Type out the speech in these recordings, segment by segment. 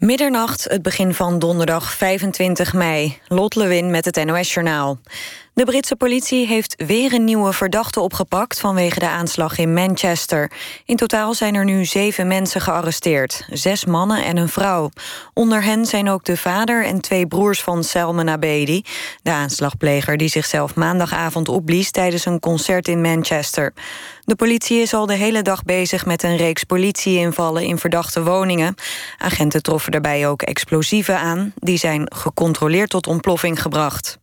Middernacht, het begin van donderdag 25 mei. Lot Lewin met het NOS-journaal. De Britse politie heeft weer een nieuwe verdachte opgepakt... vanwege de aanslag in Manchester. In totaal zijn er nu zeven mensen gearresteerd. Zes mannen en een vrouw. Onder hen zijn ook de vader en twee broers van Salman Abedi... de aanslagpleger die zichzelf maandagavond opblies... tijdens een concert in Manchester. De politie is al de hele dag bezig met een reeks politieinvallen... in verdachte woningen. Agenten troffen daarbij ook explosieven aan. Die zijn gecontroleerd tot ontploffing gebracht.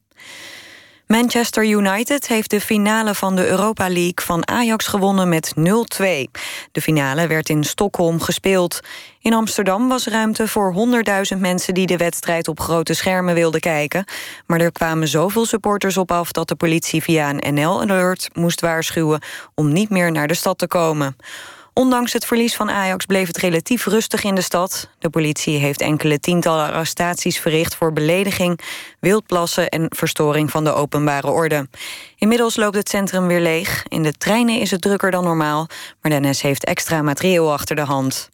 Manchester United heeft de finale van de Europa League van Ajax gewonnen met 0-2. De finale werd in Stockholm gespeeld. In Amsterdam was ruimte voor 100.000 mensen die de wedstrijd op grote schermen wilden kijken. Maar er kwamen zoveel supporters op af dat de politie via een NL-alert moest waarschuwen om niet meer naar de stad te komen. Ondanks het verlies van Ajax bleef het relatief rustig in de stad. De politie heeft enkele tientallen arrestaties verricht voor belediging, wildplassen en verstoring van de openbare orde. Inmiddels loopt het centrum weer leeg. In de treinen is het drukker dan normaal, maar de NS heeft extra materieel achter de hand.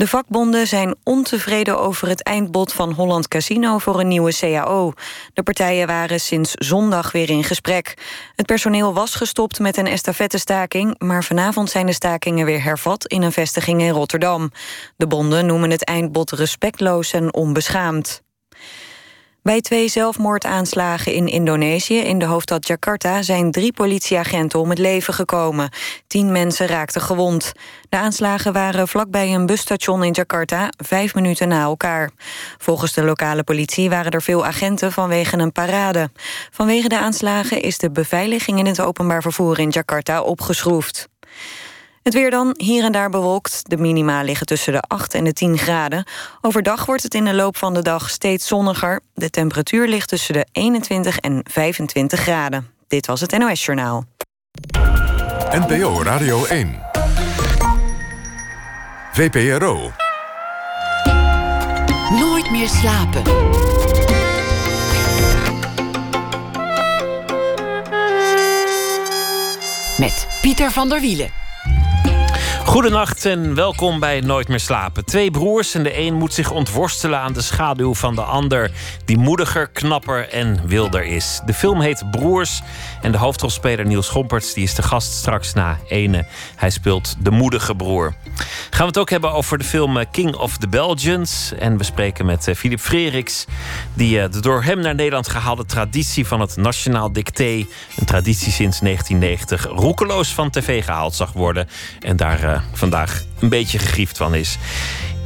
De vakbonden zijn ontevreden over het eindbod van Holland Casino voor een nieuwe CAO. De partijen waren sinds zondag weer in gesprek. Het personeel was gestopt met een estafettestaking, maar vanavond zijn de stakingen weer hervat in een vestiging in Rotterdam. De bonden noemen het eindbod respectloos en onbeschaamd. Bij twee zelfmoordaanslagen in Indonesië, in de hoofdstad Jakarta... zijn drie politieagenten om het leven gekomen. Tien mensen raakten gewond. De aanslagen waren vlakbij een busstation in Jakarta... vijf minuten na elkaar. Volgens de lokale politie waren er veel agenten vanwege een parade. Vanwege de aanslagen is de beveiliging in het openbaar vervoer in Jakarta opgeschroefd. Het weer dan, hier en daar bewolkt. De minima liggen tussen de 8 en de 10 graden. Overdag wordt het in de loop van de dag steeds zonniger. De temperatuur ligt tussen de 21 en 25 graden. Dit was het NOS Journaal. NPO Radio 1. VPRO. Nooit meer slapen. Met Pieter van der Wielen. Goedenacht en welkom bij Nooit meer slapen. Twee broers en de een moet zich ontworstelen aan de schaduw van de ander, die moediger, knapper en wilder is. De film heet Broers en de hoofdrolspeler Niels Gomperts die is de gast straks na ene. Hij speelt de moedige broer. Gaan we het ook hebben over de film King of the Belgians en we spreken met eh, Philip Freriks, die eh, de door hem naar Nederland gehaalde traditie van het Nationaal Dicté, een traditie sinds 1990, roekeloos van tv gehaald zag worden en daar eh, vandaag een beetje gegriefd van is.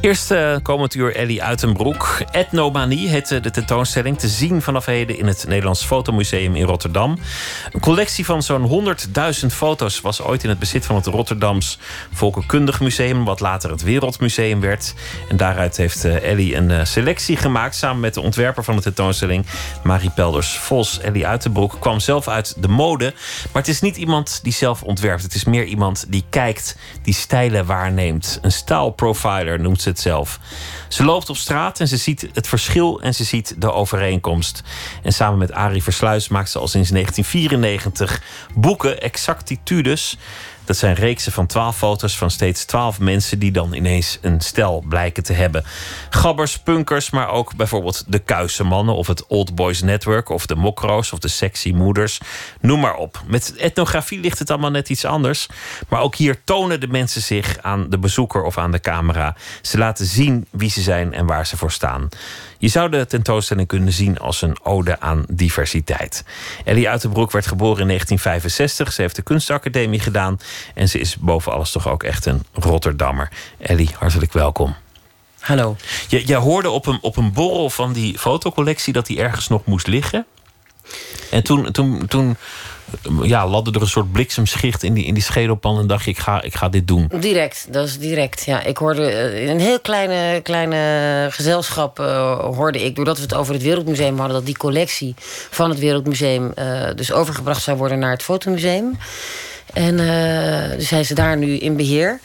Eerst uh, komend uur Ellie Uitenbroek. Etnomanie heet de tentoonstelling. Te zien vanaf heden in het Nederlands Fotomuseum in Rotterdam. Een collectie van zo'n 100.000 foto's was ooit in het bezit van het Rotterdams Volkenkundig Museum. Wat later het Wereldmuseum werd. En daaruit heeft uh, Ellie een uh, selectie gemaakt. Samen met de ontwerper van de tentoonstelling, Marie Pelders Vos. Ellie Uitenbroek kwam zelf uit de mode. Maar het is niet iemand die zelf ontwerpt. Het is meer iemand die kijkt, die stijlen waarneemt. Een stylprofiler noemt ze zelf. Ze loopt op straat en ze ziet het verschil en ze ziet de overeenkomst. En samen met Arie Versluis maakt ze al sinds 1994 boeken, exactitudes dat zijn reeksen van twaalf foto's van steeds twaalf mensen die dan ineens een stel blijken te hebben. Gabbers, punkers, maar ook bijvoorbeeld de Kuise Mannen of het Old Boys Network of de Mokro's of de Sexy Moeders. Noem maar op. Met etnografie ligt het allemaal net iets anders. Maar ook hier tonen de mensen zich aan de bezoeker of aan de camera. Ze laten zien wie ze zijn en waar ze voor staan. Je zou de tentoonstelling kunnen zien als een ode aan diversiteit. Ellie Uitenbroek werd geboren in 1965. Ze heeft de kunstacademie gedaan. En ze is boven alles toch ook echt een Rotterdammer. Ellie, hartelijk welkom. Hallo. Je, jij hoorde op een, op een borrel van die fotocollectie dat die ergens nog moest liggen. En toen, toen, toen ja, ladde er een soort bliksemschicht in die, in die schedelpan en dacht je, ik ga, ik ga dit doen. Direct, dat is direct. Ja, ik hoorde eh, in een heel kleine, kleine gezelschap uh, hoorde ik, doordat we het over het Wereldmuseum hadden, dat die collectie van het Wereldmuseum uh, dus overgebracht zou worden naar het Fotomuseum. En uh, dus zijn ze daar nu in beheer.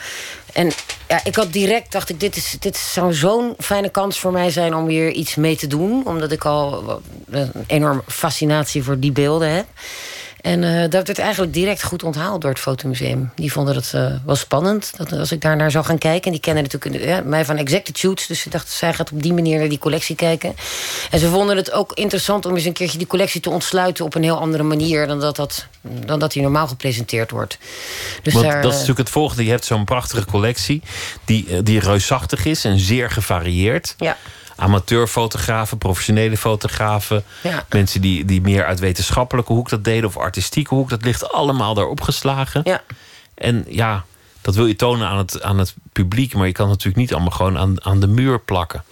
En ja, ik had direct, dacht ik, dit, is, dit zou zo'n fijne kans voor mij zijn om hier iets mee te doen. Omdat ik al een enorme fascinatie voor die beelden heb. En uh, dat werd eigenlijk direct goed onthaald door het fotomuseum. Die vonden het uh, wel spannend, dat, als ik daar naar zou gaan kijken. En die kennen natuurlijk ja, mij van Exactitudes. Dus ze dachten, zij gaat op die manier naar die collectie kijken. En ze vonden het ook interessant om eens een keertje die collectie te ontsluiten... op een heel andere manier dan dat, dat, dan dat die normaal gepresenteerd wordt. Dus Want daar, dat is natuurlijk het volgende. Je hebt zo'n prachtige collectie die, die reusachtig is en zeer gevarieerd. Ja amateurfotografen, professionele fotografen. Mensen die, die meer uit wetenschappelijke hoek dat deden of artistieke hoek. Dat ligt allemaal daar opgeslagen. Ja. En ja, dat wil je tonen aan het, aan het publiek. Maar je kan het natuurlijk niet allemaal gewoon aan, aan de muur plakken.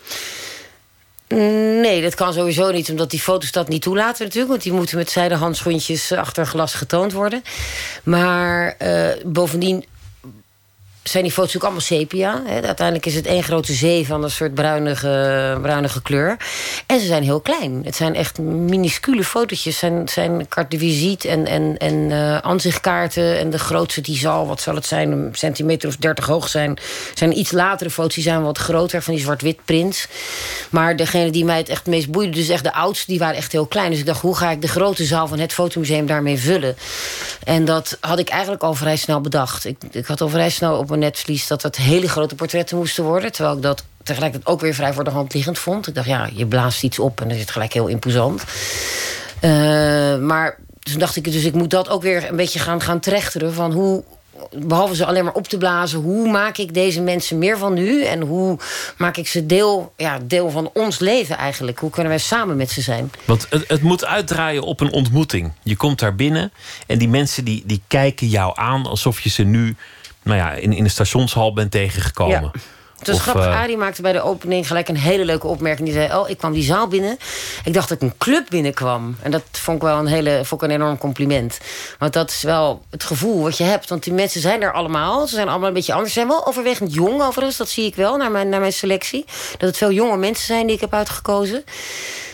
Nee, dat kan sowieso niet, omdat die foto's dat niet toelaten natuurlijk. Want die moeten met zijde handschoentjes achter glas getoond worden. Maar uh, bovendien zijn die foto's ook allemaal sepia. Hè. Uiteindelijk is het één grote zee van een soort bruinige, bruinige kleur. En ze zijn heel klein. Het zijn echt minuscule fotootjes. zijn, zijn carte de visite en, en, en uh, aanzichtkaarten. En de grootste die zal, wat zal het zijn, een centimeter of dertig hoog zijn. zijn iets latere foto's, die zijn wat groter, van die zwart-wit prints. Maar degene die mij het echt meest boeide, dus echt de oudste, die waren echt heel klein. Dus ik dacht, hoe ga ik de grote zaal van het fotomuseum daarmee vullen? En dat had ik eigenlijk al vrij snel bedacht. Ik, ik had al vrij snel op netvlies dat het hele grote portretten moesten worden. Terwijl ik dat tegelijkertijd ook weer vrij voor de hand liggend vond. Ik dacht, ja, je blaast iets op en dan is het gelijk heel imposant. Uh, maar toen dacht ik, dus ik moet dat ook weer een beetje gaan, gaan trechteren. Van hoe, behalve ze alleen maar op te blazen, hoe maak ik deze mensen meer van nu? En hoe maak ik ze deel, ja, deel van ons leven eigenlijk? Hoe kunnen wij samen met ze zijn? Want het, het moet uitdraaien op een ontmoeting. Je komt daar binnen en die mensen die, die kijken jou aan alsof je ze nu nou ja, in, in de stationshal bent tegengekomen. Ja. Het was grappig. Uh... Arie maakte bij de opening gelijk een hele leuke opmerking. Die zei: Oh, ik kwam die zaal binnen. Ik dacht dat ik een club binnenkwam. En dat vond ik wel een, hele, vond ik een enorm compliment. Want dat is wel het gevoel wat je hebt. Want die mensen zijn er allemaal. Ze zijn allemaal een beetje anders. Ze zijn wel overwegend jong overigens. Dat zie ik wel naar mijn, naar mijn selectie. Dat het veel jonge mensen zijn die ik heb uitgekozen.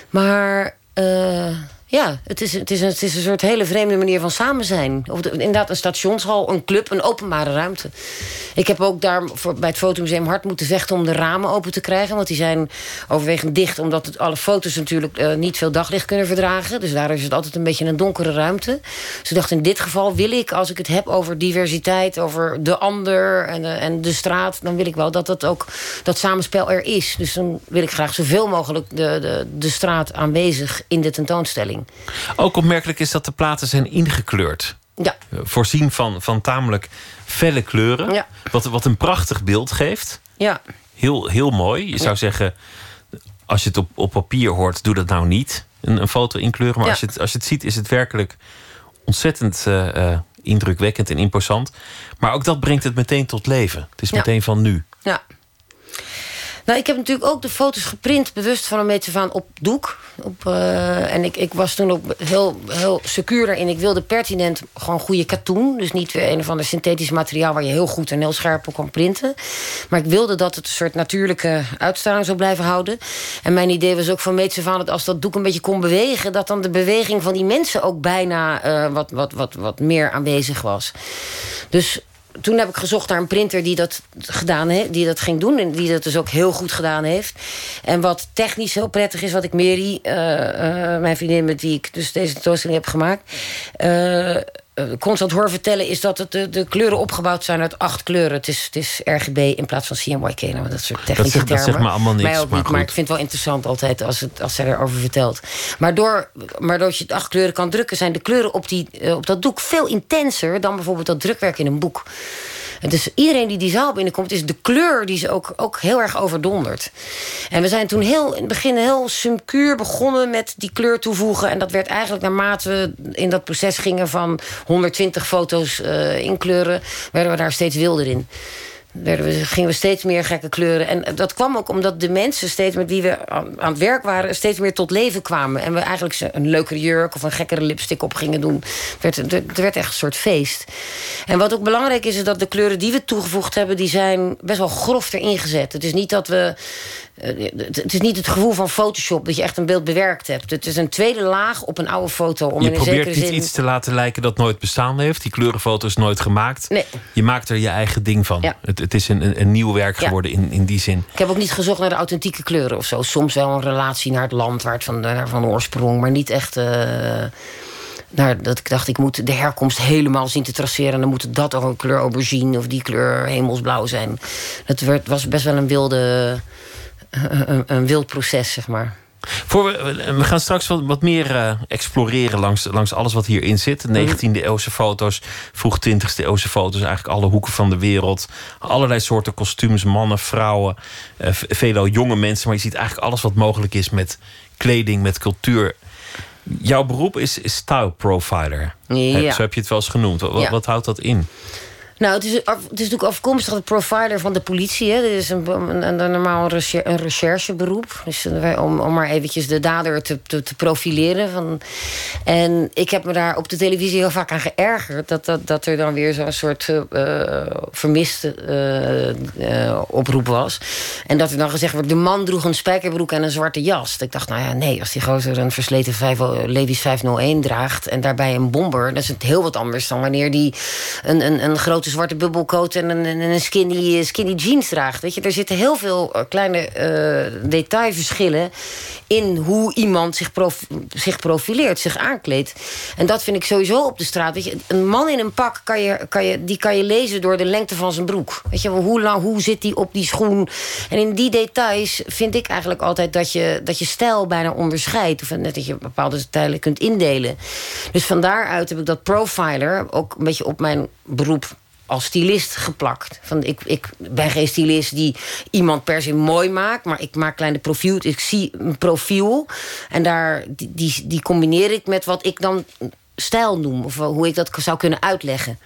Maar. Uh, ja, het is, het, is een, het is een soort hele vreemde manier van samen zijn. Of inderdaad een stationshal, een club, een openbare ruimte. Ik heb ook daar bij het Fotomuseum hard moeten vechten... om de ramen open te krijgen. Want die zijn overwegend dicht... omdat alle foto's natuurlijk uh, niet veel daglicht kunnen verdragen. Dus daar is het altijd een beetje een donkere ruimte. Dus ik dacht, in dit geval wil ik, als ik het heb over diversiteit... over de ander en de, en de straat... dan wil ik wel dat dat ook dat samenspel er is. Dus dan wil ik graag zoveel mogelijk de, de, de straat aanwezig in de tentoonstelling. Ook opmerkelijk is dat de platen zijn ingekleurd. Ja. Eh, voorzien van, van tamelijk felle kleuren. Ja. Wat, wat een prachtig beeld geeft. Ja. Heel, heel mooi. Je zou zeggen, als je het op, op papier hoort, doe dat nou niet. Een, een foto inkleuren. Maar als, je het, als je het ziet, is het werkelijk ontzettend uh, indrukwekkend en imposant. Maar ook dat brengt het meteen tot leven. Het is meteen van nu. Ja. Nou, ik heb natuurlijk ook de foto's geprint, bewust van een meter van op doek. Op, uh, en ik, ik was toen ook heel, heel secuur daarin. Ik wilde pertinent gewoon goede katoen. Dus niet weer een of ander synthetisch materiaal... waar je heel goed en heel scherp op kan printen. Maar ik wilde dat het een soort natuurlijke uitstraling zou blijven houden. En mijn idee was ook van meter van... dat als dat doek een beetje kon bewegen... dat dan de beweging van die mensen ook bijna uh, wat, wat, wat, wat meer aanwezig was. Dus toen heb ik gezocht naar een printer die dat gedaan heeft, die dat ging doen en die dat dus ook heel goed gedaan heeft. En wat technisch heel prettig is, wat ik Mary, uh, uh, mijn vriendin met wie ik dus deze tentoonstelling heb gemaakt, uh, constant hoor vertellen, is dat het de, de, kleuren opgebouwd zijn uit acht kleuren. Het is, het is RGB in plaats van CMYK. Nou, dat soort technische dat termen. Dat zegt me allemaal niks. Mij ook niet, maar, ik vind het wel interessant altijd als, het, als zij erover vertelt. Maar, door, maar doordat je acht kleuren kan drukken, zijn de kleuren op, die, op dat doek veel intenser dan bijvoorbeeld dat drukwerk in een boek. Dus iedereen die die zaal binnenkomt, is de kleur die ze ook, ook heel erg overdondert. En we zijn toen heel, in het begin heel sumcuur begonnen met die kleur toevoegen. En dat werd eigenlijk naarmate we in dat proces gingen van 120 foto's uh, inkleuren, werden we daar steeds wilder in werden we, gingen we steeds meer gekke kleuren. En dat kwam ook omdat de mensen steeds met wie we aan, het werk waren... steeds meer tot leven kwamen. En we eigenlijk een leukere jurk of een gekkere lipstick op gingen doen. Het werd, het werd echt een soort feest. En wat ook belangrijk is, is dat de kleuren die we toegevoegd hebben... die zijn best wel grof erin gezet. Het is niet dat we het is niet het gevoel van Photoshop dat je echt een beeld bewerkt hebt. Het is een tweede laag op een oude foto. Om je in probeert niet zin... iets te laten lijken dat nooit bestaan heeft. Die kleurenfoto is nooit gemaakt. Nee. Je maakt er je eigen ding van. Ja. Het, het, is een, een nieuw werk geworden in, in die zin. Ik heb ook niet gezocht naar de authentieke kleuren of zo. Soms wel een relatie naar het land waar het van, van oorsprong, maar niet echt. Uh, nou, dat ik dacht, ik moet de herkomst helemaal zien te traceren. En dan moet dat ook een kleur aubergine of die kleur hemelsblauw zijn. Dat werd, was best wel een wilde. Een, een wild proces, zeg maar. Voor we, we gaan straks wat, wat meer uh, exploreren langs, langs alles wat hierin zit. 19e eeuwse foto's, vroeg 20e eeuwse foto's, eigenlijk alle hoeken van de wereld. Allerlei soorten kostuums, mannen, vrouwen, uh, veelal jonge mensen. Maar je ziet eigenlijk alles wat mogelijk is met kleding, met cultuur. Jouw beroep is, is style profiler. Ja. Zo heb je het wel eens genoemd. Wat, Ja. wat houdt dat in? Nou, het is, het is natuurlijk afkomstig de profiler van de politie. Hè. Dit is een, een, een normaal recher- een rechercheberoep. Dus om, om maar eventjes de dader te, te, te profileren. Van, en ik heb me daar op de televisie heel vaak aan geërgerd... dat, dat, dat er dan weer zo'n soort eh, vermiste eh, eh, oproep was. En dat er dan gezegd wordt... de man droeg een spijkerbroek en een zwarte jas. Ik dacht, nou ja, nee, als die gozer een versleten 5, Levi's 501 draagt... en daarbij een bomber, dat is het heel wat anders... dan wanneer die een, een, een grote zwarte bubbelcoat en een, en een skinny, skinny jeans draagt. Weet je, er zitten heel veel eh, kleine eh, detailverschillen in hoe iemand zich, zich profileert, zich aankleedt. En dat vind ik sowieso op de straat. Weet je, een man in een pak kan je, kan je, die kan je lezen door de lengte van zijn broek. Weet je, hoe, lang, hoe zit die op die schoen? En in die details vind ik eigenlijk altijd dat je, dat je stijl bijna onderscheidt. Of net dat je bepaalde stijlen kunt indelen. Dus van daaruit heb ik dat profiler ook een beetje op mijn beroep als stylist geplakt. Van ik, ik ben geen stylist die iemand per se mooi maakt... maar ik maak kleine profiel. Ik zie een profiel en daar, die, die, die combineer ik met wat ik dan stijl noem. Of hoe ik dat zou kunnen uitleggen.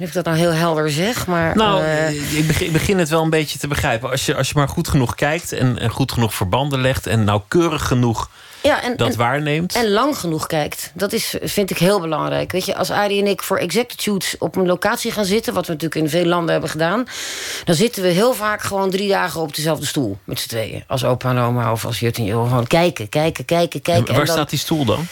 Of ik dat nou heel helder zeg, maar... Nou, eh, ik, begin, ik begin het wel een beetje te begrijpen. Als je, als je maar goed genoeg kijkt en, en goed genoeg verbanden legt... en nauwkeurig genoeg ja, en, dat en, waarneemt. En lang genoeg kijkt. Dat is, vind ik heel belangrijk. Weet je, als Arie en ik voor executive shoots op een locatie gaan zitten... wat we natuurlijk in veel landen hebben gedaan... dan zitten we heel vaak gewoon drie dagen op dezelfde stoel. Met z'n tweeën. Als opa en oma of als jut en joh. Gewoon kijken, kijken, kijken, kijken. Waar en dan, staat die stoel dan?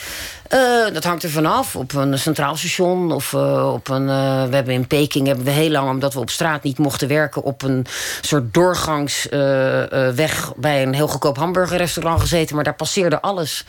Eh, dat hangt er vanaf. Op een centraal station of eh, op een. eh, we hebben in Peking hebben we heel lang, omdat we op straat niet mochten werken, op een soort doorgangsweg bij een heel goedkoop hamburgerrestaurant gezeten. Maar daar passeerde alles.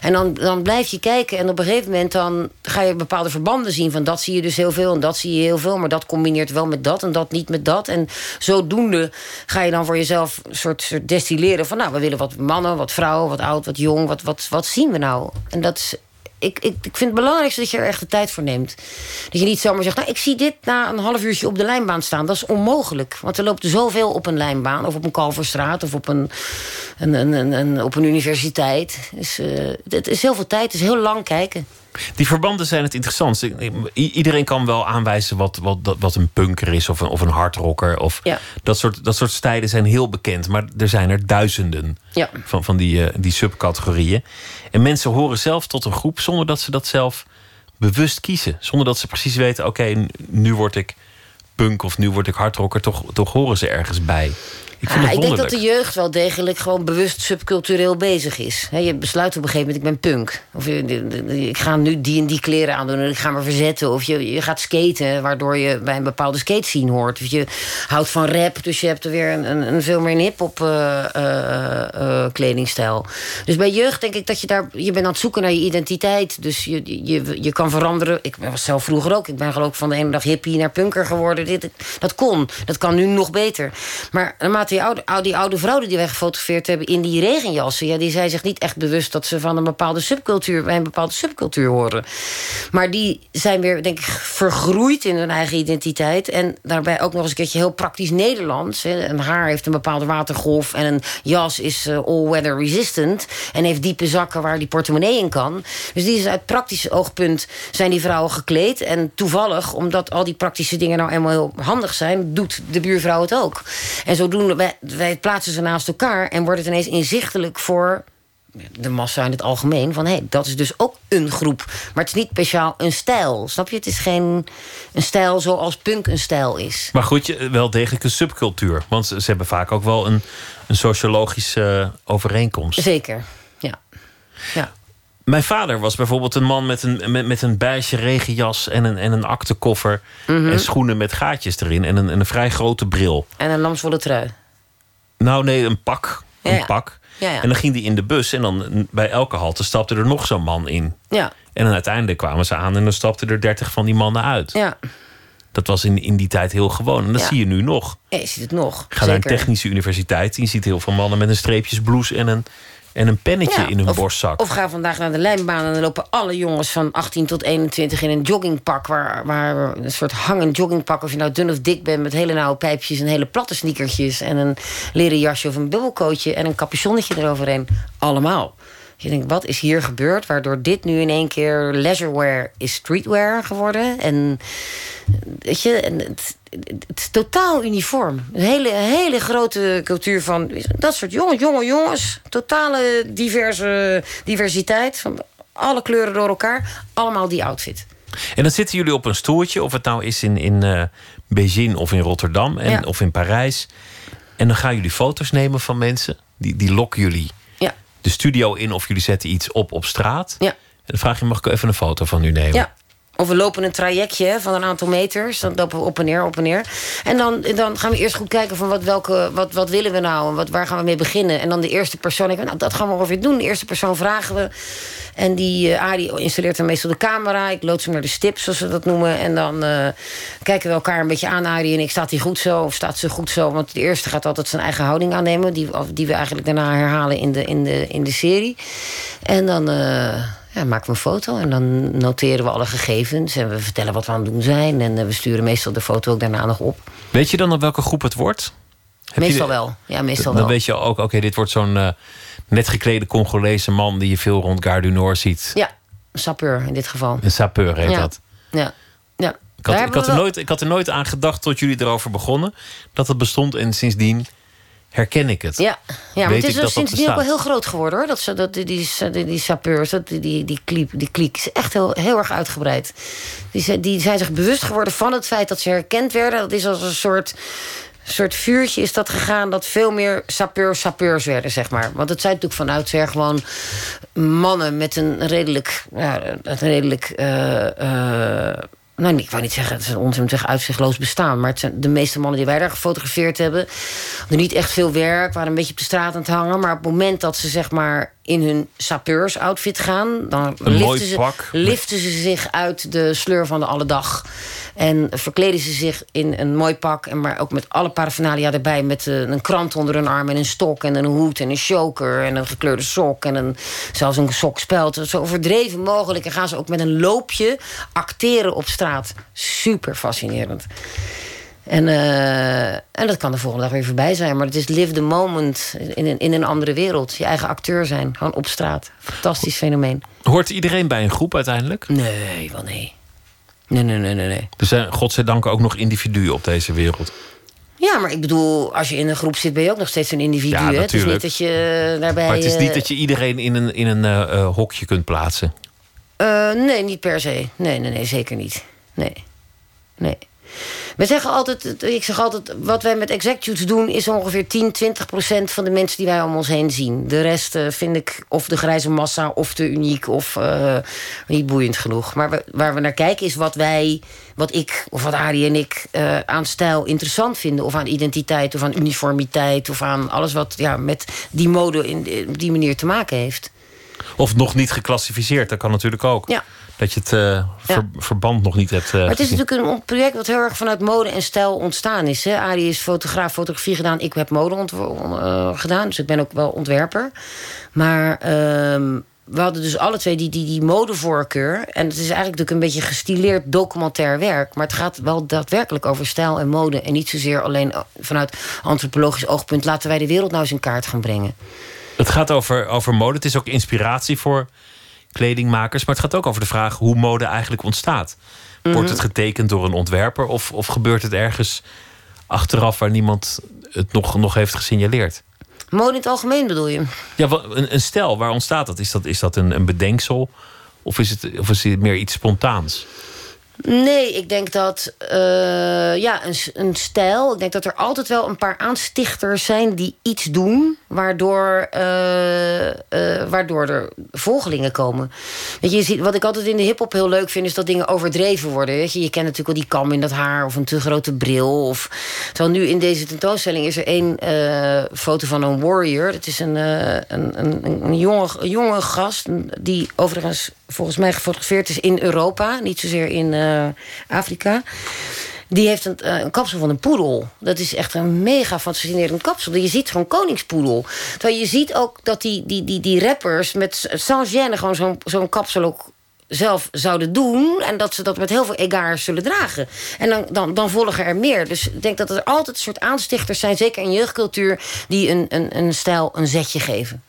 En dan, dan blijf je kijken en op een gegeven moment dan ga je bepaalde verbanden zien. Van dat zie je dus heel veel en dat zie je heel veel. Maar dat combineert wel met dat en dat niet met dat. En zodoende ga je dan voor jezelf een soort, soort destilleren van nou, we willen wat mannen, wat vrouwen, wat oud, wat jong. Wat, wat, wat zien we nou? En dat is ik, ik, ik vind het belangrijkste dat je er echt de tijd voor neemt. Dat je niet zomaar zegt, nou, ik zie dit na een half uurtje op de lijnbaan staan. Dat is onmogelijk. Want er loopt zoveel op een lijnbaan. Of op een Kalverstraat. Of op een, een, een, een, op een universiteit. Dus, eh, het is heel veel tijd. Het is heel lang kijken. Die verbanden zijn het interessantste. I- Iedereen kan wel aanwijzen wat, wat, wat een punker is of een, of een hardrocker. Of Ja. dat, soort, dat soort stijlen zijn heel bekend. Maar er zijn er duizenden Ja. van, van die, eh, die subcategorieën. En mensen horen zelf tot een groep zonder dat ze dat zelf bewust kiezen. Zonder dat ze precies weten: oké, nu word ik punk of nu word ik hardrocker. Toch, toch horen ze ergens bij. Ik vind Ah, het ik denk dat de jeugd wel degelijk gewoon bewust subcultureel bezig is. Je besluit op een gegeven moment, ik ben punk. Of ik ga nu die en die kleren aandoen en ik ga me verzetten. Of je, je gaat skaten, waardoor je bij een bepaalde skate scene hoort. Of je houdt van rap, dus je hebt er weer een, een, een veel meer een hip-hop eh, eh, eh, kledingstijl. Dus bij jeugd denk ik dat je daar... Je bent aan het zoeken naar je identiteit. Dus je, je, je kan veranderen. Ik was zelf vroeger ook. Ik ben geloof ik van de ene dag hippie naar punker geworden. Dit, dat kon. Dat kan nu nog beter. Maar naarmate die oude, die oude vrouw die wij gefotografeerd hebben... in die regenjassen... Ja, die zijn zich niet echt bewust dat ze van een bepaalde subcultuur... bij een bepaalde subcultuur horen. Maar die zijn weer, denk ik, vergroeid in hun eigen identiteit. En daarbij ook nog eens een keertje heel praktisch Nederlands. hè. Een haar heeft een bepaalde watergolf... en een jas is eh, all-weather resistant... en heeft diepe zakken waar die portemonnee in kan. Dus die is uit praktisch oogpunt zijn die vrouwen gekleed. En toevallig, omdat al die praktische dingen nou eenmaal heel handig zijn... doet de buurvrouw het ook. En zodoende, wij, wij plaatsen ze naast elkaar... en wordt het ineens inzichtelijk voor de massa in het algemeen. Van hé, hey, dat is dus ook een groep. Maar het is niet speciaal een stijl. Snap je? Het is geen een stijl zoals punk een stijl is. Maar goed, je, wel degelijk een subcultuur. Want ze, hebben vaak ook wel een, een sociologische eh, overeenkomst. Zeker, ja. ja. Mijn vader was bijvoorbeeld een man met een, met, met een beige regenjas en een, en een aktekoffer. Mhm. En schoenen met gaatjes erin en een, en een vrij grote bril. En een lamswolle trui. Nou nee, een pak. een Ja, pak. Ja, ja. En dan ging die in de bus en dan bij elke halte stapte er nog zo'n man in. Ja, En dan uiteindelijk kwamen ze aan en dan stapten er dertig van die mannen uit. ja. Dat was in, in die tijd heel gewoon. En dat zie je nu nog. ja je ziet het nog. Ga naar een technische universiteit. en Je ziet heel veel mannen met een streepjesblouse en een, en een pennetje Ja, in hun of, borstzak. Of ga vandaag naar de lijnbaan en dan lopen alle jongens van 18 tot 21 in een joggingpak. Waar, waar een soort hangend joggingpak. Of je nou dun of dik bent met hele nauwe pijpjes en hele platte sneakertjes. En een leren jasje of een bubbelcoatje en een capuchonnetje eroverheen. Allemaal. Je denkt, wat is hier gebeurd? Waardoor dit nu in één keer leisurewear is streetwear geworden. En weet je, en het, het is totaal uniform. Een hele, hele grote cultuur van dat soort jonge, jonge jongens. Totale diverse, diversiteit. Van alle kleuren door elkaar. Allemaal die outfit. En dan zitten jullie op een stoeltje, of het nou is in, in eh, Beijing of in Rotterdam en, Ja. of in Parijs. En dan gaan jullie foto's nemen van mensen. Die, die lokken jullie Ja, de studio in of jullie zetten iets op op straat. ja, En dan vraag je, mag ik even een foto van u nemen? ja. Of we lopen een trajectje van een aantal meters. Dan lopen we op en neer, op en neer. En dan, dan gaan we eerst goed kijken van wat, welke, wat, wat willen we nou en wat, waar gaan we mee beginnen. En dan de eerste persoon, ik, nou, dat gaan we ongeveer doen. De eerste persoon vragen we. En die uh, installeert dan meestal de camera. Ik lood hem naar de stip, zoals we dat noemen. En dan uh, kijken we elkaar een beetje aan, Arie en ik. Staat hij goed zo of staat ze goed zo? Want de eerste gaat altijd zijn eigen houding aannemen. Die, die we eigenlijk daarna herhalen in de, in de, in de serie. En dan... Uh, ja, maken we een foto en dan noteren we alle gegevens. En we vertellen wat we aan het doen zijn. En uh, we sturen meestal de foto ook daarna nog op. Weet je dan op welke groep het wordt? Heb meestal je, wel. Ja, meestal dan wel. weet je ook, oké, okay, dit wordt zo'n uh, net geklede Congolese man... die je veel rond Gare du Nord ziet. Ja, een sapeur in dit geval. Een sapeur heet ja. dat. Ja, ja. Ik had, ik, had er nooit, ik had er nooit aan gedacht tot jullie erover begonnen... dat het bestond en sindsdien herken ik het. Ja, ja maar het is dus sindsdien ook wel heel groot geworden hoor. Dat, ze- dat, die, die, die, sapeurs, dat, die, die, die, kliek, die kliek is echt heel, heel erg uitgebreid. Die, zijn- die zijn zich bewust geworden van het feit dat ze herkend werden. Dat is als een soort, soort vuurtje is dat gegaan... dat veel meer sapeurs sapeurs werden, zeg maar. Want het zijn natuurlijk van oudsher gewoon mannen... met een redelijk, ja, een redelijk eh, eh, nou, ik wou niet zeggen, het is een onzin uitzichtloos bestaan. Maar het zijn de meeste mannen die wij daar gefotografeerd hebben. hadden niet echt veel werk, waren een beetje op de straat aan het hangen. Maar op het moment dat ze zeg maar in hun sapeurs outfit gaan, dan Een liften ze, pak. liften ze zich uit de sleur van de alledag. En verkleden ze zich in een mooi pak, en maar ook met alle paraphernalia erbij. Met eh, een krant onder hun arm en een stok en een hoed en een choker en een gekleurde sok en een, zelfs een sokspeld. Zo overdreven mogelijk. En gaan ze ook met een loopje acteren op straat. Super fascinerend. En, eh, en dat kan de volgende dag weer voorbij zijn. Maar het is live the moment in een, in een andere wereld. Je eigen acteur zijn, gewoon op straat. Fantastisch fenomeen. Hoort iedereen bij een groep uiteindelijk? Nee, wel nee. Nee, nee, nee, nee, nee. Er zijn godzijdank ook nog individuen op deze wereld. Ja, maar ik bedoel, als je in een groep zit, ben je ook nog steeds een individu. Ja, hè? Het is niet dat je daarbij. Maar het is niet eh, dat je iedereen in een, in een eh, eh, hokje kunt plaatsen. eh, nee, niet per se. Nee, nee, nee, zeker niet. Nee. Nee. We zeggen altijd, ik zeg altijd, wat wij met executives doen... is ongeveer 10, 20 procent van de mensen die wij om ons heen zien. De rest eh, vind ik of de grijze massa, of te uniek, of eh, niet boeiend genoeg. Maar we- waar we naar kijken is wat wij, wat ik, of wat Arie en ik... eh, aan stijl interessant vinden, of aan identiteit, of aan uniformiteit... of aan alles wat ja, met die mode in, op die manier te maken heeft. Of nog niet geclassificeerd, dat kan natuurlijk ook. Ja. Dat je het eh, ver- verband nog niet hebt. eh, Maar het is gezien. natuurlijk een project wat heel erg vanuit mode en stijl ontstaan is. Hè? Arie is fotograaf, fotografie gedaan. Ik heb mode eh, gedaan, dus ik ben ook wel ontwerper. Maar ehm, we hadden dus alle twee die, die, die modevoorkeur. En het is eigenlijk natuurlijk een beetje gestileerd documentair werk. Maar het gaat wel daadwerkelijk over stijl en mode. En niet zozeer alleen vanuit antropologisch oogpunt... laten wij de wereld nou eens in kaart gaan brengen. Het gaat over, over mode. Het is ook inspiratie voor kledingmakers. Maar het gaat ook over de vraag hoe mode eigenlijk ontstaat. Wordt Mhm. het getekend door een ontwerper? Of, of gebeurt het ergens achteraf waar niemand het nog, nog heeft gesignaleerd? Mode in het algemeen bedoel je? Ja, een, een stijl, waar ontstaat dat? Is dat, is dat een, een bedenksel? Of is, het, of is het meer iets spontaans? Nee, ik denk dat eh, ja, een, een stijl. Ik denk dat er altijd wel een paar aanstichters zijn die iets doen. Waardoor, uh, uh, waardoor er volgelingen komen. Je, ziet, wat ik altijd in de hip-hop heel leuk vind, is dat dingen overdreven worden. Je, kent natuurlijk al die kam in dat haar of een te grote bril. Of, zo nu in deze tentoonstelling is er één uh, foto van een warrior. Dat is een, een, een, een, jonge, een jonge gast die overigens volgens mij gefotografeerd is in Europa, niet zozeer in Afrika. Die heeft een, eh, een, kapsel van een poedel. Dat is echt een mega fascinerend kapsel. Je ziet gewoon koningspoedel. Terwijl je ziet ook dat die, die, die, die rappers met sans gêne gewoon zo'n zo'n kapsel ook zelf zouden doen. En dat ze dat met heel veel egaar zullen dragen. En dan, dan, dan volgen er meer. Dus ik denk dat er altijd een soort aanstichters zijn... zeker in jeugdcultuur... die een, een, een stijl een zetje geven.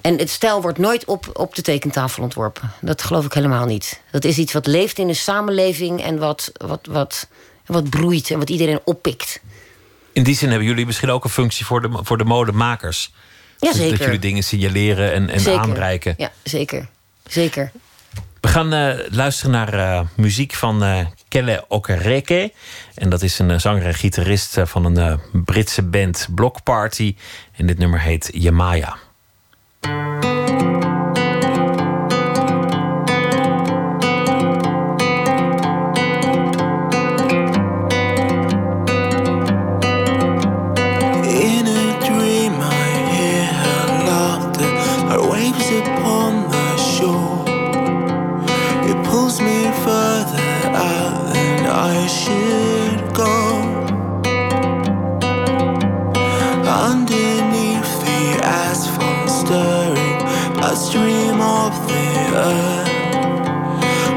En het stijl wordt nooit op, op de tekentafel ontworpen. Dat geloof ik helemaal niet. Dat is iets wat leeft in een samenleving... en wat, wat, wat wat broeit en wat iedereen oppikt. In die zin hebben jullie misschien ook een functie voor de, voor de modemakers. Ja, zeker. Dat jullie dingen signaleren en, en aanreiken. Ja, zeker. Zeker. We gaan uh, luisteren naar uh, muziek van uh, Kelle Okereke. En dat is een zanger en gitarist van een Britse band Block Party. En dit nummer heet Yamaya.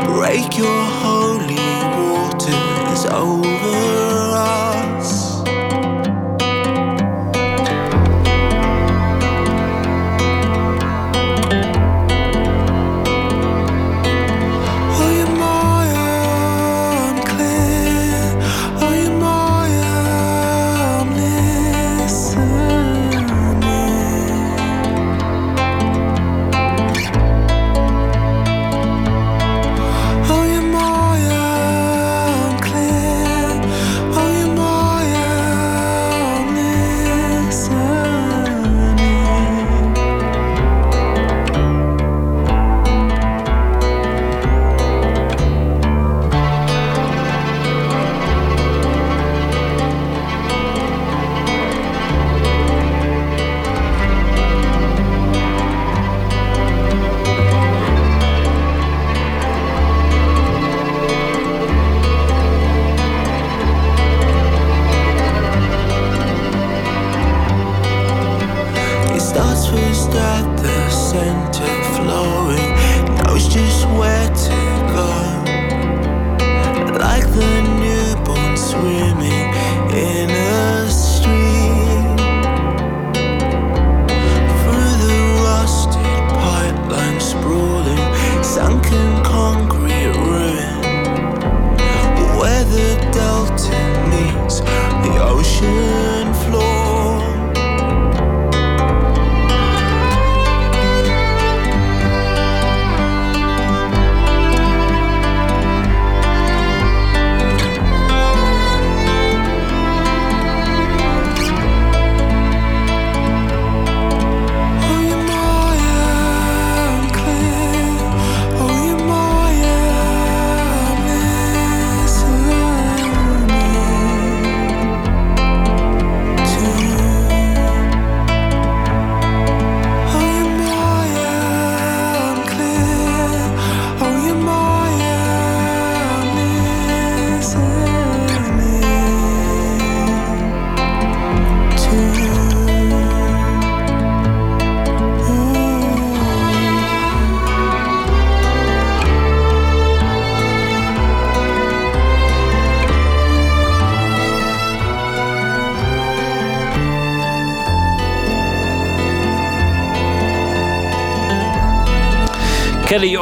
Break your heart.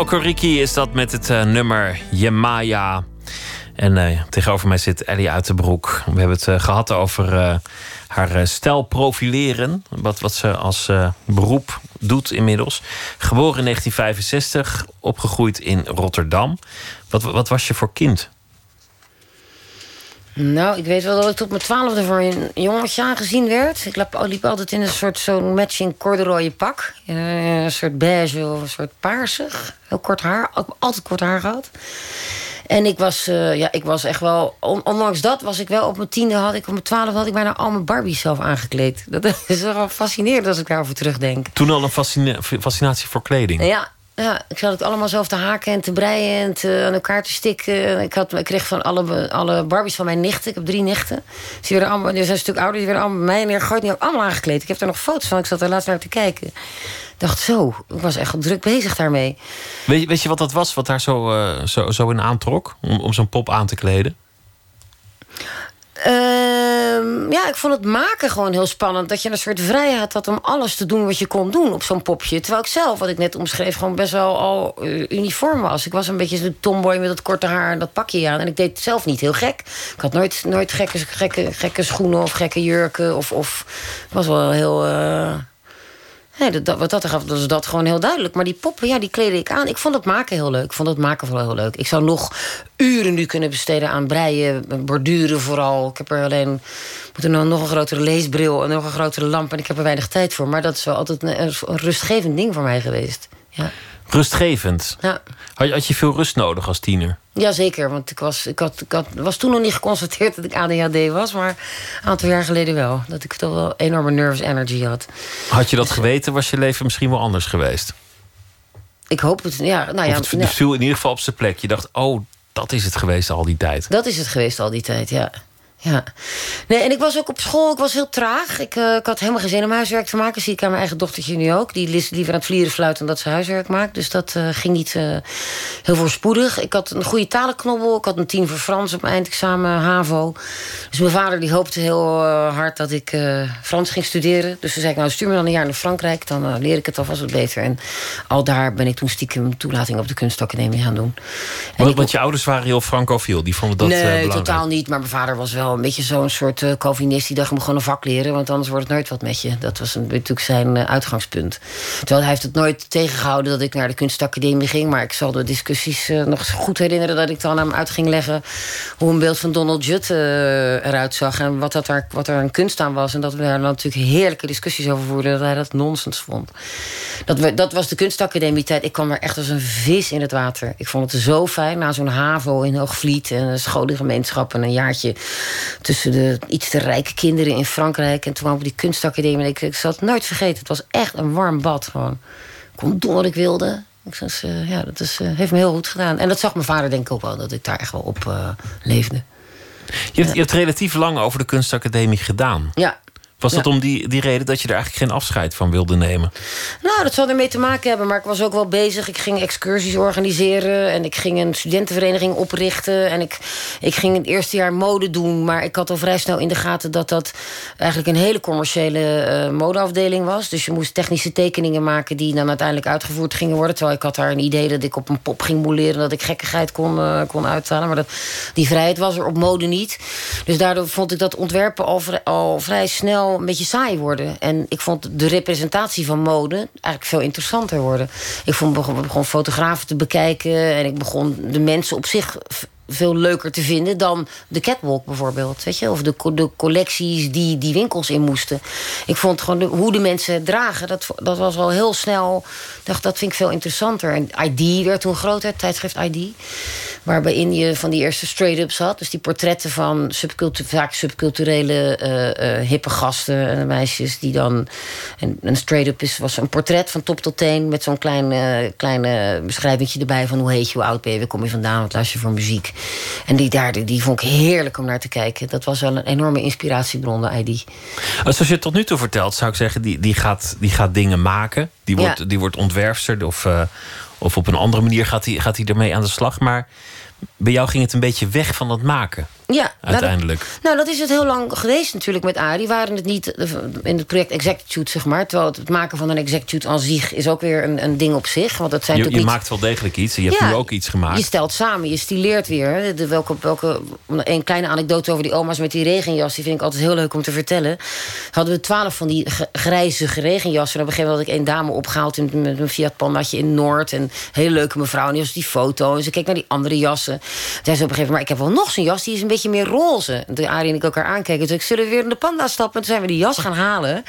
Okoriki is dat met het uh, nummer Yemaya. En uh, tegenover mij zit Ellie Uitenbroek. We hebben het uh, gehad over haar stijl profileren. Wat, wat ze als beroep doet inmiddels. Geboren in 1965, opgegroeid in Rotterdam. Wat, wat was je voor kind? Nou, ik weet wel dat ik tot mijn twaalfde voor een jongetje aangezien werd. Ik liep, liep altijd in een soort zo'n matching corduroy pak. Een soort beige of een soort paarsig. Heel kort haar. Altijd kort haar gehad. En ik was, uh, ja, ik was echt wel... Ondanks dat was ik wel op mijn tiende... had ik op mijn twaalfde had ik bijna al mijn Barbies zelf aangekleed. Dat is wel fascinerend als ik daarover terugdenk. Toen al een fascinatie voor kleding? Ja, ja, ik zat het allemaal zelf te haken en te breien en te, aan elkaar te stikken. Ik, had, ik kreeg van alle, alle Barbies van mijn nichten. Ik heb drie nichten. Die, werden allemaal, die zijn een stuk ouder. Die werden allemaal mij neergegooid. Die allemaal aangekleed. Ik heb er nog foto's van. Ik zat er laatst naar te kijken. Ik dacht zo, ik was echt druk bezig daarmee. Weet, weet je wat dat was, wat daar zo, uh, zo, zo in aantrok? Om, om zo'n pop aan te kleden? Uh, ja, ik vond het maken gewoon heel spannend. Dat je een soort vrijheid had om alles te doen wat je kon doen op zo'n popje. Terwijl ik zelf, wat ik net omschreef, gewoon best wel al uh, uniform was. Ik was een beetje zo'n tomboy met dat korte haar en dat pakje aan. En ik deed zelf niet heel gek. Ik had nooit, nooit gekke, gekke, gekke schoenen of gekke jurken. Of, of was wel heel... Uh, Nee, dat, wat dat gaf, was dat gewoon heel duidelijk. Maar die poppen, ja, die kleedde ik aan. Ik vond het maken heel leuk. Ik vond het maken vooral heel leuk. Ik zou nog uren nu kunnen besteden aan breien, borduren vooral. Ik heb er alleen moet er nou nog een grotere leesbril en nog een grotere lamp. En ik heb er weinig tijd voor. Maar dat is wel altijd een, een rustgevend ding voor mij geweest. Ja. Rustgevend? Ja. Had, had je veel rust nodig als tiener? Jazeker, want ik was, ik, had, ik had, was toen nog niet geconstateerd dat ik ADHD was... maar een aantal jaar geleden wel. Dat ik toch wel enorme nervous energy had. Had je dat dus, geweten, was je leven misschien wel anders geweest? Ik hoop het, ja. Nou ja, het, het viel in ieder geval op zijn plek. Je dacht, oh, dat is het geweest al die tijd. Dat is het geweest al die tijd, ja ja. Nee, en ik was ook op school, ik was heel traag. Ik, uh, ik had helemaal geen zin om huiswerk te maken. Zie ik aan mijn eigen dochtertje nu ook. Die is liever aan het vlieren fluiten dat ze huiswerk maakt. Dus dat uh, ging niet uh, heel voorspoedig. Ik had een goede talenknobbel. Ik had een tien voor Frans op mijn eindexamen HAVO. Dus mijn vader die hoopte heel hard dat ik Frans ging studeren. Dus toen zei ik, nou stuur me dan een jaar naar Frankrijk. Dan leer ik het alvast wat beter. En al daar ben ik toen stiekem toelating op de kunstacademie gaan doen. Want, want je ouders waren heel francofiel? Die vonden dat Nee, totaal niet. Maar mijn vader was wel een beetje zo'n soort uh, Calvinist die dacht: je moet gewoon een vak leren, want anders wordt het nooit wat met je. Dat was natuurlijk zijn uh, uitgangspunt. Terwijl hij heeft het nooit tegengehouden dat ik naar de kunstacademie ging. Maar ik zal de discussies uh, nog goed herinneren dat ik dan aan hem uit ging leggen hoe een beeld van Donald Judd eruit zag en wat, dat er, wat er een kunst aan was. En dat we daar natuurlijk heerlijke discussies over voerden, dat hij dat nonsens vond. Dat, we, dat was de kunstacademie tijd. Ik kwam er echt als een vis in het water. Ik vond het zo fijn na zo'n HAVO in Hoogvliet en een scholengemeenschap en een jaartje tussen de iets te rijke kinderen in Frankrijk. En toen kwam op die kunstacademie. Ik, ik zal het nooit vergeten. Het was echt een warm bad. Gewoon. Ik kon doen wat ik wilde. Ik uh, ja, dat is, uh, heeft me heel goed gedaan. En dat zag mijn vader denk ik ook wel. Dat ik daar echt wel op uh, leefde. Je hebt, je hebt relatief lang over de kunstacademie gedaan. Ja, was dat om die, die reden dat je er eigenlijk geen afscheid van wilde nemen? Nou, dat zal ermee te maken hebben. Maar ik was ook wel bezig. Ik ging excursies organiseren. En ik ging een studentenvereniging oprichten. En ik, ik ging het eerste jaar mode doen. Maar ik had al vrij snel in de gaten dat dat eigenlijk een hele commerciële uh, modeafdeling was. Dus je moest technische tekeningen maken die dan uiteindelijk uitgevoerd gingen worden. Terwijl ik had daar een idee dat ik op een pop ging mouleren. Dat ik gekkigheid kon, uh, kon uithalen. Maar dat, die vrijheid was er op mode niet. Dus daardoor vond ik dat ontwerpen al, al vrij snel een beetje saai worden. En ik vond de representatie van mode eigenlijk veel interessanter worden. Ik vond, begon, begon fotografen te bekijken en ik begon de mensen op zich veel leuker te vinden dan de catwalk bijvoorbeeld. Weet je? Of de, de collecties die die winkels in moesten. Ik vond gewoon hoe de mensen dragen, dat, dat was al heel snel. dacht, dat vind ik veel interessanter. En ID werd toen groot, het tijdschrift ID. Waarbij je van die eerste straight-ups had. Dus die portretten van subcultu vaak subculturele uh, hippe gasten en meisjes die dan. En een straight-up was een portret van top tot teen met zo'n klein, uh, klein beschrijving erbij van hoe heet je, hoe oud ben je, waar kom je vandaan, wat luister je voor muziek. En die, daar, die vond ik heerlijk om naar te kijken. Dat was wel een enorme inspiratiebron, de ID. Als je het tot nu toe vertelt, zou ik zeggen, die, die, gaat, die gaat dingen maken. Die wordt, ja. die wordt ontwerpster of, uh, of op een andere manier gaat hij gaat ermee aan de slag. Maar bij jou ging het een beetje weg van dat maken. Ja, uiteindelijk. Nou dat, nou, dat, is het heel lang geweest natuurlijk met Arie. Waren het niet eh, in het project Execute, zeg maar. Terwijl het maken van een Execute aan zich is ook weer een, een ding op zich. Want dat zijn je je maakt wel degelijk iets. Je hebt nu ook iets gemaakt. Je stelt samen, je stileert weer. De, welke, welke, een kleine anekdote over die oma's met die regenjas. Die vind ik altijd heel leuk om te vertellen. Hadden we twaalf van die grijze regenjassen. En op een gegeven moment had ik één dame opgehaald in, met een Fiat Pandaatje in Noord. En een hele leuke mevrouw. En die was die foto. En ze keek naar die andere jassen. Toen zei ze op een gegeven moment, maar ik heb wel nog zo'n jas. Die is een beetje beetje meer roze. De Arie en ik elkaar aankeken. Dus ik zullen weer in de panda stappen. En toen zijn we die jas gaan halen.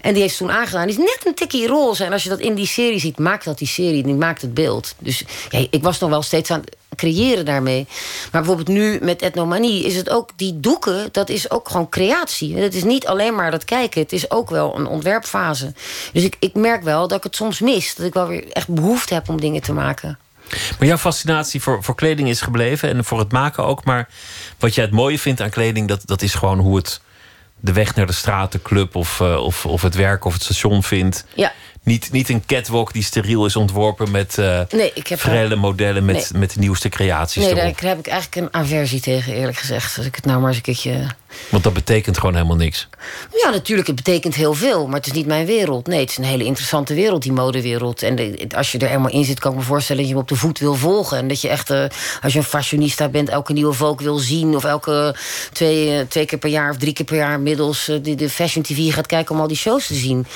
En die heeft toen aangedaan. Die is net een tikje roze. En als je dat in die serie ziet, maakt dat die serie. Die maakt het beeld. Dus ik was nog wel steeds aan creëren daarmee. Maar bijvoorbeeld nu met etnomanie is het ook... die doeken, dat is ook gewoon creatie. Het is niet alleen maar dat kijken. Het is ook wel een ontwerpfase. Dus ik, ik merk wel dat ik het soms mis. Dat ik wel weer echt behoefte heb om dingen te maken. Maar jouw fascinatie voor, voor kleding is gebleven en voor het maken ook. Maar wat jij het mooie vindt aan kleding, dat, dat is gewoon hoe het de weg naar de stratenclub of, uh, of, of het werk of het station vindt. Ja. Niet, niet een catwalk die steriel is ontworpen met uh, nee, ik heb frelle modellen met, met de nieuwste creaties. Nee, daar heb ik eigenlijk een aversie tegen, eerlijk gezegd. Als ik het nou maar eens een keertje want dat betekent gewoon helemaal niks. Ja, natuurlijk, het betekent heel veel. Maar het is niet mijn wereld. Nee, het is een hele interessante wereld, die modewereld. En de, als je er helemaal in zit, kan ik me voorstellen... dat je hem op de voet wil volgen. En dat je echt, uh, als je een fashionista bent... elke nieuwe volk wil zien. Of elke twee, uh, twee keer per jaar of drie keer per jaar... middels uh, de, de Fashion TV gaat kijken om al die shows te zien.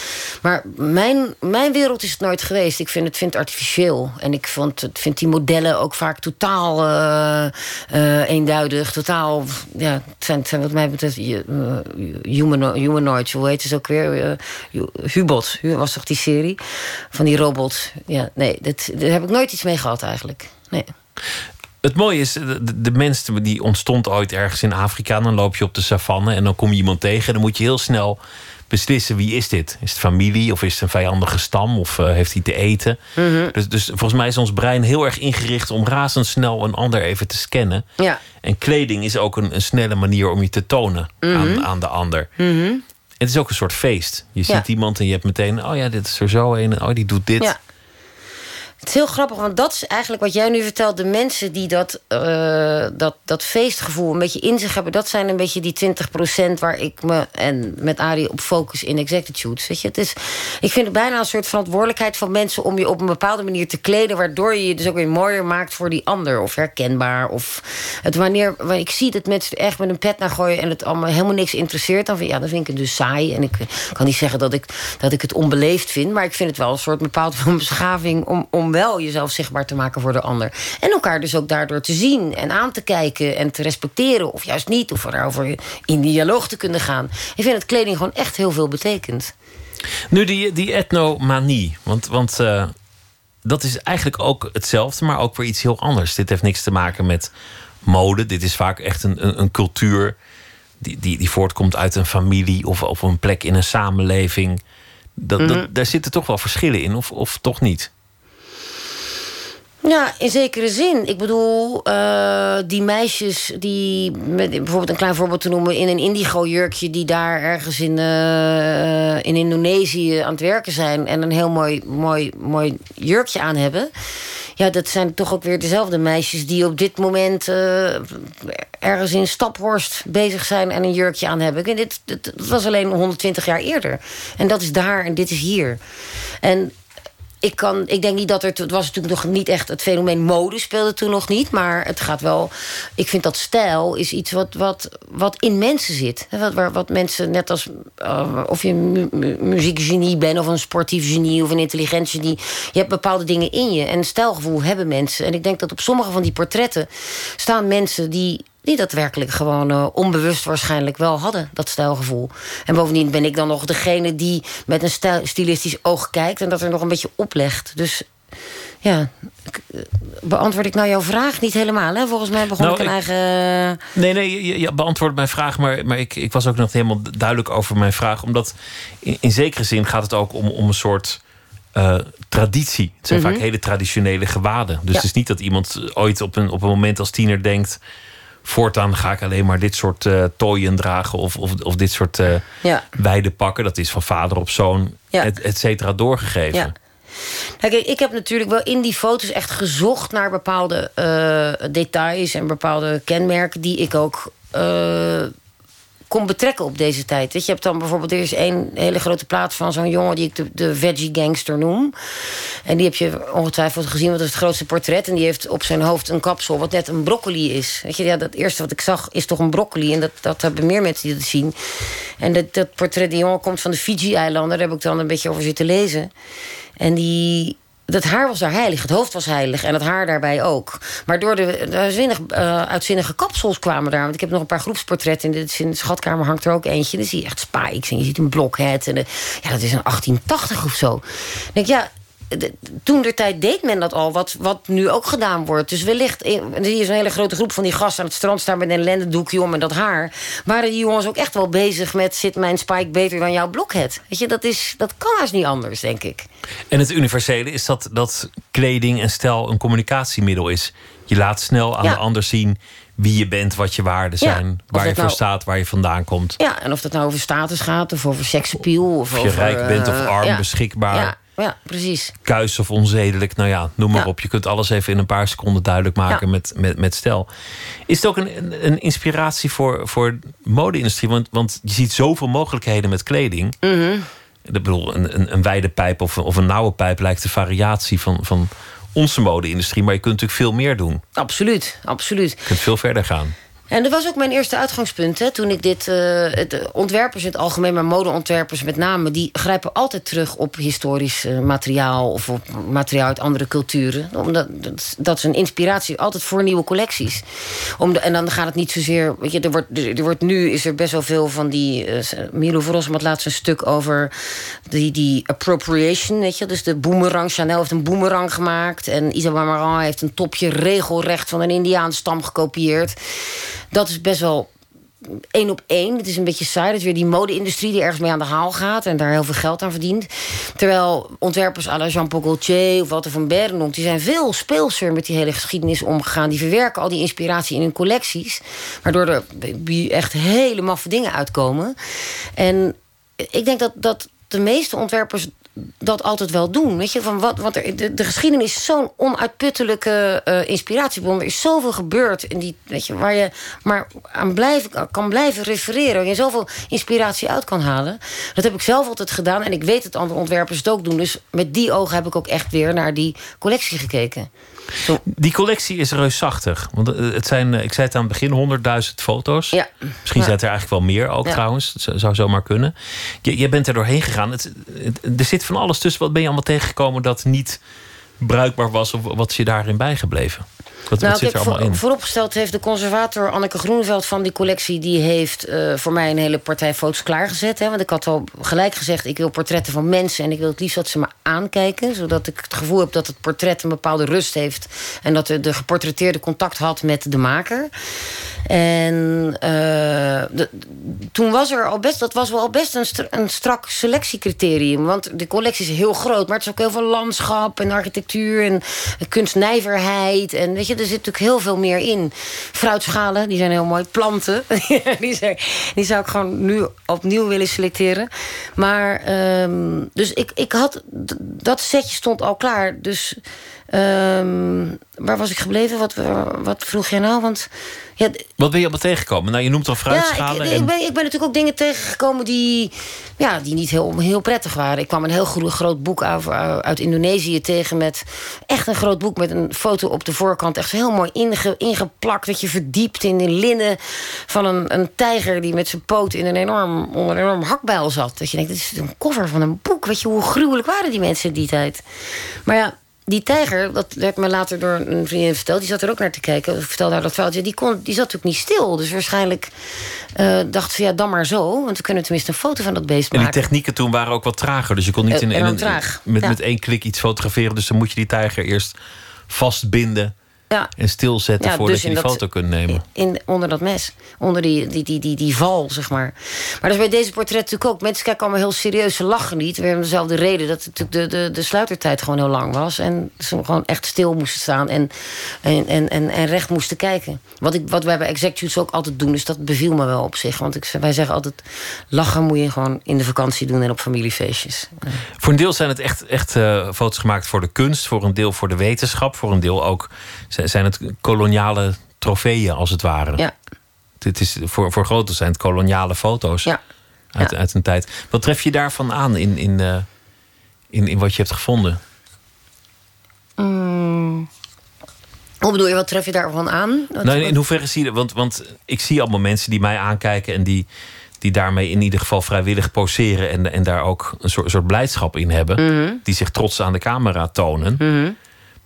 Maar mijn, mijn wereld is het nooit geweest. Ik vind het, vind artificieel. En ik vond, vind die modellen ook vaak totaal eenduidig. Totaal, ja, het zijn, wat mij betreft uh, humano humanoid, hoe heet het ook weer? Uh, Hubot, was toch die serie? Van die robots. Ja, nee, dat, daar heb ik nooit iets mee gehad eigenlijk. Nee. Het mooie is, de, de mens die ontstond ooit ergens in Afrika. Dan loop je op de savanne en dan kom je iemand tegen. En dan moet je heel snel beslissen wie is dit? Is het familie of is het een vijandige stam of uh, heeft hij te eten? Mhm. dus, dus volgens mij is ons brein heel erg ingericht om razendsnel een ander even te scannen. Ja. En kleding is ook een, een snelle manier om je te tonen Mhm. aan, aan de ander. Het is ook een soort feest. Je Ja. ziet iemand en je hebt meteen, oh ja, dit is er zo een, oh die doet dit. Ja. Het is heel grappig, want dat is eigenlijk wat jij nu vertelt. De mensen die dat, eh, dat, dat feestgevoel een beetje in zich hebben... dat zijn een beetje die 20% waar ik me en met Arie op focus in executives. Weet je? Het is, ik vind het bijna een soort verantwoordelijkheid van mensen... om je op een bepaalde manier te kleden... waardoor je je dus ook weer mooier maakt voor die ander. Of herkenbaar. Of het wanneer, ik zie dat mensen echt met een pet naar gooien... en het allemaal helemaal niks interesseert... dan vind, ja, vind ik het dus saai. En ik kan niet zeggen dat ik, dat ik het onbeleefd vind... maar ik vind het wel een soort bepaald van beschaving... om, om wel jezelf zichtbaar te maken voor de ander. En elkaar dus ook daardoor te zien en aan te kijken... en te respecteren, of juist niet. Of erover in dialoog te kunnen gaan. Ik vind dat kleding gewoon echt heel veel betekent. Nu die, die etnomanie, want, want eh, dat is eigenlijk ook hetzelfde, maar ook weer iets heel anders. Dit heeft niks te maken met mode. Dit is vaak echt een, een, een cultuur die, die, die voortkomt uit een familie of op een plek in een samenleving. Dat, dat, daar zitten toch wel verschillen in, of, of toch niet? Ja, in zekere zin. Ik bedoel, eh, die meisjes die, bijvoorbeeld een klein voorbeeld te noemen, in een indigo-jurkje, die daar ergens in, eh, in Indonesië aan het werken zijn en een heel mooi, mooi, mooi jurkje aan hebben. Ja, dat zijn toch ook weer dezelfde meisjes die op dit moment eh, ergens in Staphorst bezig zijn en een jurkje aan hebben. En dit, dit, dat was alleen 120 jaar eerder. En dat is daar en dit is hier. En ik, kan, ik denk niet dat er. Het was natuurlijk nog niet echt. Het fenomeen mode speelde toen nog niet. Maar het gaat wel. Ik vind dat stijl is iets wat, wat, wat in mensen zit. Wat, wat mensen, net als. eh, of je een mu- mu- muziekgenie bent. of een sportief genie. of een intelligent genie. Je hebt bepaalde dingen in je. En een stijlgevoel hebben mensen. En ik denk dat op sommige van die portretten. staan mensen die die dat werkelijk gewoon eh, onbewust waarschijnlijk wel hadden, dat stijlgevoel. En bovendien ben ik dan nog degene die met een stijl, stilistisch oog kijkt... en dat er nog een beetje oplegt. Dus ja, eh, beantwoord ik nou jouw vraag niet helemaal, hè? Volgens mij begon Nou, ik een ik- eigen... Nee, nee, je, je beantwoordt mijn vraag, maar, maar ik, ik was ook nog niet helemaal duidelijk over mijn vraag. Omdat in, in zekere zin gaat het ook om, om een soort eh, traditie. Het zijn vaak hele traditionele gewaden. Dus Mhm. Ja. het is niet dat iemand ooit op een, op een moment als tiener denkt... voortaan ga ik alleen maar dit soort eh tooien dragen... of, of, of dit soort eh Ja. wijde pakken. Dat is van vader op zoon, Ja. et, et cetera, doorgegeven. Ja. Nou, kijk, ik heb natuurlijk wel in die foto's echt gezocht naar bepaalde eh, details en bepaalde kenmerken die ik ook kon betrekken op deze tijd. Je, hebt dan bijvoorbeeld er is één hele grote plaat van zo'n jongen die ik de, de veggie gangster noem. En die heb je ongetwijfeld gezien, want dat is het grootste portret. En die heeft op zijn hoofd een kapsel wat net een broccoli is. Weet je, ja, dat eerste wat ik zag is toch een broccoli. En dat, dat hebben meer mensen die zien. En dat, dat portret, die jongen komt van de Fiji-eilanden. Daar heb ik dan een beetje over zitten lezen. En die, het haar was daar heilig, het hoofd was heilig en het haar daarbij ook. Maar door de, uh, uitzinnige kapsels kwamen daar. Want ik heb nog een paar groepsportretten. In de, in de schatkamer hangt er ook eentje. Dan zie je echt spikes en je ziet een blokhead. En ja, dat is een 1880 of zo. Denk ja, toen de tijd deed men dat al, wat, wat nu ook gedaan wordt. Dus wellicht, zie je zo'n hele grote groep van die gasten aan het strand staan met een lendendoekje om en dat haar. Waren die jongens ook echt wel bezig met: zit mijn spike beter dan jouw blokhead? Weet je, dat, is, dat kan haast niet anders, denk ik. En het universele is dat, dat kleding en stijl een communicatiemiddel is. Je laat snel aan de ander zien wie je bent, wat je waarden zijn, waar je voor nou- staat, waar je vandaan komt. Ja, en of dat nou over status gaat of over seksappeal. Of, of je over, rijk bent of arm, uh, beschikbaar ja, precies. Kuis of onzedelijk, nou ja, noem maar op. Je kunt alles even in een paar seconden duidelijk maken met, met, met stijl. Is het ook een, een inspiratie voor, voor de mode-industrie? Want, want je ziet zoveel mogelijkheden met kleding. Mm Ik bedoel, een, een, een wijde pijp of, of een nauwe pijp lijkt de variatie van, van onze mode-industrie. Maar je kunt natuurlijk veel meer doen. Absoluut, absoluut. Je kunt veel verder gaan. En dat was ook mijn eerste uitgangspunt. Hè, toen ik dit. Uh, het, ontwerpers in het algemeen, maar modeontwerpers met name. die grijpen altijd terug op historisch uh, materiaal. of op materiaal uit andere culturen. Omdat, dat, is een inspiratie altijd voor nieuwe collecties. Om en dan gaat het niet zozeer. Weet je, er, wordt, er, wordt nu is er best wel veel van die. Milo Verosman had laatst een stuk over. Die, die appropriation. Weet je, dus de boomerang. Chanel heeft een boomerang gemaakt. En Isabelle Marant heeft een topje regelrecht van een Indiaanse stam gekopieerd dat is best wel één op één. Het is een beetje saai. Dat is weer die mode-industrie die ergens mee aan de haal gaat... en daar heel veel geld aan verdient. Terwijl ontwerpers à Jean-Paul Gaultier of Walter van Berenonk... die zijn veel speelser met die hele geschiedenis omgegaan. Die verwerken al die inspiratie in hun collecties. Waardoor er echt hele maffe dingen uitkomen. En ik denk dat, dat de meeste ontwerpers dat altijd wel doen. Weet je, van wat, wat er, de, de geschiedenis is zo'n onuitputtelijke uh, inspiratiebron. Er is zoveel gebeurd in die, weet je, waar je maar aan blijven, kan blijven refereren. Waar je zoveel inspiratie uit kan halen. Dat heb ik zelf altijd gedaan. En ik weet dat andere ontwerpers het ook doen. Dus met die ogen heb ik ook echt weer naar die collectie gekeken. Die collectie is reusachtig. Want eh, het zijn, eh, ik zei het aan het begin, 100.000 foto's. Ja. Misschien zijn het er eigenlijk wel meer ook trouwens. Dat zou zomaar kunnen. Je, je bent er doorheen gegaan. Het, er zit van alles tussen. Wat ben je allemaal tegengekomen dat niet bruikbaar was? Of wat is je daarin bijgebleven? Wat, nou, zit er allemaal voor, in? Vooropgesteld heeft de conservator Anneke Groeneveld van die collectie... die heeft uh, voor mij een hele partij foto's klaargezet. Hè, want ik had al gelijk gezegd, ik wil portretten van mensen... en ik wil het liefst dat ze me aankijken. Zodat ik het gevoel heb dat het portret een bepaalde rust heeft... en dat de, de geportretteerde contact had met de maker. En de, toen was er al best, dat was wel al best een, een strak selectiecriterium. Want de collectie is heel groot, maar het is ook heel veel landschap en architectuur en kunstnijverheid. En weet je, er zit natuurlijk heel veel meer in. Fruitschalen, die zijn heel mooi. Planten, die, die zou ik gewoon nu opnieuw willen selecteren. Maar, um, dus ik, ik had, dat setje stond al klaar. Dus Um, waar was ik gebleven? Wat, wat vroeg jij nou? Want, ja, wat ben je allemaal tegengekomen? Nou, je noemt al fruitschalen. Ja, ik, ik, ben, ik ben natuurlijk ook dingen tegengekomen die, ja, die niet heel, heel prettig waren. Ik kwam een heel groot boek over, uit Indonesië tegen... met echt een groot boek met een foto op de voorkant. Echt heel mooi inge, ingeplakt. Dat je verdiept in de linnen van een, een tijger... die met zijn poot in een enorm, onder een enorm hakbijl zat. Dat je denkt, dit is een cover van een boek. Weet je, hoe gruwelijk waren die mensen in die tijd? Maar ja, die tijger, dat werd me later door een vriendin verteld... die zat er ook naar te kijken, ik vertelde haar dat verhaaltje... die, kon, die zat natuurlijk niet stil. Dus waarschijnlijk uh, dacht ze, ja, dan maar zo. Want we kunnen tenminste een foto van dat beest maken. En die technieken toen waren ook wat trager. Dus je kon niet uh, in, in. Met, met één klik iets fotograferen. Dus dan moet je die tijger eerst vastbinden ja. en stilzetten ja, voordat dus je die foto kunt nemen. In, onder dat mes. Onder die, die, die, die, die val, zeg maar. Maar dat is bij deze portret natuurlijk ook. Mensen kijken allemaal heel serieus. Ze lachen niet. We hebben dezelfde reden dat natuurlijk de, de, de sluitertijd gewoon heel lang was. En ze gewoon echt stil moesten staan en, en, en, en, en recht moesten kijken. Wat, ik, wat wij bij Executives ook altijd doen. Dus dat beviel me wel op zich. Want ik, wij zeggen altijd... lachen moet je gewoon in de vakantie doen en op familiefeestjes. Voor een deel zijn het echt, echt uh, foto's gemaakt voor de kunst. Voor een deel voor de wetenschap. Voor een deel ook zijn het koloniale trofeeën, als het ware. Ja. Dit is, voor, voor grote zijn het koloniale foto's ja. Uit, ja. uit een tijd. Wat tref je daarvan aan in, in, uh, in, in wat je hebt gevonden? Mm. Hoe bedoel je, wat tref je daarvan aan? Nou, in, in hoeverre zie je Want, want ik zie allemaal mensen die mij aankijken en die, die daarmee in ieder geval vrijwillig poseren en, en daar ook een soort, soort blijdschap in hebben. Die zich trots aan de camera tonen.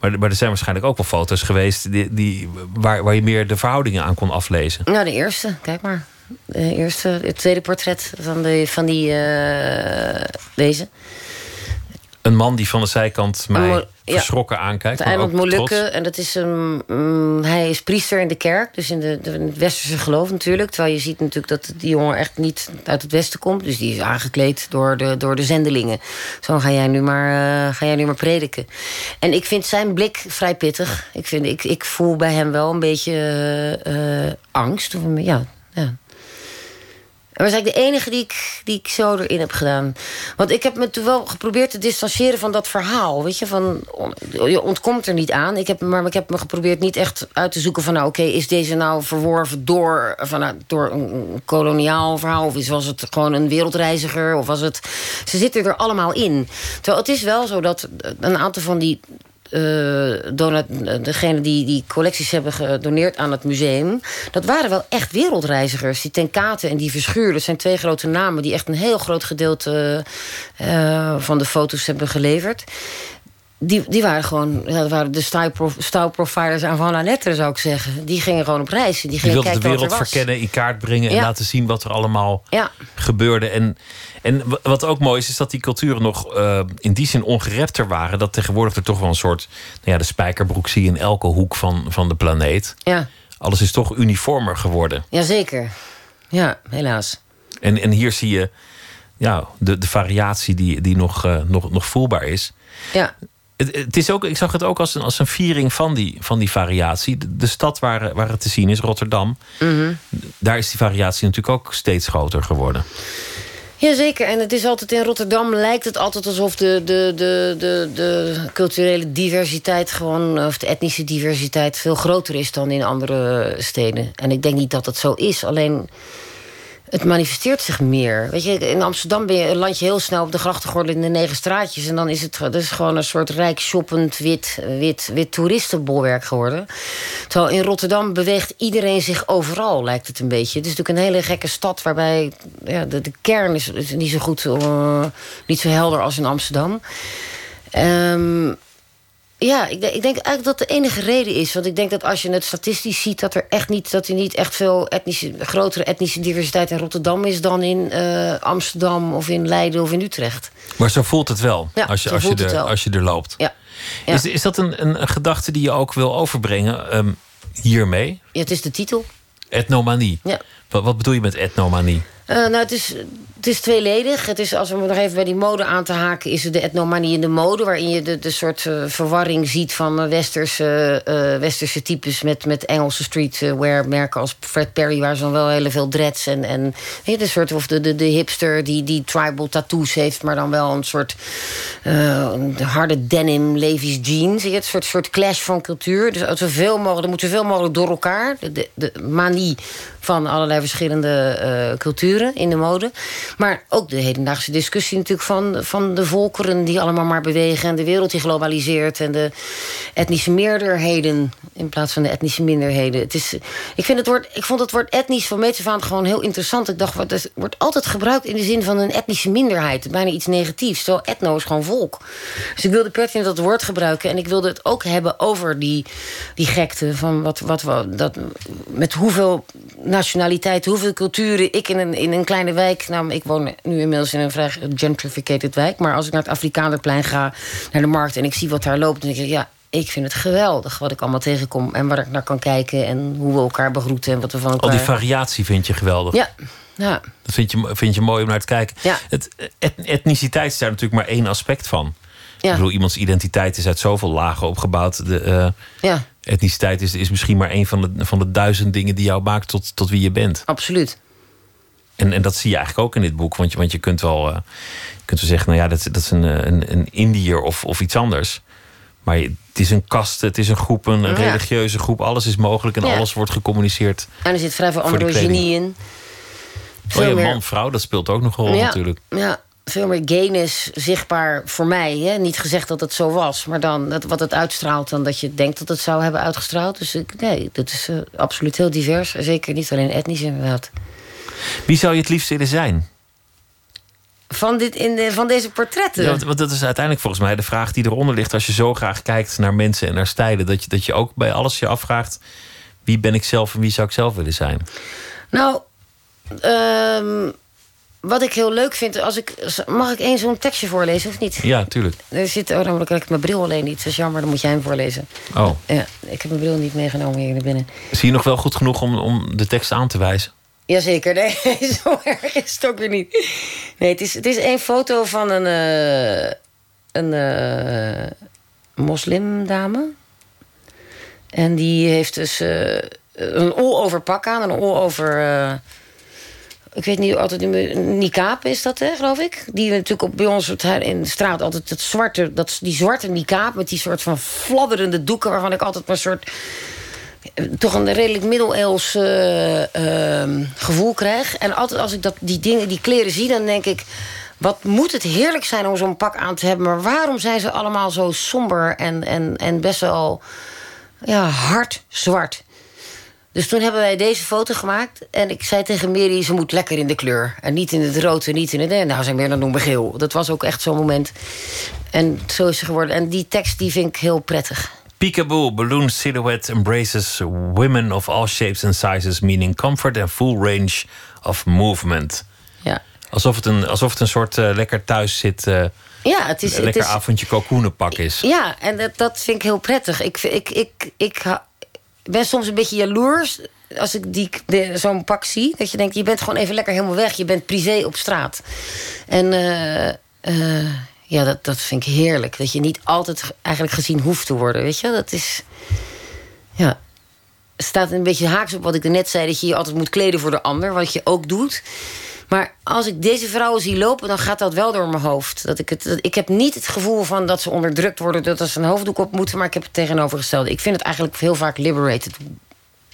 Maar, maar er zijn waarschijnlijk ook wel foto's geweest die, die, waar, waar je meer de verhoudingen aan kon aflezen. Nou, de eerste, kijk maar. De eerste, het tweede portret van, de, van die, eh, deze. Een man die van de zijkant mij Mo- ja. verschrokken aankijkt. Het eiland trots. En dat is een, mm, hij is priester in de kerk. Dus in, de, de- in het westerse geloof natuurlijk. Terwijl je ziet natuurlijk dat die jongen echt niet uit het westen komt. Dus die is aangekleed door de, door de zendelingen. Zo ga jij, nu maar, eh, ga jij nu maar prediken. En ik vind zijn blik vrij pittig. Ik, vind, ik, ik voel bij hem wel een beetje eh, eh, angst. Of ja, ja. Was eigenlijk de enige die ik, die ik zo erin heb gedaan. Want ik heb me toen wel geprobeerd te distancieren van dat verhaal. Weet je, van je ontkomt er niet aan. Ik heb, maar ik heb me geprobeerd niet echt uit te zoeken van... nou, oké, is deze nou verworven door, vanuit, door een koloniaal verhaal... of was het gewoon een wereldreiziger? Of was het... Ze zitten er allemaal in. Terwijl het is wel zo dat een aantal van die donat, degene die die collecties hebben gedoneerd aan het museum... dat waren wel echt wereldreizigers. Die Ten Kate en die Verschuur, dat zijn twee grote namen... die echt een heel groot gedeelte eh, van de foto's hebben geleverd. Die, die waren gewoon dat waren de style, pro, style profilers aan Van La Lettre, zou ik zeggen. Die gingen gewoon op reis. Die Die gingen wilde de kijken wat wereld er was. verkennen, in kaart brengen en Ja. laten zien wat er allemaal Ja. gebeurde. En, en wat ook mooi is, is dat die culturen nog eh, in die zin ongerepter waren. Dat tegenwoordig er toch wel een soort. Nou ja, de spijkerbroek zie je in elke hoek van, van de planeet. Ja, Alles is toch uniformer geworden. jazeker. Ja, helaas. En, en hier zie je ja, de, de variatie die, die nog, eh, nog, nog voelbaar is. Ja, Het, het is ook, ik zag het ook als een, als een viering van die, van die variatie. De, de stad waar, waar het te zien is, Rotterdam, daar is die variatie natuurlijk ook steeds groter geworden. Jazeker, en het is altijd in Rotterdam lijkt het altijd alsof de, de, de, de, de culturele diversiteit gewoon, of de etnische diversiteit, veel groter is dan in andere steden. En ik denk niet dat dat zo is. Alleen het manifesteert zich meer. Weet je, in Amsterdam ben je een landje heel snel op de grachtengordel in de negen straatjes. En dan is het, is gewoon een soort rijk shoppend wit, wit, wit toeristenbolwerk geworden. Terwijl in Rotterdam beweegt iedereen zich overal, lijkt het een beetje. Het is natuurlijk een hele gekke stad waarbij ja, de, de kern is, niet zo goed, eh, niet zo helder als in Amsterdam. Ehm, ja, ik denk, ik denk eigenlijk dat de enige reden is. Want ik denk dat als je het statistisch ziet... dat er echt niet, dat er niet echt veel etnische, grotere etnische diversiteit in Rotterdam is... dan in eh, Amsterdam of in Leiden of in Utrecht. Maar zo voelt het wel, Ja, als, je, als, je er, wel. als je er loopt. Ja. Ja. Is, is dat een, een, een gedachte die je ook wil overbrengen ehm, hiermee? ja, het is de titel. Etnomanie. Ja. Wat, wat bedoel je met etnomanie? Eh, nou, het is, het is tweeledig. Het is, als we nog even bij die mode aan te haken... is het de etnomanie in de mode... waarin je de, de soort eh, verwarring ziet van eh, westerse, westerse types... met, met Engelse streetwear merken als Fred Perry... waar ze dan wel heel veel dreads en... en je, de soort, of de, de, de hipster die, die tribal tattoos heeft... maar dan wel een soort harde denim, Levi's jeans. Je, het soort, soort clash van cultuur. Dus zoveel mogelijk, er moet zoveel mogelijk door elkaar. De, de, de manie van allerlei verschillende eh, culturen in de mode. Maar ook de hedendaagse discussie natuurlijk van, van de volkeren die allemaal maar bewegen... en de wereld die globaliseert en de etnische meerderheden... in plaats van de etnische minderheden. Het is, ik, vind het woord, ik vond het woord etnisch van meet af aan gewoon heel interessant. Ik dacht, wat, het wordt altijd gebruikt in de zin van een etnische minderheid. Bijna iets negatiefs, terwijl etno is gewoon volk. Dus ik wilde pertinent dat woord gebruiken... en ik wilde het ook hebben over die, die gekte... van wat, wat we, dat, met hoeveel nationaliteit, hoeveel culturen... ik in een, in een kleine wijk... nou, ik woon nu inmiddels in een vrij gentrificated wijk... maar als ik naar het Afrikanerplein ga, naar de markt... en ik zie wat daar loopt, dan denk ik... ja, ik vind het geweldig wat ik allemaal tegenkom... en waar ik naar kan kijken en hoe we elkaar begroeten... en wat we van elkaar... Al die variatie vind je geweldig. Ja, ja. Dat vind je, vind je mooi om naar te kijken. Ja. Het, et- etniciteit is daar natuurlijk maar één aspect van. Ja. Ik bedoel, iemands identiteit is uit zoveel lagen opgebouwd. De, eh, ja, etniciteit is, is misschien maar één van de, van de duizend dingen die jou maakt tot, tot wie je bent. absoluut. En, en dat zie je eigenlijk ook in dit boek. Want je, want je kunt wel, eh, je kunt wel zeggen, nou ja, dat, dat is een, een, een Indiër of, of iets anders. Maar je- het is een kast, het is een groep, een, een Ja. religieuze groep. Alles is mogelijk en Ja. alles wordt gecommuniceerd. En er zit vrij veel androgynie in. Oh Veel ja, meer- man, vrouw, dat speelt ook nog een rol ja, natuurlijk. Ja, veel meer gayness zichtbaar voor mij. Hè? Niet gezegd dat het zo was, maar dan dat, wat het uitstraalt... dan dat je denkt dat het zou hebben uitgestraald. Dus ik, nee, dat is eh, absoluut heel divers. Zeker niet alleen etnisch inderdaad. Wie zou je het liefst willen zijn? Van, dit in de, van deze portretten? Ja, want, want dat is uiteindelijk volgens mij de vraag die eronder ligt. Als je zo graag kijkt naar mensen en naar stijlen, dat je, dat je ook bij alles je afvraagt: wie ben ik zelf en wie zou ik zelf willen zijn? Nou, ehm, wat ik heel leuk vind, als ik, mag ik één zo'n tekstje voorlezen of niet? Ja, tuurlijk. Er zit, oh, dan ik mijn bril alleen niet. Dat is jammer, dan moet jij hem voorlezen. Oh. Ja, ik heb mijn bril niet meegenomen hier naar binnen. Zie je nog wel goed genoeg om, om de tekst aan te wijzen? Jazeker, nee, zo erg is het ook weer niet. Nee, het is, het is één foto van een, uh, een uh, moslimdame. En die heeft dus uh, een all-over pak aan, een all-over... ik weet niet, altijd niqab is dat, hè, geloof ik. Die natuurlijk op, bij ons in de straat altijd het zwarte, dat, die zwarte niqab... met die soort van fladderende doeken... waarvan ik altijd een soort toch een redelijk middeleeuws uh, gevoel krijg. En altijd als ik dat, die, dingen, die kleren zie, dan denk ik... wat moet het heerlijk zijn om zo'n pak aan te hebben... maar waarom zijn ze allemaal zo somber en, en, en best wel ja, hard zwart? Dus toen hebben wij deze foto gemaakt. En ik zei tegen Mary, ze moet lekker in de kleur. En niet in het rood en niet in het... Nou, zijn meer dan noemen geel. Dat was ook echt zo'n moment. En zo is ze geworden. En die tekst die vind ik heel prettig. Peekaboo balloon silhouette embraces women of all shapes and sizes, meaning comfort and full range of movement. Ja. Alsof het een, alsof het een soort uh, lekker thuis zit. Uh, ja, het is een lekker het is, avondje cocoonenpak is. Ja, en dat, dat vind ik heel prettig. Ik, ik, ik, ik, ben soms een beetje jaloers als ik die, zo'n pak zie. Dat je denkt, je bent gewoon even lekker helemaal weg. Je bent privé op straat. En uh, ja, dat, dat vind ik heerlijk. Dat je niet altijd eigenlijk gezien hoeft te worden. Weet je, dat is. Ja. Staat een beetje haaks op wat ik net zei: dat je je altijd moet kleden voor de ander, wat je ook doet. Maar als ik deze vrouwen zie lopen, dan gaat dat wel door mijn hoofd. Dat ik, het, dat, ik heb niet het gevoel van dat ze onderdrukt worden, dat ze een hoofddoek op moeten, maar ik heb het tegenovergestelde. Ik vind het eigenlijk heel vaak liberated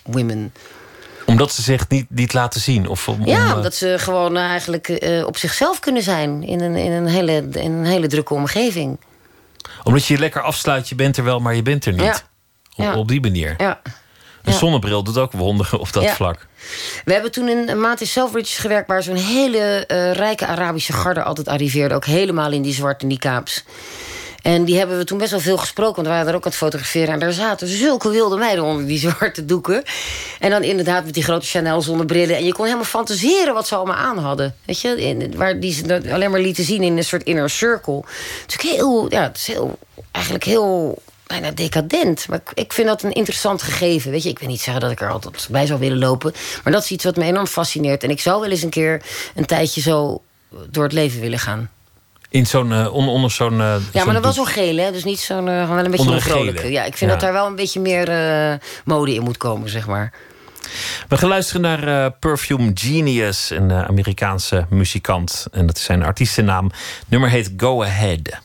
women omdat ze zich niet, niet laten zien? Of om, ja, om, omdat ze gewoon eigenlijk uh, op zichzelf kunnen zijn in een, in, een hele, in een hele drukke omgeving. Omdat je je lekker afsluit, je bent er wel, maar je bent er niet. Ja. Op, ja. op die manier. Ja. Een zonnebril doet ook wonderen op dat vlak. We hebben toen een maand in Selfridges gewerkt... waar zo'n hele uh, rijke Arabische garde altijd arriveerde. Ook helemaal in die zwarte niqabs. En die hebben we toen best wel veel gesproken, want we waren er ook aan het fotograferen. En daar zaten zulke wilde meiden onder die zwarte doeken. En dan inderdaad met die grote Chanel zonnebrillen. En je kon helemaal fantaseren wat ze allemaal aan hadden. Weet je, in, waar die ze alleen maar lieten zien in een soort inner circle. Het is heel, ja, het is heel, eigenlijk heel bijna decadent. Maar ik vind dat een interessant gegeven. Weet je, ik wil niet zeggen dat ik er altijd bij zou willen lopen. Maar dat is iets wat me enorm fascineert. En ik zou wel eens een keer een tijdje zo door het leven willen gaan. In zo'n, uh, onder zo'n... Uh, ja, maar dat was zo'n gele, hè? dus niet zo'n, uh, wel een beetje een vrolijke. Ja, ik vind ja. dat daar wel een beetje meer mode in moet komen, zeg maar. We gaan luisteren naar Perfume Genius, een Amerikaanse muzikant. En dat is zijn artiestennaam. Het nummer heet Go Ahead.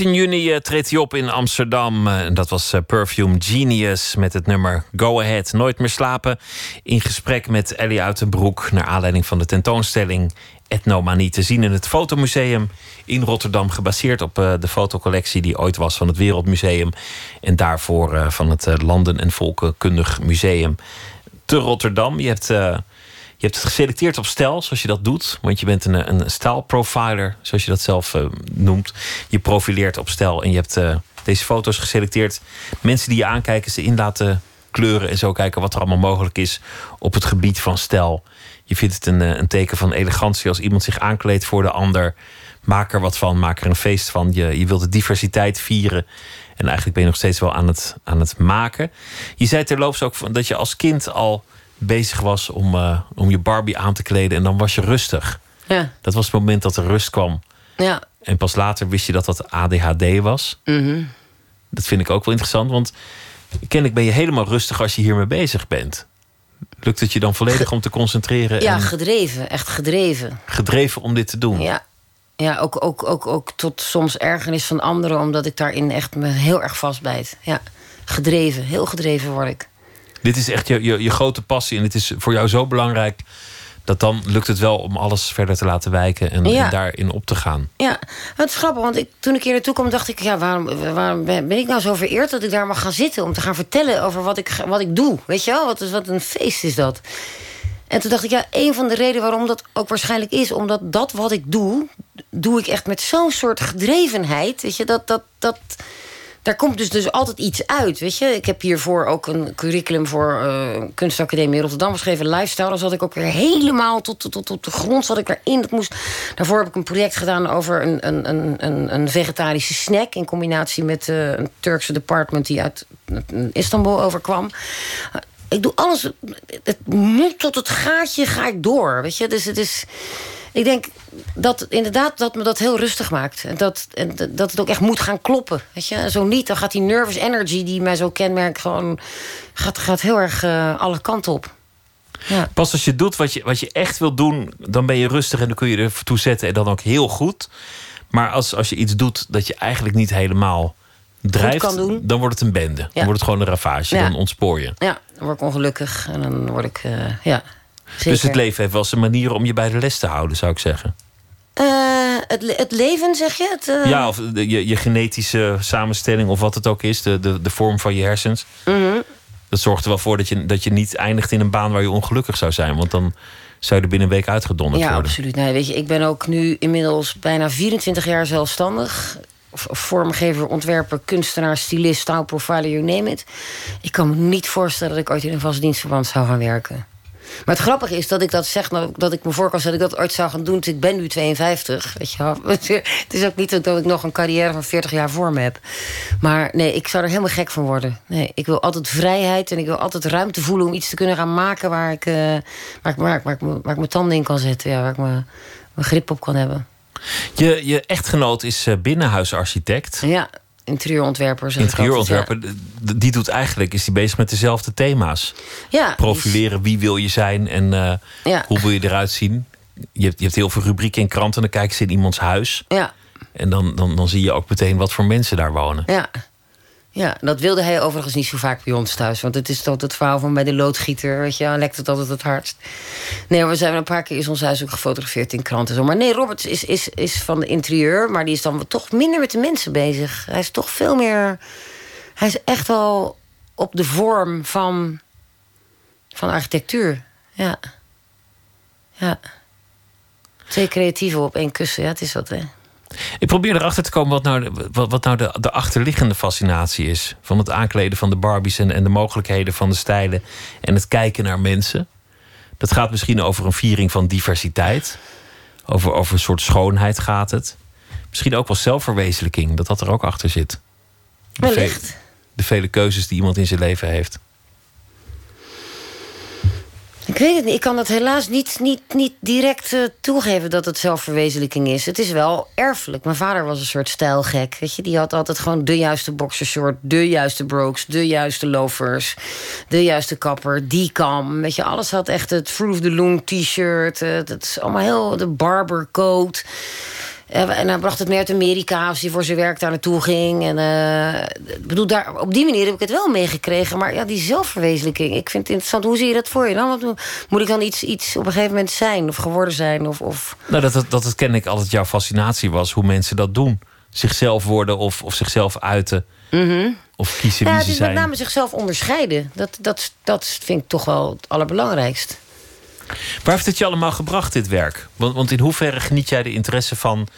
13 juni uh, treedt hij op in Amsterdam. Uh, dat was uh, Perfume Genius met het nummer Go Ahead. Nooit meer slapen. In gesprek met Ellie Uitenbroek. Naar aanleiding van de tentoonstelling Etnomanie. Te zien in het Fotomuseum in Rotterdam. Gebaseerd op de fotocollectie die ooit was van het Wereldmuseum. En daarvoor van het Landen- en Volkenkundig Museum te Rotterdam. Je hebt je hebt het geselecteerd op stijl, zoals je dat doet. Want je bent een, een stijlprofiler, zoals je dat zelf uh, noemt. Je profileert op stijl en je hebt uh, deze foto's geselecteerd. Mensen die je aankijken, ze in laten kleuren en zo kijken wat er allemaal mogelijk is op het gebied van stijl. Je vindt het een, een teken van elegantie als iemand zich aankleedt voor de ander. Maak er wat van, maak er een feest van. Je, je wilt de diversiteit vieren. En eigenlijk ben je nog steeds wel aan het, aan het maken. Je zei terloops ook dat je als kind al bezig was om, uh, om je Barbie aan te kleden. En dan was je rustig. Ja. Dat was het moment dat er rust kwam. Ja. En pas later wist je dat dat ADHD was. Mhm. Dat vind ik ook wel interessant. Want kennelijk ben je helemaal rustig als je hiermee bezig bent. Lukt het je dan volledig om te concentreren? Ja, en gedreven. Echt gedreven. gedreven om dit te doen. Ja. Ja, ook, ook, ook, ook tot soms ergernis van anderen... omdat ik daarin echt me heel erg vastbijt. Ja, gedreven. Heel gedreven word ik. Dit is echt je, je, je grote passie. En het is voor jou zo belangrijk dat dan lukt het wel om alles verder te laten wijken en, Ja. en daarin op te gaan. Ja, het is grappig, want ik, toen ik hier naartoe kwam, dacht ik: ja, waarom, waarom ben ik nou zo vereerd dat ik daar mag gaan zitten om te gaan vertellen over wat ik, wat ik doe? Weet je wel, wat, is, wat een feest is dat. En toen dacht ik: ja, een van de redenen waarom dat ook waarschijnlijk is, omdat dat wat ik doe, doe ik echt met zo'n soort gedrevenheid. Weet je, dat. dat, dat daar komt dus, dus altijd iets uit, weet je. Ik heb hiervoor ook een curriculum voor eh, Kunstacademie Rotterdam geschreven, lifestyle. Daar zat ik ook weer helemaal tot, tot, tot op de grond zat ik. Dat moest, daarvoor heb ik een project gedaan over een, een, een, een, een vegetarische snack... in combinatie met eh, een Turkse department die uit eh, Istanbul overkwam. Ik doe alles, het moet tot het gaatje ga ik door, weet je. Dus het is... Ik denk dat inderdaad dat me dat heel rustig maakt. En dat, en dat het ook echt moet gaan kloppen. Weet je? En zo niet, dan gaat die nervous energy die mij zo kenmerkt... gewoon gaat, gaat heel erg eh, alle kanten op. Ja. Pas als je doet wat je, wat je echt wil doen, dan ben je rustig en dan kun je er toe zetten en dan ook heel goed. Maar als, als je iets doet dat je eigenlijk niet helemaal drijft, dan wordt het een bende. Dan wordt het gewoon een ravage. Ja. Dan ontspoor je. ja, dan word ik ongelukkig. En dan word ik, eh, ja, zeker. Dus het leven heeft wel zijn manier om je bij de les te houden, zou ik zeggen. Eh, het, le- het leven, zeg je? Het, eh, Ja, of de- je, je genetische samenstelling of wat het ook is, de, de, de vorm van je hersens. mhm. Dat zorgt er wel voor dat je, dat je niet eindigt in een baan waar je ongelukkig zou zijn. Want dan zou je er binnen een week uitgedonderd Ja, worden. absoluut. Nee, weet je, ik ben ook nu inmiddels bijna 24 jaar zelfstandig. Vormgever, ontwerper, kunstenaar, stylist, stylprofiler, you name it. Ik kan me niet voorstellen dat ik ooit in een vast dienstverband zou gaan werken. Maar het grappige is dat ik dat zeg, nou, dat ik me voor kan dat ik dat ooit zou gaan doen. want Ik ben nu 52. Weet je wel. Het is ook niet dat ik nog een carrière van 40 jaar voor me heb. Maar nee, ik zou er helemaal gek van worden. Nee, ik wil altijd vrijheid en ik wil altijd ruimte voelen om iets te kunnen gaan maken waar ik, eh, waar ik, waar ik, waar ik, me- waar ik mijn tanden in kan zetten. Ja, waar ik me, mijn grip op kan hebben. Je, je echtgenoot is eh, binnenhuisarchitect. Ja, interieurontwerper. Interieurontwerper, altijd, die doet eigenlijk, is die bezig met dezelfde thema's. Ja, Profileren, wie wil je zijn en eh, Ja. hoe wil je eruit zien. Je hebt, je hebt heel veel rubrieken in kranten, dan kijken ze in iemands huis. Ja, En dan, dan, dan zie je ook meteen wat voor mensen daar wonen. ja. Ja, dat wilde hij overigens niet zo vaak bij ons thuis. Want het is toch het verhaal van bij de loodgieter. Weet je, dan lekt het altijd het hardst. Nee, we zijn een paar keer is ons huis ook gefotografeerd in kranten. Zo. Maar nee, Robert is, is, is van de interieur. Maar die is dan toch minder met de mensen bezig. Hij is toch veel meer... Hij is echt wel op de vorm van, van architectuur. Ja. Ja. Twee creatieven op één kussen. Ja, het is wat, hè. Ik probeer erachter te komen wat nou, de, wat, wat nou de, de achterliggende fascinatie is. Van het aankleden van de Barbies en, en de mogelijkheden van de stijlen. En het kijken naar mensen. Dat gaat misschien over een viering van diversiteit. Over, over een soort schoonheid gaat het. Misschien ook wel zelfverwezenlijking, dat dat er ook achter zit. De, ve- Wellicht. de vele keuzes die iemand in zijn leven heeft. Ik weet het niet. Ik kan dat helaas niet, niet, niet direct eh, toegeven dat het zelfverwezenlijking is. Het is wel erfelijk. Mijn vader was een soort stijlgek. Weet je? Die had altijd gewoon de juiste boxershort, de juiste brogues, de juiste loafers, de juiste kapper, die kam. Weet je, alles had echt het Fruit of the Loom t-shirt. eh, dat is allemaal heel de barbercoat. Eh, en hij bracht het meer uit Amerika, als hij voor zijn werk daar naartoe ging. En, eh, bedoel, daar, op die manier heb ik het wel meegekregen. Maar ja, die zelfverwezenlijking, ik vind het interessant. Hoe zie je dat voor je dan? Wat, moet ik dan iets, iets op een gegeven moment zijn of geworden zijn? Of, of... Nou, dat, dat, dat het ken ik altijd jouw fascinatie was, hoe mensen dat doen. Zichzelf worden of, of zichzelf uiten. Of kiezen Ja, wie het ze is met zijn. name zichzelf onderscheiden. Dat, dat, dat vind ik toch wel het allerbelangrijkst. Waar heeft het je allemaal gebracht, dit werk? Want, want in hoeverre geniet jij de interesse van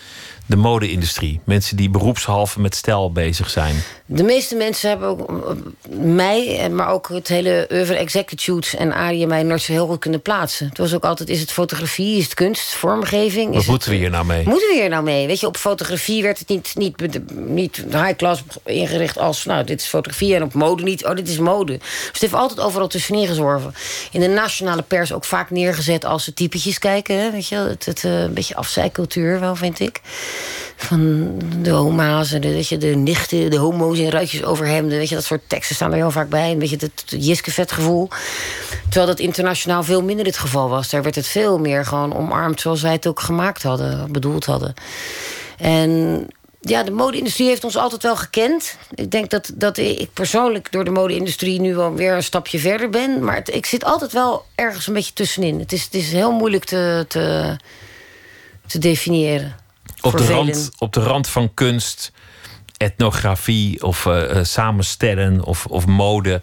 de mode-industrie? Mensen die beroepshalve met stijl bezig zijn. De meeste mensen hebben ook mij, maar ook het hele oeuvre executives en Arie en mij nooit zo heel goed kunnen plaatsen. Het was ook altijd, is het fotografie, is het kunst, vormgeving? Wat moeten we hier nou mee? Moeten we hier nou mee? Weet je, op fotografie werd het niet, niet, niet high class ingericht als... nou, dit is fotografie en op mode niet. Oh, dit is mode. Dus het heeft altijd overal tussenin gezworven. In de nationale pers ook vaak neergezet als ze typetjes kijken. Hè? Weet je, het, het, eh, een beetje afzijcultuur wel, vind ik. Van de oma's en de, weet je, de nichten, de homo's in ruitjes overhemden. Weet je, dat soort teksten staan er heel vaak bij. Een beetje het, Jiske-vet gevoel. Terwijl dat internationaal veel minder het geval was. Daar werd het veel meer gewoon omarmd zoals wij het ook gemaakt hadden, bedoeld hadden. En ja, de mode-industrie heeft ons altijd wel gekend. Ik denk dat, dat ik persoonlijk door de mode-industrie nu wel weer een stapje verder ben. Maar ik zit altijd wel ergens een beetje tussenin. Het is, het is heel moeilijk te, te, te definiëren. Op de, rand, op de rand van kunst, etnografie of eh, eh, samenstellen of, of mode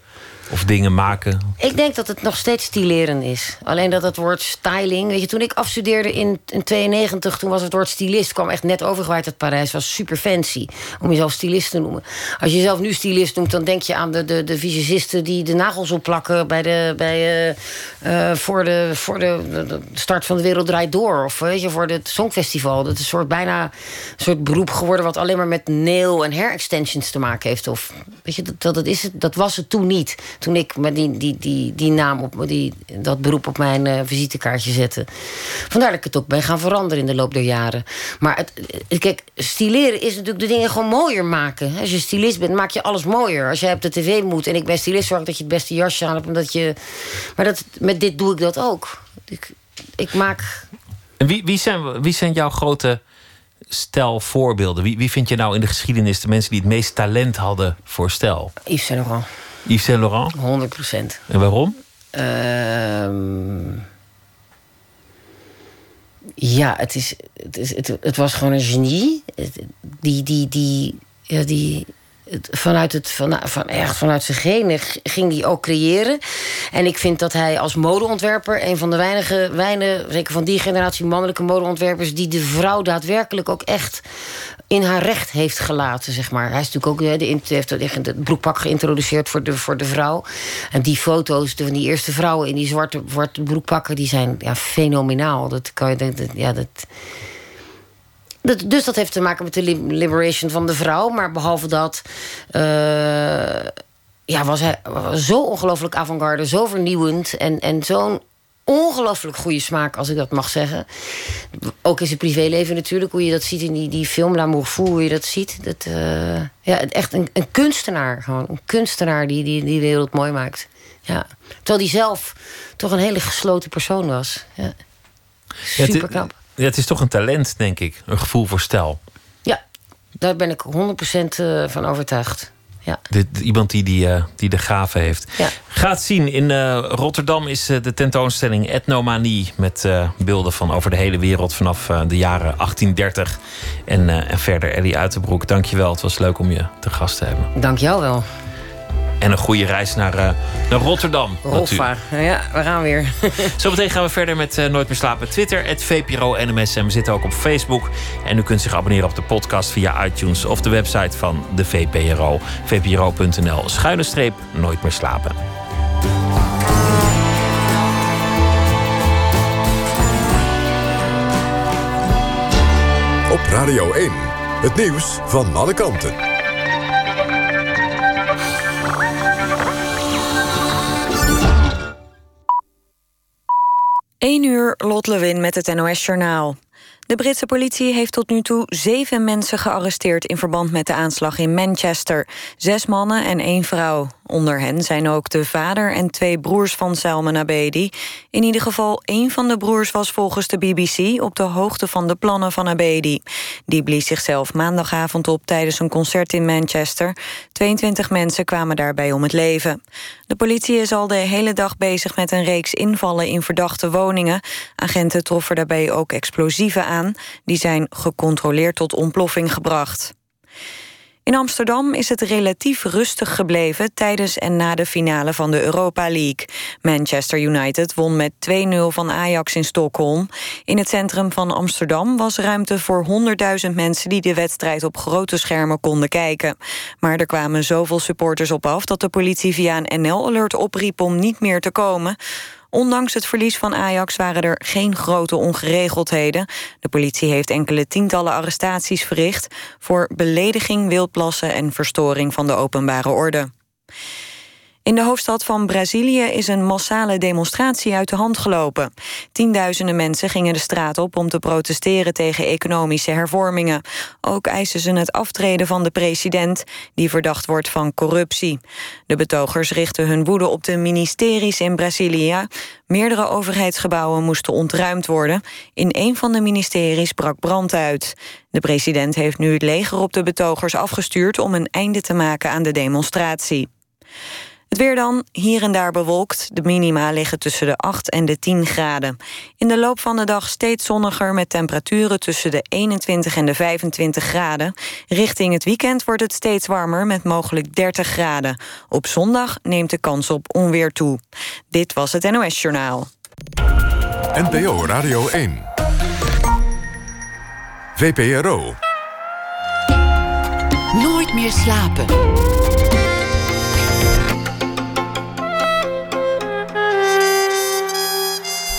of dingen maken. Ik denk dat het nog steeds stileren is. Alleen dat het woord styling... Weet je, toen ik afstudeerde in, in 92, toen was het woord stylist... kwam echt net overgewaaid uit Parijs. was super fancy om jezelf stylist te noemen. Als je jezelf nu stylist noemt, dan denk je aan de, de, de visagisten... die de nagels opplakken bij de, bij, eh, eh, voor, de, voor de, start van De Wereld Draait Door. Of weet je, voor het Songfestival. Dat is een soort, bijna een soort beroep geworden... wat alleen maar met nail- en hair extensions te maken heeft. Of, weet je, dat, dat is het, dat was het toen niet. Toen ik die, die, die, die naam, op, die, dat beroep op mijn eh, visitekaartje zette. Vandaar dat ik het ook ben gaan veranderen in de loop der jaren. Maar het, eh, kijk, stileren is natuurlijk de dingen gewoon mooier maken. Als je stylist bent, maak je alles mooier. Als jij op de tv moet en ik ben stylist, zorg dat je het beste jasje aan hebt. Omdat je, maar dat, met dit doe ik dat ook. Ik, ik maak En wie, wie, zijn, wie zijn jouw grote stijlvoorbeelden? Wie, wie vind je nou in de geschiedenis de mensen die het meest talent hadden voor stijl? Yves Saint Laurent, Yves Saint Laurent. 100 procent. En waarom? Ehm, ja, het, is, het, is, het, het was gewoon een genie. Die, die, die, ja, die, vanuit, het, van, van, echt vanuit zijn genen ging hij ook creëren. En ik vind dat hij als modeontwerper... een van de weinige, weinige, zeker van die generatie mannelijke modeontwerpers... die de vrouw daadwerkelijk ook echt in haar recht heeft gelaten, zeg maar. Hij is natuurlijk ook de, heeft het broekpak geïntroduceerd voor de, voor de vrouw. En die foto's van die eerste vrouwen in die zwarte, zwarte broekpakken... die zijn ja, fenomenaal. Dat kan je, dat, ja, dat, dus dat heeft te maken met de li- liberation van de vrouw. Maar behalve dat... eh, ja, was hij zo ongelooflijk avant-garde, zo vernieuwend... en, en zo'n ongelooflijk goede smaak, als ik dat mag zeggen. Ook in zijn privéleven natuurlijk, hoe je dat ziet in die, die film L'amour fou, hoe je dat ziet. Dat, eh, ja, echt een, een kunstenaar, gewoon. Een kunstenaar die, die die wereld mooi maakt. Ja. Terwijl hij zelf toch een hele gesloten persoon was. Ja. Super knap. Ja, het is toch een talent, denk ik. Een gevoel voor stijl. Ja, daar ben ik 100% eh, van overtuigd. Ja. Iemand die, die, eh, die de gave heeft. Ja. Ga het zien. In eh, Rotterdam is de tentoonstelling Etnomanie. Met beelden van over de hele wereld vanaf de jaren 1830. En, en verder Ellie Uiterbroek. Dankjewel. Het was leuk om je te gast te hebben. Dank jou wel. En een goede reis naar, eh, naar Rotterdam. Rolfa. Ja, we gaan weer. Zometeen gaan we verder met eh, Nooit meer slapen. Twitter, het VPRO NMS. En we zitten ook op Facebook. En u kunt zich abonneren op de podcast via iTunes of de website van de VPRO. VPRO.nl schuine streep Nooit meer slapen. Op Radio 1. Het nieuws van alle kanten. 1 uur, Lot Lewin met het NOS-journaal. De Britse politie heeft tot nu toe zeven mensen gearresteerd... in verband met de aanslag in Manchester. Zes mannen en één vrouw. Onder hen zijn ook de vader en twee broers van Salman Abedi. In ieder geval één van de broers was volgens de BBC... op de hoogte van de plannen van Abedi. Die blies zichzelf maandagavond op tijdens een concert in Manchester. 22 mensen kwamen daarbij om het leven. De politie is al de hele dag bezig met een reeks invallen... in verdachte woningen. Agenten troffen daarbij ook explosieven aan. Die zijn gecontroleerd tot ontploffing gebracht. In Amsterdam is het relatief rustig gebleven tijdens en na de finale van de Europa League. Manchester United won met 2-0 van Ajax in Stockholm. In het centrum van Amsterdam was ruimte voor 100.000 mensen die de wedstrijd op grote schermen konden kijken. Maar er kwamen zoveel supporters op af dat de politie via een NL-alert opriep om niet meer te komen. Ondanks het verlies van Ajax waren er geen grote ongeregeldheden. De politie heeft enkele tientallen arrestaties verricht... voor belediging, wildplassen en verstoring van de openbare orde. In de hoofdstad van Brazilië is een massale demonstratie uit de hand gelopen. Tienduizenden mensen gingen de straat op om te protesteren tegen economische hervormingen. Ook eisen ze het aftreden van de president, die verdacht wordt van corruptie. De betogers richten hun woede op de ministeries in Brazilië. Meerdere overheidsgebouwen moesten ontruimd worden. In een van de ministeries brak brand uit. De president heeft nu het leger op de betogers afgestuurd om een einde te maken aan de demonstratie. Het weer dan, hier en daar bewolkt. De minima liggen tussen de 8 en de 10 graden. In de loop van de dag steeds zonniger met temperaturen tussen de 21 en de 25 graden. Richting het weekend wordt het steeds warmer met mogelijk 30 graden. Op zondag neemt de kans op onweer toe. Dit was het NOS Journaal. NPO Radio 1. VPRO. Nooit meer slapen.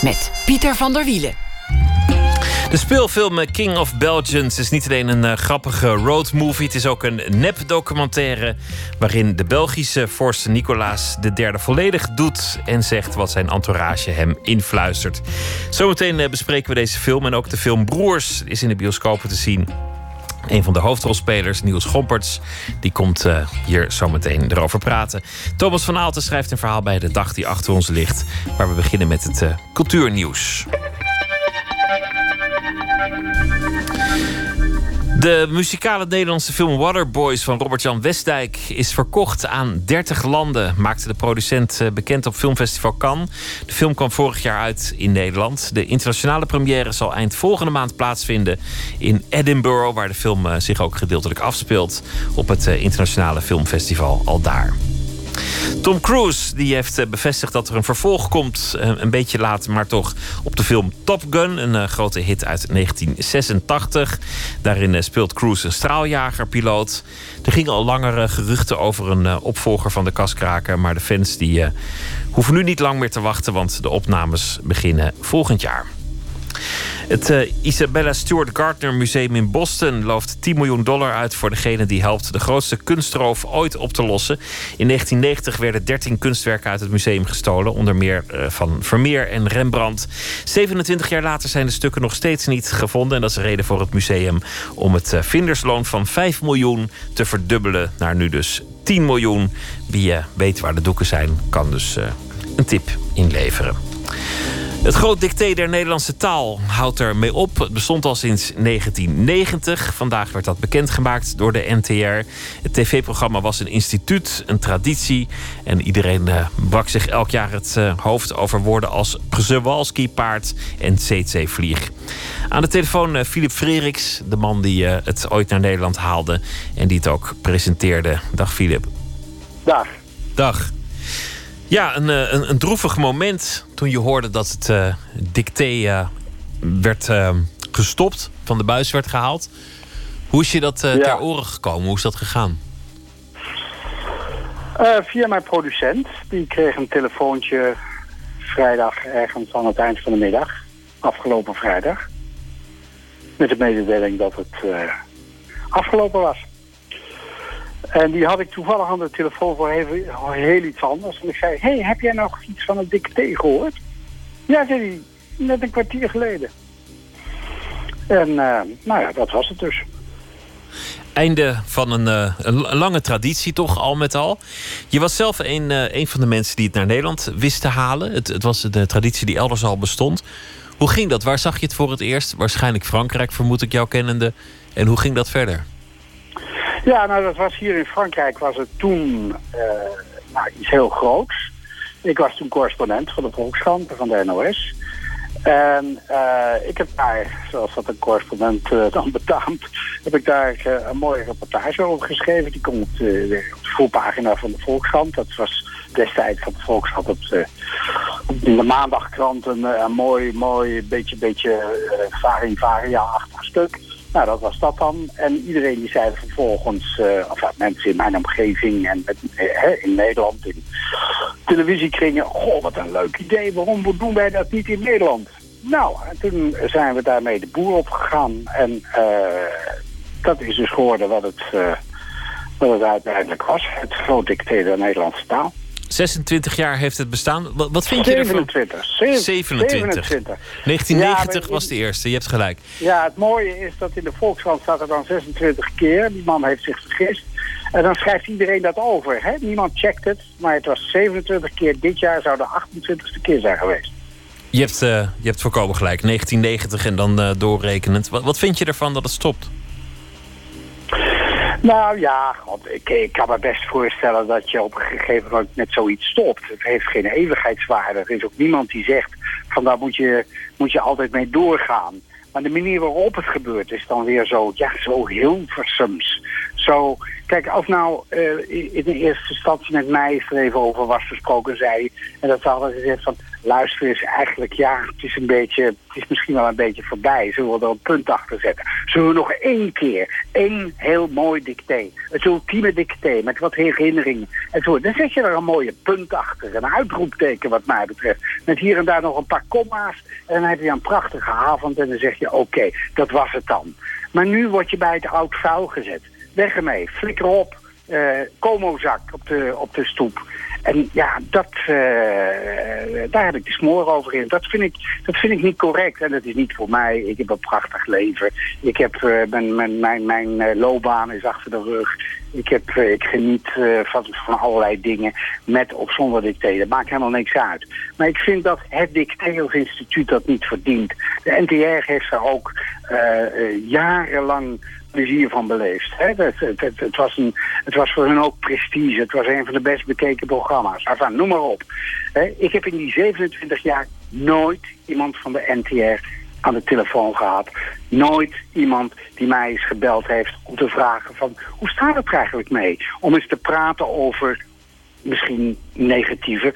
Met Pieter van der Wielen. De speelfilm King of Belgians is niet alleen een uh, grappige roadmovie. Het is ook een nep-documentaire. waarin de Belgische vorst Nicolaas III volledig doet. en zegt wat zijn entourage hem influistert. Zometeen uh, bespreken we deze film. En ook de film Broers is in de bioscopen te zien. Een van de hoofdrolspelers, Niels Gomperts, die komt uh, hier zometeen erover praten. Thomas van Aalten schrijft een verhaal bij de dag die achter ons ligt. Waar we beginnen met het uh, cultuurnieuws. De muzikale Nederlandse film Waterboys van Robert-Jan Westdijk is verkocht aan 30 landen, maakte de producent eh, bekend op Filmfestival Cannes. De film kwam vorig jaar uit in Nederland. De internationale première zal eind volgende maand plaatsvinden in Edinburgh, waar de film eh, zich ook gedeeltelijk afspeelt op het eh, internationale filmfestival al daar. Tom Cruise die heeft eh, bevestigd dat er een vervolg komt. Eh, een beetje later, maar toch. Op de film Top Gun. Een eh, grote hit uit 1986. Daarin speelt Cruise een straaljagerpiloot. Er gingen al langere geruchten over een opvolger van de kaskraker. Maar de fans die hoeven nu niet lang meer te wachten. Want de opnames beginnen volgend jaar. Het uh, Isabella Stewart Gardner Museum in Boston looft 10 miljoen dollar uit voor degene die helpt de grootste kunstroof ooit op te lossen. In 1990 werden 13 kunstwerken uit het museum gestolen, onder meer uh, van Vermeer en Rembrandt. 27 jaar later zijn de stukken nog steeds niet gevonden. En dat is de reden voor het museum om het uh, vindersloon van 5 miljoen te verdubbelen naar nu dus 10 miljoen. Wie weet waar de doeken zijn, kan dus een tip inleveren. Het groot dicté der Nederlandse taal houdt er mee op. Het bestond al sinds 1990. Vandaag werd dat bekendgemaakt door de NTR. Het tv-programma was een instituut, een traditie. En iedereen uh, brak zich elk jaar het uh, hoofd over woorden als Przewalski paard en CC vlieg. Aan de telefoon uh, Philip Freriks, de man die het ooit naar Nederland haalde en die het ook presenteerde. Dag Philip. Dag. Dag. Ja, een, een, een droevig moment toen je hoorde dat het uh, dicté uh, werd uh, gestopt, van de buis werd gehaald. Hoe is je dat ja. ter oren gekomen? Hoe is dat gegaan? via mijn producent. Die kreeg een telefoontje vrijdag ergens aan het eind van de middag. Afgelopen vrijdag. Met de mededeling dat het afgelopen was. En die had ik toevallig aan de telefoon voor heel, heel iets anders. En ik zei, hey, heb jij nog iets van een dicté gehoord? Ja, zei hij, net een kwartier geleden. En uh, nou ja, dat was het dus. Einde van een, een, lange traditie, toch al met al. Je was zelf een, uh, een van de mensen die het naar Nederland wist te halen. Het, het was de traditie die elders al bestond. Hoe ging dat? Waar zag je het voor het eerst? Waarschijnlijk Frankrijk, vermoed ik jou kennende. En hoe ging dat verder? Ja, nou dat was hier in Frankrijk was het toen nou, iets heel groots. Ik was toen correspondent van de Volkskrant, van de NOS. En uh, ik heb daar, zoals dat een correspondent uh, dan betaamt, heb ik daar een mooie reportage over geschreven. Die komt op de, voorpagina van de Volkskrant. Dat was destijds van de Volkskrant op de, de maandagkrant een, mooi, mooi, beetje, beetje varia-achtig stuk. Nou, dat was dat dan. En iedereen die zei vervolgens, uh, of mensen in mijn omgeving en in Nederland, in televisiekringen, goh, wat een leuk idee, waarom doen wij dat niet in Nederland? Nou, en toen zijn we daarmee de boer opgegaan en uh, dat is dus geworden wat het, wat het uiteindelijk was. Het groot dicté der Nederlandse taal. 26 jaar heeft het bestaan. Wat, wat vind 27, je ervan? 27. 27. 1990 ja, was de eerste, je hebt gelijk. Ja, het mooie is dat in de Volkskrant staat er dan 26 keer. Die man heeft zich vergist. En dan schrijft iedereen dat over. Hè? Niemand checkt het, maar het was 27 keer. Dit jaar zou de 28ste keer zijn geweest. Je hebt, uh, je hebt voorkomen gelijk. 1990 en dan uh, doorrekenend. Wat, wat vind je ervan dat het stopt? Nou ja, God, ik, ik, kan me best voorstellen dat je op een gegeven moment met zoiets stopt. Het heeft geen eeuwigheidswaarde. Er is ook niemand die zegt van daar moet je, moet je altijd mee doorgaan. Maar de manier waarop het gebeurt is dan weer zo, ja, zo Hilversums. Zo, kijk, als nou uh, in de eerste instantie met mij er even over was gesproken, zei en dat ze hadden gezegd van, luister eens, eigenlijk ja, het is een beetje, het is misschien wel een beetje voorbij. Zullen we er een punt achter zetten? Zullen we nog één keer, één heel mooi dicté, het ultieme dicté met wat herinneringen en zo. Dan zet je er een mooie punt achter, een uitroepteken wat mij betreft. Met hier en daar nog een paar komma's en dan heb je een prachtige avond en dan zeg je oké, dat was het dan. Maar nu word je bij het oud vuil gezet. Weg ermee, flikker op, uh, komozak op de, op de stoep. En ja, dat, uh, daar heb ik de smoor over in. Dat vind, ik, dat vind ik niet correct. En dat is niet voor mij. Ik heb een prachtig leven. Ik heb, uh, mijn, mijn, mijn, mijn loopbaan is achter de rug. Ik, heb, ik geniet van, allerlei dingen met of zonder dicté. Dat maakt helemaal niks uit. Maar ik vind dat het dicté als instituut dat niet verdient. De NTR heeft er ook jarenlang plezier van beleefd. Hè? Het, het, het, was een, het was voor hun ook prestige. Het was een van de best bekeken programma's. Enfin, noem maar op. Hè? Ik heb in die 27 jaar nooit iemand van de NTR aan de telefoon gehad. Nooit iemand die mij eens gebeld heeft om te vragen van... hoe staat het eigenlijk mee? Om eens te praten over misschien negatieve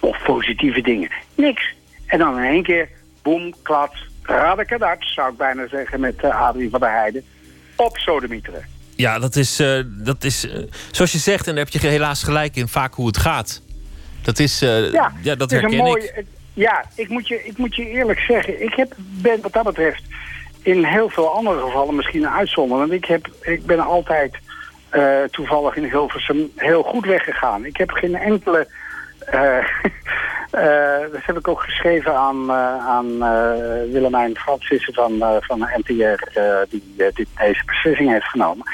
of positieve dingen. Niks. En dan in één keer, boem, klats, radekadat, zou ik bijna zeggen met uh, Adrie van der Heijden op sodemieteren. Ja, dat is, uh, dat is uh, zoals je zegt, en daar heb je helaas gelijk in, vaak hoe het gaat. Dat is, uh, ja, ja, dat herken mooi, ik. Ja, ik moet, je, ik moet je eerlijk zeggen, ik heb, ben wat dat betreft in heel veel andere gevallen misschien een uitzondering. Want ik, heb, ik ben altijd toevallig in Hilversum heel goed weggegaan. Ik heb geen enkele... Uh, dat heb ik ook geschreven aan, uh, aan uh, Willemijn Francissen van, van NTR, die, die deze beslissing heeft genomen.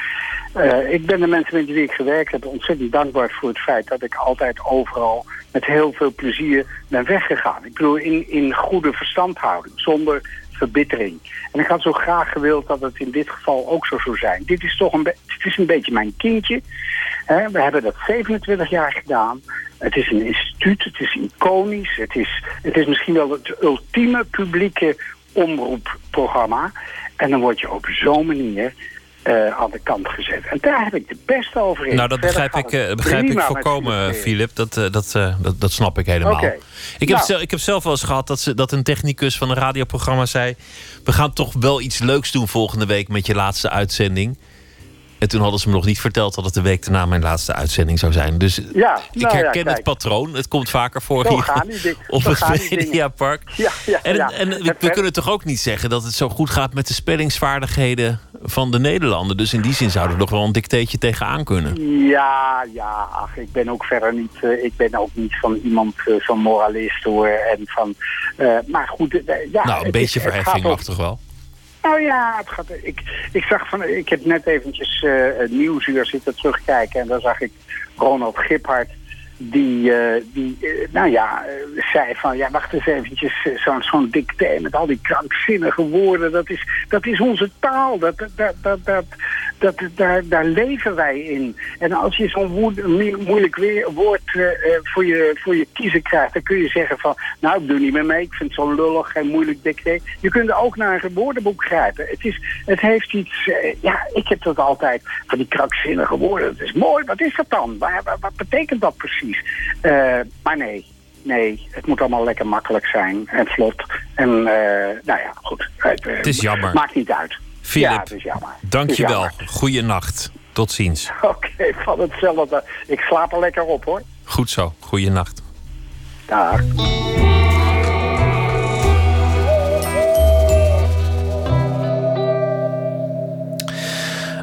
ik ben de mensen met wie ik gewerkt heb ontzettend dankbaar voor het feit dat ik altijd overal met heel veel plezier ben weggegaan. Ik bedoel, in, in goede verstandhouding, zonder verbittering. En ik had zo graag gewild dat het in dit geval ook zo zou zijn. Dit is toch een, is een beetje mijn kindje. we hebben dat 27 jaar gedaan. Het is een instituut, het is iconisch. Het is, het is misschien wel het ultieme publieke omroepprogramma. En dan word je op zo'n manier uh, aan de kant gezet. En daar heb ik de beste over in. Nou, dat begrijp ik, begrijp ik voorkomen, Filip. Dat, uh, dat, dat, dat snap ik helemaal. Okay. Ik, heb nou. zelf, ik heb zelf wel eens gehad dat, ze, dat een technicus van een radioprogramma zei... we gaan toch wel iets leuks doen volgende week met je laatste uitzending. En toen hadden ze me nog niet verteld dat het de week daarna mijn laatste uitzending zou zijn. Dus ja, ik nou herken het patroon. Het komt vaker voor hier op het Mediapark. Ja, ja, en, en we, we kunnen toch ook niet zeggen dat het zo goed gaat met de spellingsvaardigheden van de Nederlander. Dus in die zin zouden we nog wel een dicteetje tegenaan kunnen. Ja, ja, ach, ik ben ook verder niet, uh, ik ben ook niet van iemand uh, van moralist hoor. En van, uh, maar goed, ja. Nou, een beetje verheffing mag toch wel? Nou ja, het gaat, ik, ik zag van, ik heb net eventjes eh het nieuwsuur zitten terugkijken en daar zag ik Ronald Giphart die, eh, die eh, nou ja, zei van, ja, wacht eens eventjes, zo'n zo'n dicté met al die krankzinnige woorden, dat is, dat is onze taal, dat, dat, dat, dat, dat, daar, daar leven wij in. En als je zo'n moeilijk weer, woord eh, eh, voor, je, voor je kiezen krijgt, dan kun je zeggen van, nou, ik doe niet meer mee, ik vind het zo lullig, geen moeilijk dicté. Je kunt ook naar een woordenboek grijpen. Het, is, het heeft iets, eh, ja, ik heb dat altijd, van die krankzinnige woorden, dat is mooi, wat is dat dan? Waar, waar- wat betekent dat precies? Maar nee, nee, het moet allemaal lekker makkelijk zijn en vlot. En nou ja, goed. Het, Het is jammer. Maakt niet uit. Philip, ja, is jammer. Dank Het je is wel. jammer. Goeienacht. Tot ziens. Oké, van hetzelfde. Ik slaap er lekker op hoor. Goed zo. Goeienacht. Dag.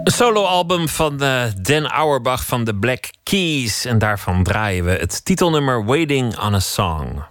Een soloalbum van eh, Dan Auerbach van de Black Keys. En daarvan draaien we het titelnummer Waiting on a Song.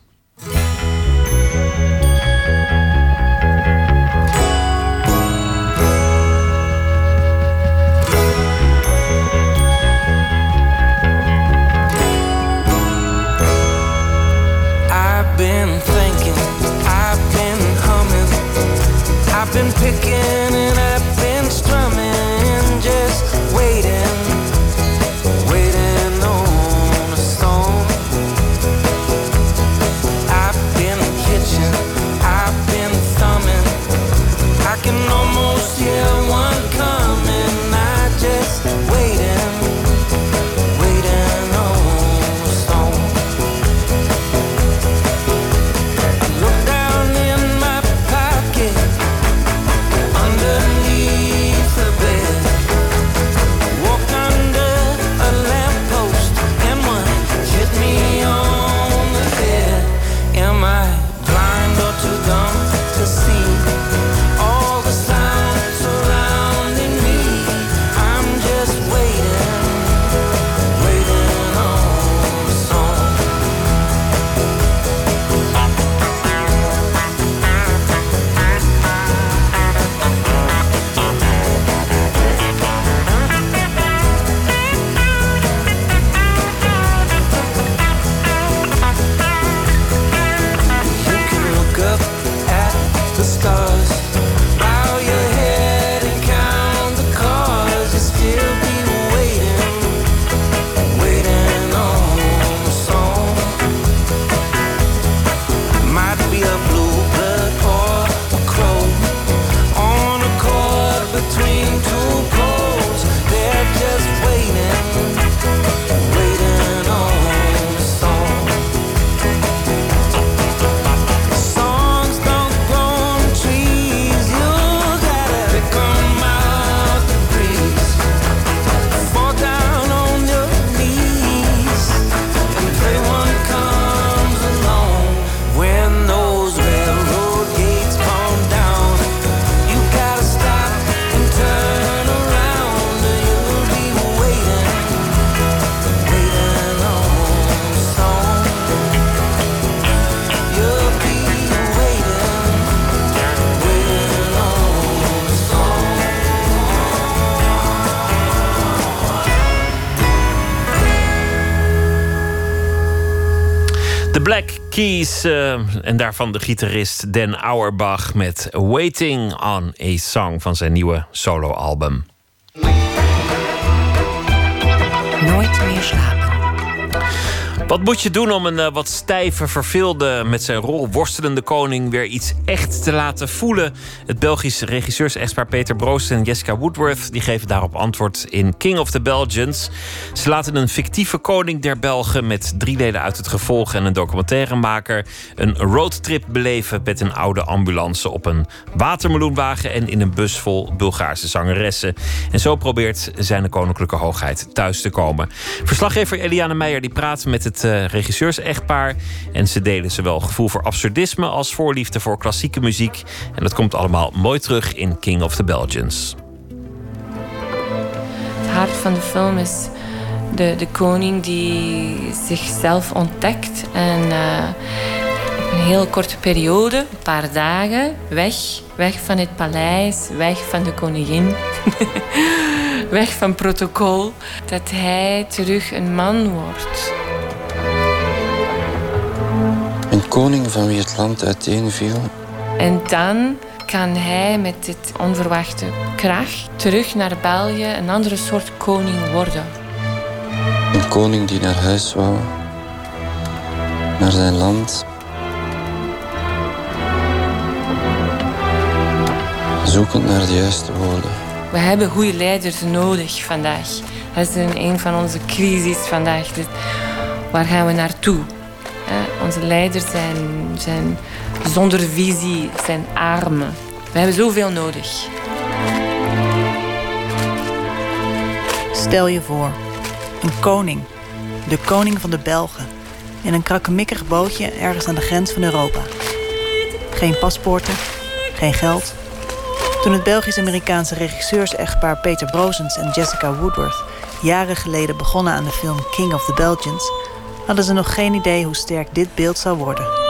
Black Keys eh, en daarvan de gitarist Dan Auerbach met Waiting on a Song van zijn nieuwe soloalbum. Nooit meer slapen. Wat moet je doen om een eh, wat stijve, verveelde, met zijn rol worstelende koning weer iets echt te laten voelen? Het Belgische regisseurs-echtpaar Peter Broost en Jessica Woodworth die geven daarop antwoord in King of the Belgians. Ze laten een fictieve koning der Belgen met drie leden uit het gevolg en een documentairemaker een roadtrip beleven met een oude ambulance op een watermeloenwagen en in een bus vol Bulgaarse zangeressen. En zo probeert zijn koninklijke hoogheid thuis te komen. Verslaggever Eliane Meijer die praat met het eh, regisseurs-echtpaar. En ze delen zowel gevoel voor absurdisme als voorliefde voor klassieke muziek. En dat komt allemaal mooi terug in King of the Belgians. Het hart van de film is de, de koning die zichzelf ontdekt en eh, Een heel korte periode, een paar dagen, weg. Weg van het paleis, weg van de koningin. weg van protocol. Dat hij terug een man wordt. Koning van wie het land uiteenviel. En dan kan hij met dit onverwachte kracht terug naar België een andere soort koning worden. Een koning die naar huis wou. Naar zijn land. Zoekend naar de juiste woorden. We hebben goede leiders nodig vandaag. Dat is een, een van onze crisis vandaag. Dus waar gaan we naartoe? Onze leiders zijn, zijn zonder visie, zijn armen. We hebben zoveel nodig. Stel je voor, een koning. De koning van de Belgen. In een krakkemikkig bootje ergens aan de grens van Europa. Geen paspoorten, geen geld. Toen het Belgisch-Amerikaanse regisseurs-echtpaar Peter Brozens en Jessica Woodworth jaren geleden begonnen aan de film King of the Belgians, hadden ze nog geen idee hoe sterk dit beeld zou worden.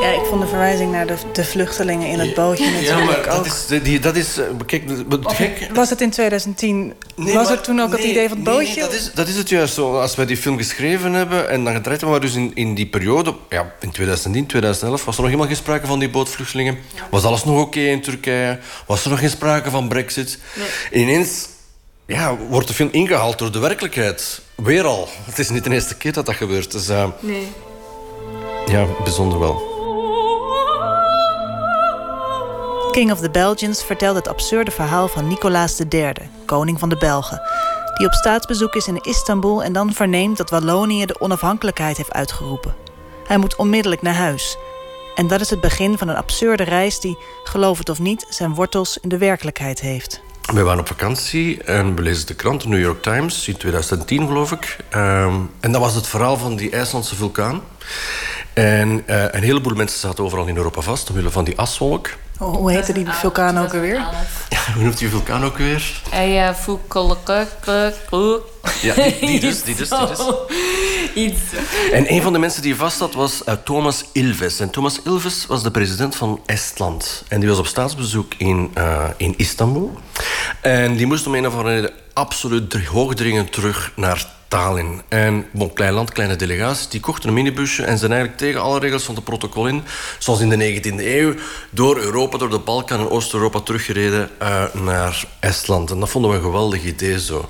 Ja, ik vond de verwijzing naar de, de vluchtelingen in het bootje Ja, natuurlijk maar dat is, die, dat is... eh, Kijk, gek... Was het in 2010? Nee, was maar- er toen ook het idee van het bootje? nee, dat, is, dat is het juist zo. Als wij die film geschreven hebben en dan gedraaid hebben, maar dus in, in die periode, ja, in 2010, 2011, was er nog helemaal geen sprake van die bootvluchtelingen. Was alles nog oké in Turkije? Was er nog geen sprake van Brexit? Ineens ja, wordt de film ingehaald door de werkelijkheid. Weer al. Het is niet de eerste keer dat dat gebeurt. Dus eh, Nee. ja, bijzonder wel. King of the Belgians vertelt het absurde verhaal van Nicolaas III, koning van de Belgen. Die op staatsbezoek is in Istanbul en dan verneemt dat Wallonië de onafhankelijkheid heeft uitgeroepen. Hij moet onmiddellijk naar huis. En dat is het begin van een absurde reis die, geloof het of niet, zijn wortels in de werkelijkheid heeft. We waren op vakantie en we lezen de krant, de New York Times, in 2010 geloof ik. Ehm, en dat was het verhaal van die IJslandse vulkaan. En eh, een heleboel mensen zaten overal in Europa vast, omwille van die aswolk. Oh, hoe heette die vulkaan ook alweer? Hoe noemt die vulkaan ook weer? Ja, voekelke, Ja, die, die dus, die dus, die dus. Iets. En een van de mensen die vast zat was eh, Thomas Ilves. En Thomas Ilves was de president van Estland. En die was op staatsbezoek in, eh, in Istanbul. En die moest om een of andere reden absoluut dr- hoogdringend terug naar Tallinn. En bon, klein land, kleine delegatie, die kochten een minibusje en zijn eigenlijk tegen alle regels van het protocol in, zoals in de 19e eeuw, door Europa, door de Balkan en Oost-Europa teruggereden eh, naar Estland. En dat vonden we een geweldig idee zo.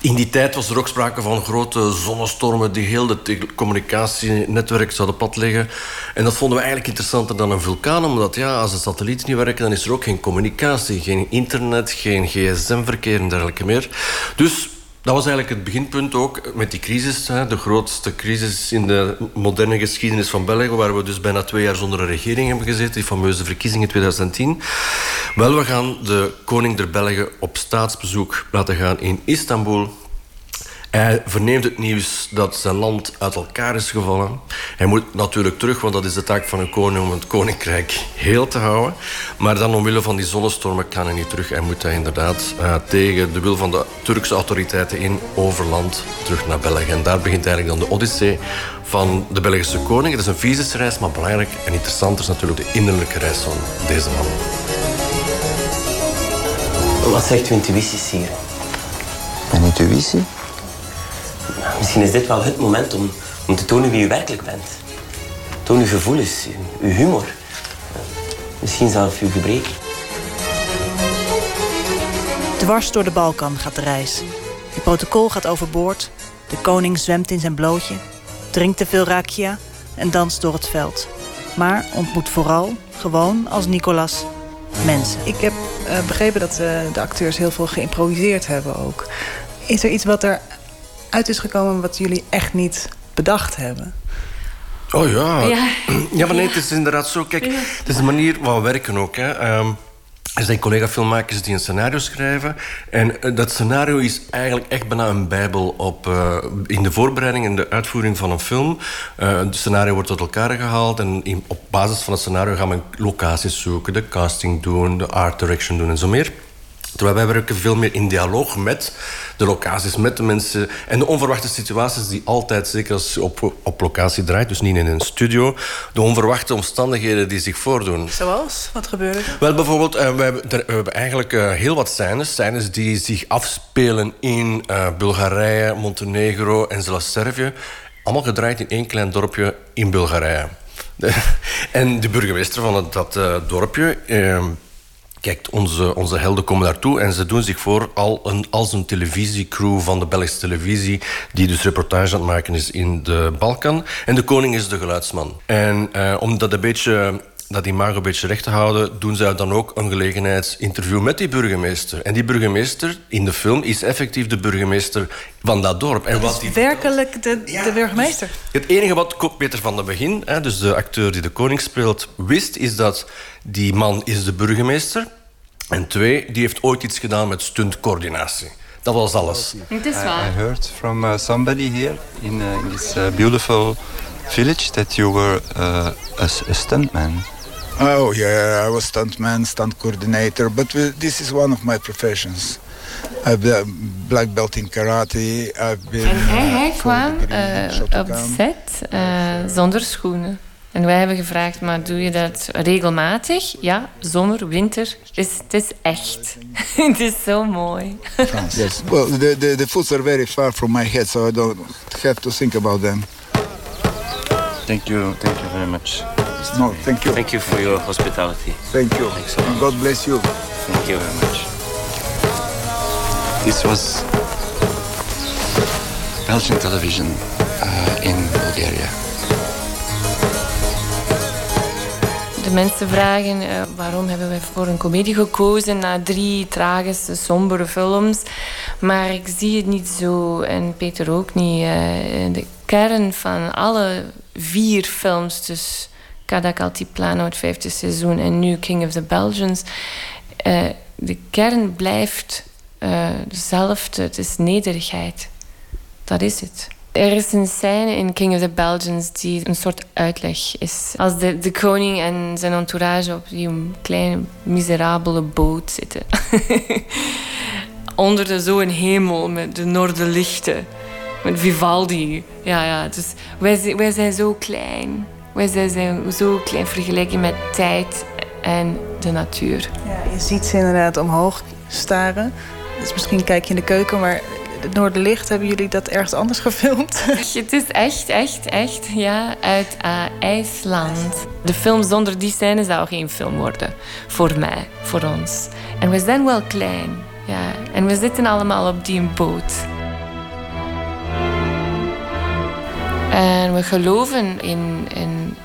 In die tijd was er ook sprake van grote zonnestormen die heel de te- communicatienetwerk zouden pad leggen. En dat vonden we eigenlijk interessanter dan een vulkaan, omdat ja, als de satellieten niet werken, dan is er ook geen communicatie, geen internet, geen gsm-verkeer en dergelijke meer. Dus dat was eigenlijk het beginpunt ook met die crisis. Hè, de grootste crisis in de moderne geschiedenis van België, waar we dus bijna twee jaar zonder een regering hebben gezeten, die fameuze verkiezingen in 2010. Wel, we gaan de koning der Belgen op staatsbezoek laten gaan in Istanbul. Hij verneemt het nieuws dat zijn land uit elkaar is gevallen. Hij moet natuurlijk terug, want dat is de taak van een koning om het koninkrijk heel te houden. Maar dan omwille van die zonnestormen kan hij niet terug. Hij moet hij inderdaad eh, tegen de wil van de Turkse autoriteiten in overland terug naar België. En daar begint eigenlijk dan de odyssee van de Belgische koning. Het is een fysische reis, maar belangrijk en interessant is natuurlijk de innerlijke reis van deze man. Wat zegt uw intuïtie, Sier? Mijn intuïtie? Misschien is dit wel het moment om, om te tonen wie u werkelijk bent. Toon uw gevoelens, uw, uw humor. Misschien zelfs uw gebreken. Dwars door de Balkan gaat de reis. Het protocol gaat overboord. De koning zwemt in zijn blootje, drinkt te veel rakia en danst door het veld. Maar ontmoet vooral, gewoon als Nicolas, mensen. Ik heb eh, begrepen dat eh, de acteurs heel veel geïmproviseerd hebben ook. Is er iets wat er uit is gekomen wat jullie echt niet bedacht hebben? Oh ja. Ja. Ja, maar nee, het is inderdaad zo. Kijk, het is de manier van werken ook. Hè. Ehm, er zijn collega-filmmakers die een scenario schrijven. En eh, dat scenario is eigenlijk echt bijna een bijbel op, eh, in de voorbereiding en de uitvoering van een film. Eh, het scenario wordt tot elkaar gehaald. En in- op basis van het scenario gaan we locaties zoeken, de casting doen, de art direction doen en zo meer. Terwijl wij werken veel meer in dialoog met de locaties, met de mensen. En de onverwachte situaties die altijd, zeker als je op, op locatie draait, dus niet in een studio, de onverwachte omstandigheden die zich voordoen. Zoals? Wat gebeurde er? Wel, bijvoorbeeld, eh, we, hebben, er- we hebben eigenlijk eh, heel wat scènes. Scènes die zich afspelen in eh, Bulgarije, Montenegro en zelfs Servië. Allemaal gedraaid in één klein dorpje in Bulgarije. En de burgemeester van dat dorpje... Kijk, onze, onze helden komen daartoe en ze doen zich voor al een, als een televisiecrew van de Belgische televisie, die dus reportage aan het maken is in de Balkan. En de koning is de geluidsman. En eh, om dat een beetje dat imago een beetje recht te houden, doen zij dan ook een gelegenheidsinterview met die burgemeester. En die burgemeester in de film is effectief de burgemeester van dat dorp. En wat die Werkelijk de, de burgemeester. het enige wat Peter van der Begin, hè, dus de acteur die de koning speelt, wist, is dat die man is de burgemeester. En twee, die heeft ooit iets gedaan met stuntcoördinatie. Dat was alles. Het is waar. I heard from uh, somebody here in, uh, in this uh, beautiful village that you were uh, a, a stuntman. Oh yeah, I was stuntman, stunt coordinator, but uh, this is one of my professions. I've a black belt in karate. I've been. En hij, uh, hij kwam eh, Shotokan. op set eh, zonder schoenen. En wij hebben gevraagd, maar doe je dat regelmatig? Ja, zomer, winter. Het is, het is echt. het is zo mooi. Yes. Well, the, the the foods are very far from my head, so I don't have to think about them. Thank you, thank you very much. No, thank you. Thank you for your hospitality. Thank you. And God bless you. Thank you very much. This was Belgian television uh, in Bulgaria. De mensen vragen eh, waarom hebben wij voor een komedie gekozen na drie tragische, sombere films. Maar ik zie het niet zo en Peter ook niet. Eh, de kern van alle vier films, dus Kadak Altiplano, het vijfde seizoen en nu King of the Belgians. eh, de kern blijft eh, dezelfde. Het is nederigheid. Dat is het. Er is een scène in King of the Belgians die een soort uitleg is. Als de, de koning en zijn entourage op die kleine, miserabele boot zitten. Onder de zo'n hemel met de noorderlichten. Met Vivaldi. Ja, ja. Dus wij, wij zijn zo klein. Wij zijn- zijn zo klein vergeleken met tijd en de natuur. Ja, je ziet ze inderdaad omhoog staren. Dus misschien kijk je in de keuken, maar het Noorderlicht, hebben jullie dat ergens anders gefilmd? Het is echt, echt, echt, ja, uit eh, IJsland. De film zonder die scène zou geen film worden. Voor mij, voor ons. En we zijn wel klein, ja. En we zitten allemaal op die boot. En we geloven in, in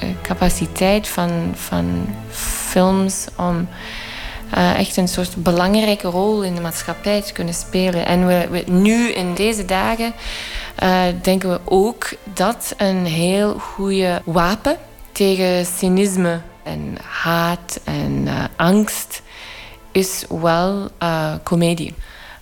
de capaciteit van, van films om eh, echt een soort belangrijke rol in de maatschappij te kunnen spelen. En we, nu in deze dagen eh, denken we ook dat een heel goede wapen tegen cynisme en haat en eh, angst is wel eh comedie.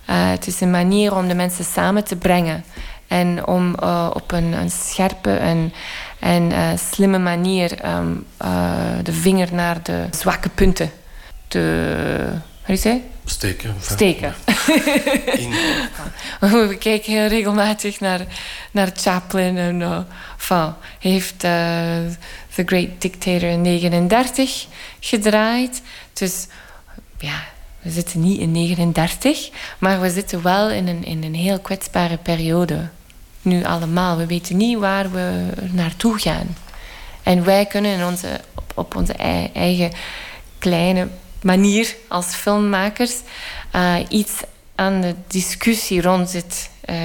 Eh, het is een manier om de mensen samen te brengen en om eh, op een, een scherpe en, en eh, slimme manier ehm, eh, de vinger naar de zwakke punten te hoe je? Steken. Steken. We kijken heel regelmatig naar, naar Chaplin. En, hij heeft The Great Dictator in 39 gedraaid. Dus ja, we zitten niet in 39, maar we zitten wel in een, in een heel kwetsbare periode. Nu allemaal. We weten niet waar we naartoe gaan. En wij kunnen in onze, op, onze ei- eigen kleine manier als filmmakers eh, iets aan de discussie rond het eh,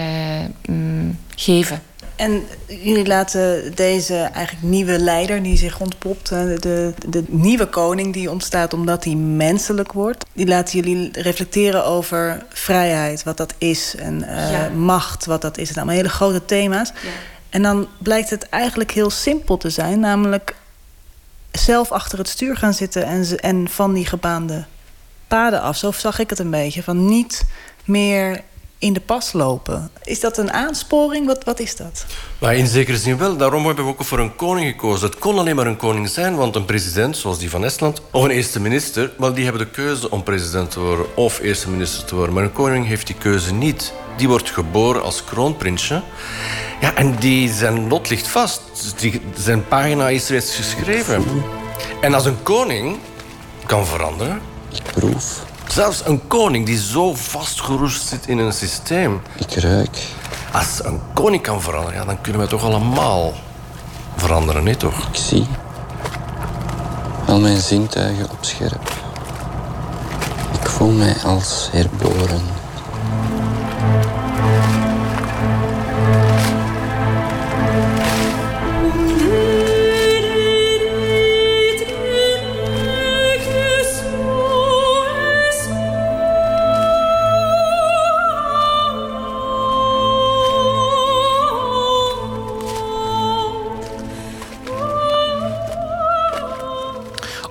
mm, geven. En jullie laten deze eigenlijk nieuwe leider die zich ontpopt, de, de, de nieuwe koning die ontstaat omdat hij menselijk wordt, die laten jullie reflecteren over vrijheid, wat dat is, en eh, Ja. macht, wat dat is. Het zijn allemaal hele grote thema's. En dan blijkt het eigenlijk heel simpel te zijn, namelijk zelf achter het stuur gaan zitten en, en van die gebaande paden af. Zo zag ik het een beetje. Van niet meer in de pas lopen. Is dat een aansporing? Wat, wat is dat? Maar in zekere zin wel. Daarom hebben we ook voor een koning gekozen. Het kon alleen maar een koning zijn, want een president, zoals die van Estland, of een eerste minister, wel, die hebben de keuze om president te worden of eerste minister te worden. Maar een koning heeft die keuze niet. Die wordt geboren als kroonprinsje. Ja, en die, zijn lot ligt vast. Die, zijn pagina is reeds geschreven. En als een koning kan veranderen... Ik proef. Zelfs een koning die zo vastgeroest zit in een systeem. Ik ruik. Als een koning kan veranderen, ja, dan kunnen we toch allemaal veranderen, nee toch? Ik zie. Al mijn zintuigen op scherp. Ik voel mij als herboren.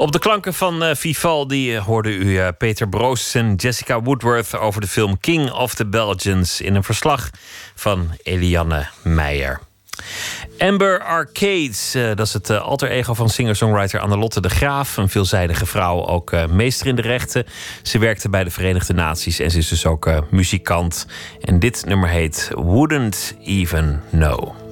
Op de klanken van eh, Vivaldi eh, hoorde u eh, Peter Broos en Jessica Woodworth over de film King of the Belgians in een verslag van Eliane Meijer. Amber Arcades, dat is het alter ego van singer-songwriter Annelotte de Graaf. Een veelzijdige vrouw, ook meester in de rechten. Ze werkte bij de Verenigde Naties en ze is dus ook muzikant. En dit nummer heet Wouldn't Even Know.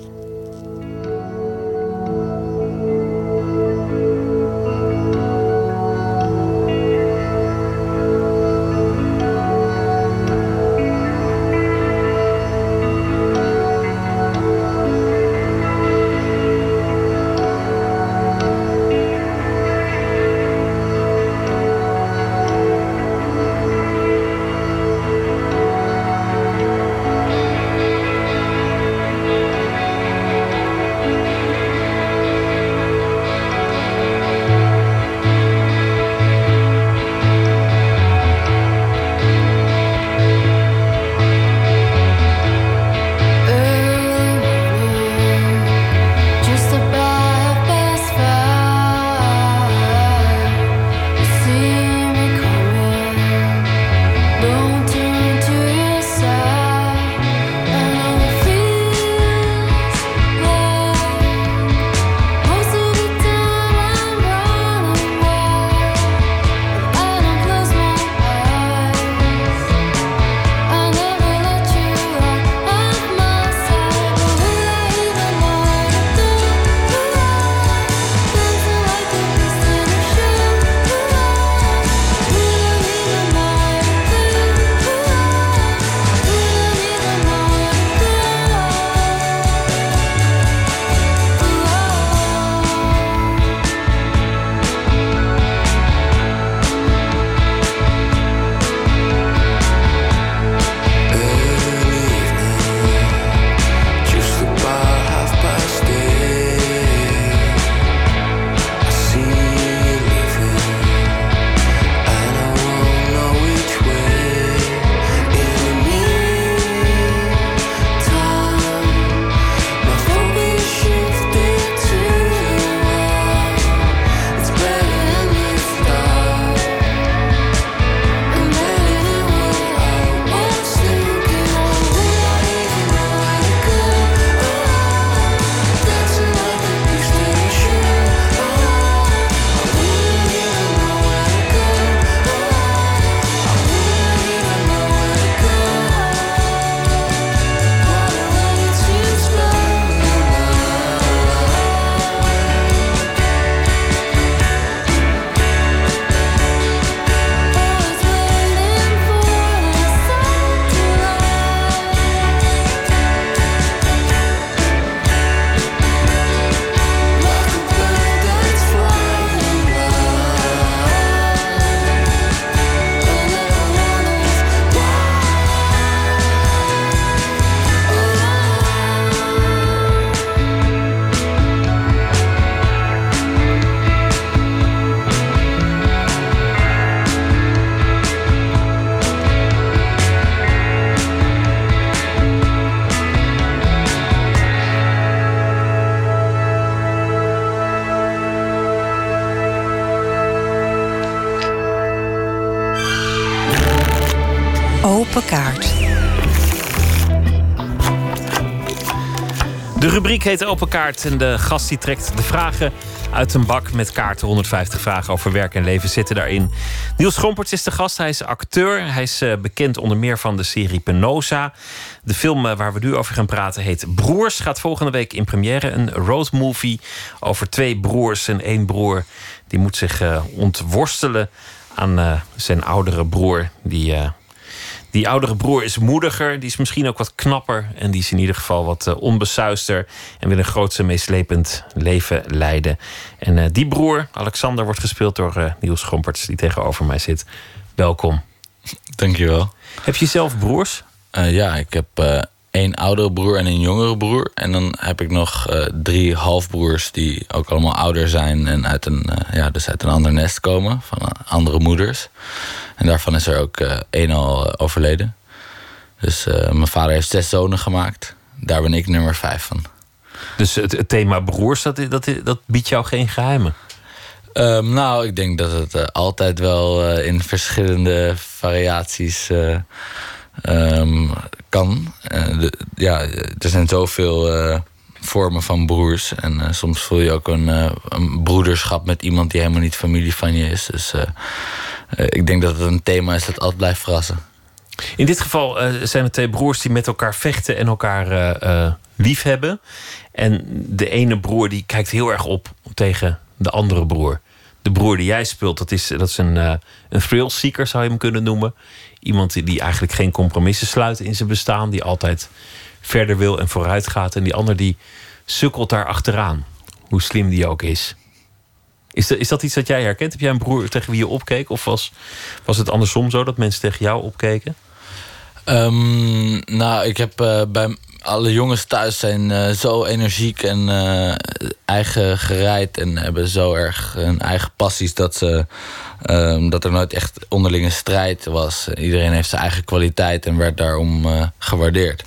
Rubriek heet Open Kaart en de gast die trekt de vragen uit een bak met kaarten. 150 vragen over werk en leven zitten daarin. Niels Schomperts is de gast. Hij is acteur. Hij is eh, bekend onder meer van de serie Penosa. De film eh, waar we nu over gaan praten heet Broers. Gaat volgende week in première. Een roadmovie over twee broers en één broer. Die moet zich eh, ontworstelen aan zijn oudere broer. Die die oudere broer is moediger, die is misschien ook wat knapper. En die is in ieder geval wat uh, onbesuister. En wil een grootse, meeslepend leven leiden. En uh, die broer, Alexander, wordt gespeeld door uh, Niels Schomperts, die tegenover mij zit. Welkom. Dankjewel. Heb je zelf broers? ja, ik heb één oudere broer en een jongere broer. En dan heb ik nog drie halfbroers die ook allemaal ouder zijn. En uit een, ja, dus uit een ander nest komen, van andere moeders. En daarvan is er ook één al overleden. Dus mijn vader heeft zes zonen gemaakt. Daar ben ik nummer vijf van. Dus het, het thema broers, dat, dat, dat biedt jou geen geheimen? Um, nou, ik denk dat het altijd wel in verschillende variaties um, kan. De, ja, er zijn zoveel vormen van broers. En soms voel je ook een, een, broederschap met iemand die helemaal niet familie van je is. Dus uh, ik denk dat het een thema is dat altijd blijft verrassen. In dit geval uh, zijn het twee broers die met elkaar vechten en elkaar uh, lief hebben. En de ene broer die kijkt heel erg op tegen de andere broer. De broer die jij speelt, dat is, dat is een, een thrill-seeker, zou je hem kunnen noemen. Iemand die, eigenlijk geen compromissen sluit in zijn bestaan. Die altijd verder wil en vooruit gaat. En die ander die sukkelt daar achteraan. Hoe slim die ook is. Is, is dat iets dat jij herkent? Heb jij een broer tegen wie je opkeek? Of was, was het andersom zo dat mensen tegen jou opkeken? Um, nou, ik heb uh, bij alle jongens thuis zijn uh, zo energiek en uh, eigen gereid en hebben zo erg hun eigen passies dat ze um, dat er nooit echt onderlinge strijd was. Iedereen heeft zijn eigen kwaliteit en werd daarom gewaardeerd.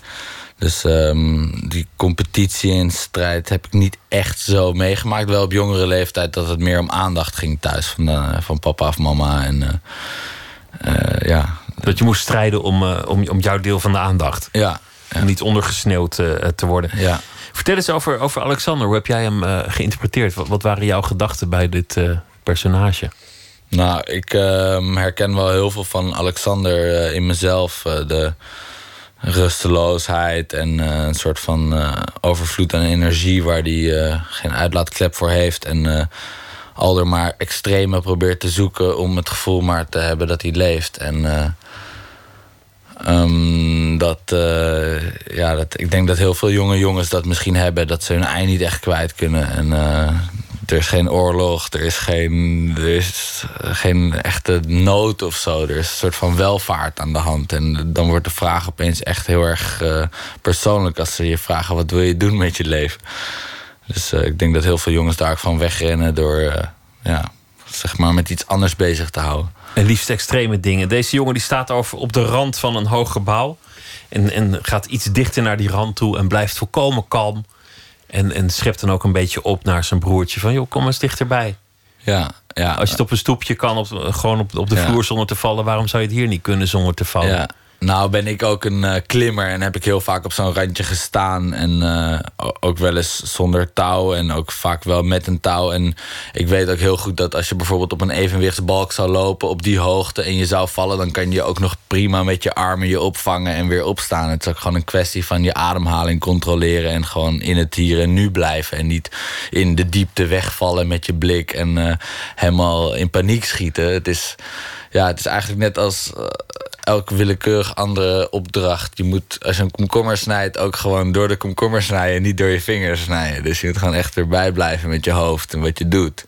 Dus um, die competitie en strijd heb ik niet echt zo meegemaakt. Wel op jongere leeftijd dat het meer om aandacht ging thuis van, van papa of mama. En, ja. Dat je moest strijden om, om, om jouw deel van de aandacht. Ja. Om niet ondergesneeuwd te worden. Ja. Vertel eens over, over Alexander. Hoe heb jij hem geïnterpreteerd? Wat, wat, waren jouw gedachten bij dit personage? Nou, ik ehm, herken wel heel veel van Alexander in mezelf. de rusteloosheid en een soort van overvloed aan energie waar hij geen uitlaatklep voor heeft. En al er maar extreme probeert te zoeken om het gevoel maar te hebben dat hij leeft. En um, dat, ja, dat, ik denk dat heel veel jonge jongens dat misschien hebben, dat ze hun ei niet echt kwijt kunnen. En er is geen oorlog, er is geen, er is geen echte nood of zo. Er is een soort van welvaart aan de hand. En dan wordt de vraag opeens echt heel erg uh, persoonlijk als ze je vragen: wat wil je doen met je leven? Dus ik denk dat heel veel jongens daar ook van wegrennen door ja, zeg maar met iets anders bezig te houden. En liefst extreme dingen. Deze jongen die staat over op de rand van een hoog gebouw. En, en gaat iets dichter naar die rand toe en blijft volkomen kalm. En, en schept dan ook een beetje op naar zijn broertje. Van joh, kom eens dichterbij. Ja, ja. Als je het op een stoepje kan, op, gewoon op, op de vloer zonder te vallen, waarom zou je het hier niet kunnen zonder te vallen? Ja. Nou, ben ik ook een uh, klimmer en heb ik heel vaak op zo'n randje gestaan. En uh, ook wel eens zonder touw en ook vaak wel met een touw. En ik weet ook heel goed dat als je bijvoorbeeld op een evenwichtsbalk zou lopen op die hoogte en je zou vallen, dan kan je ook nog prima met je armen je opvangen en weer opstaan. Het is ook gewoon een kwestie van je ademhaling controleren en gewoon in het hier en nu blijven. En niet in de diepte wegvallen met je blik en uh, helemaal in paniek schieten. Het is, ja, het is eigenlijk net als elke willekeurig andere opdracht. Je moet, als je een komkommer snijdt, ook gewoon door de komkommer snijden, niet door je vingers snijden. Dus je moet gewoon echt erbij blijven met je hoofd en wat je doet.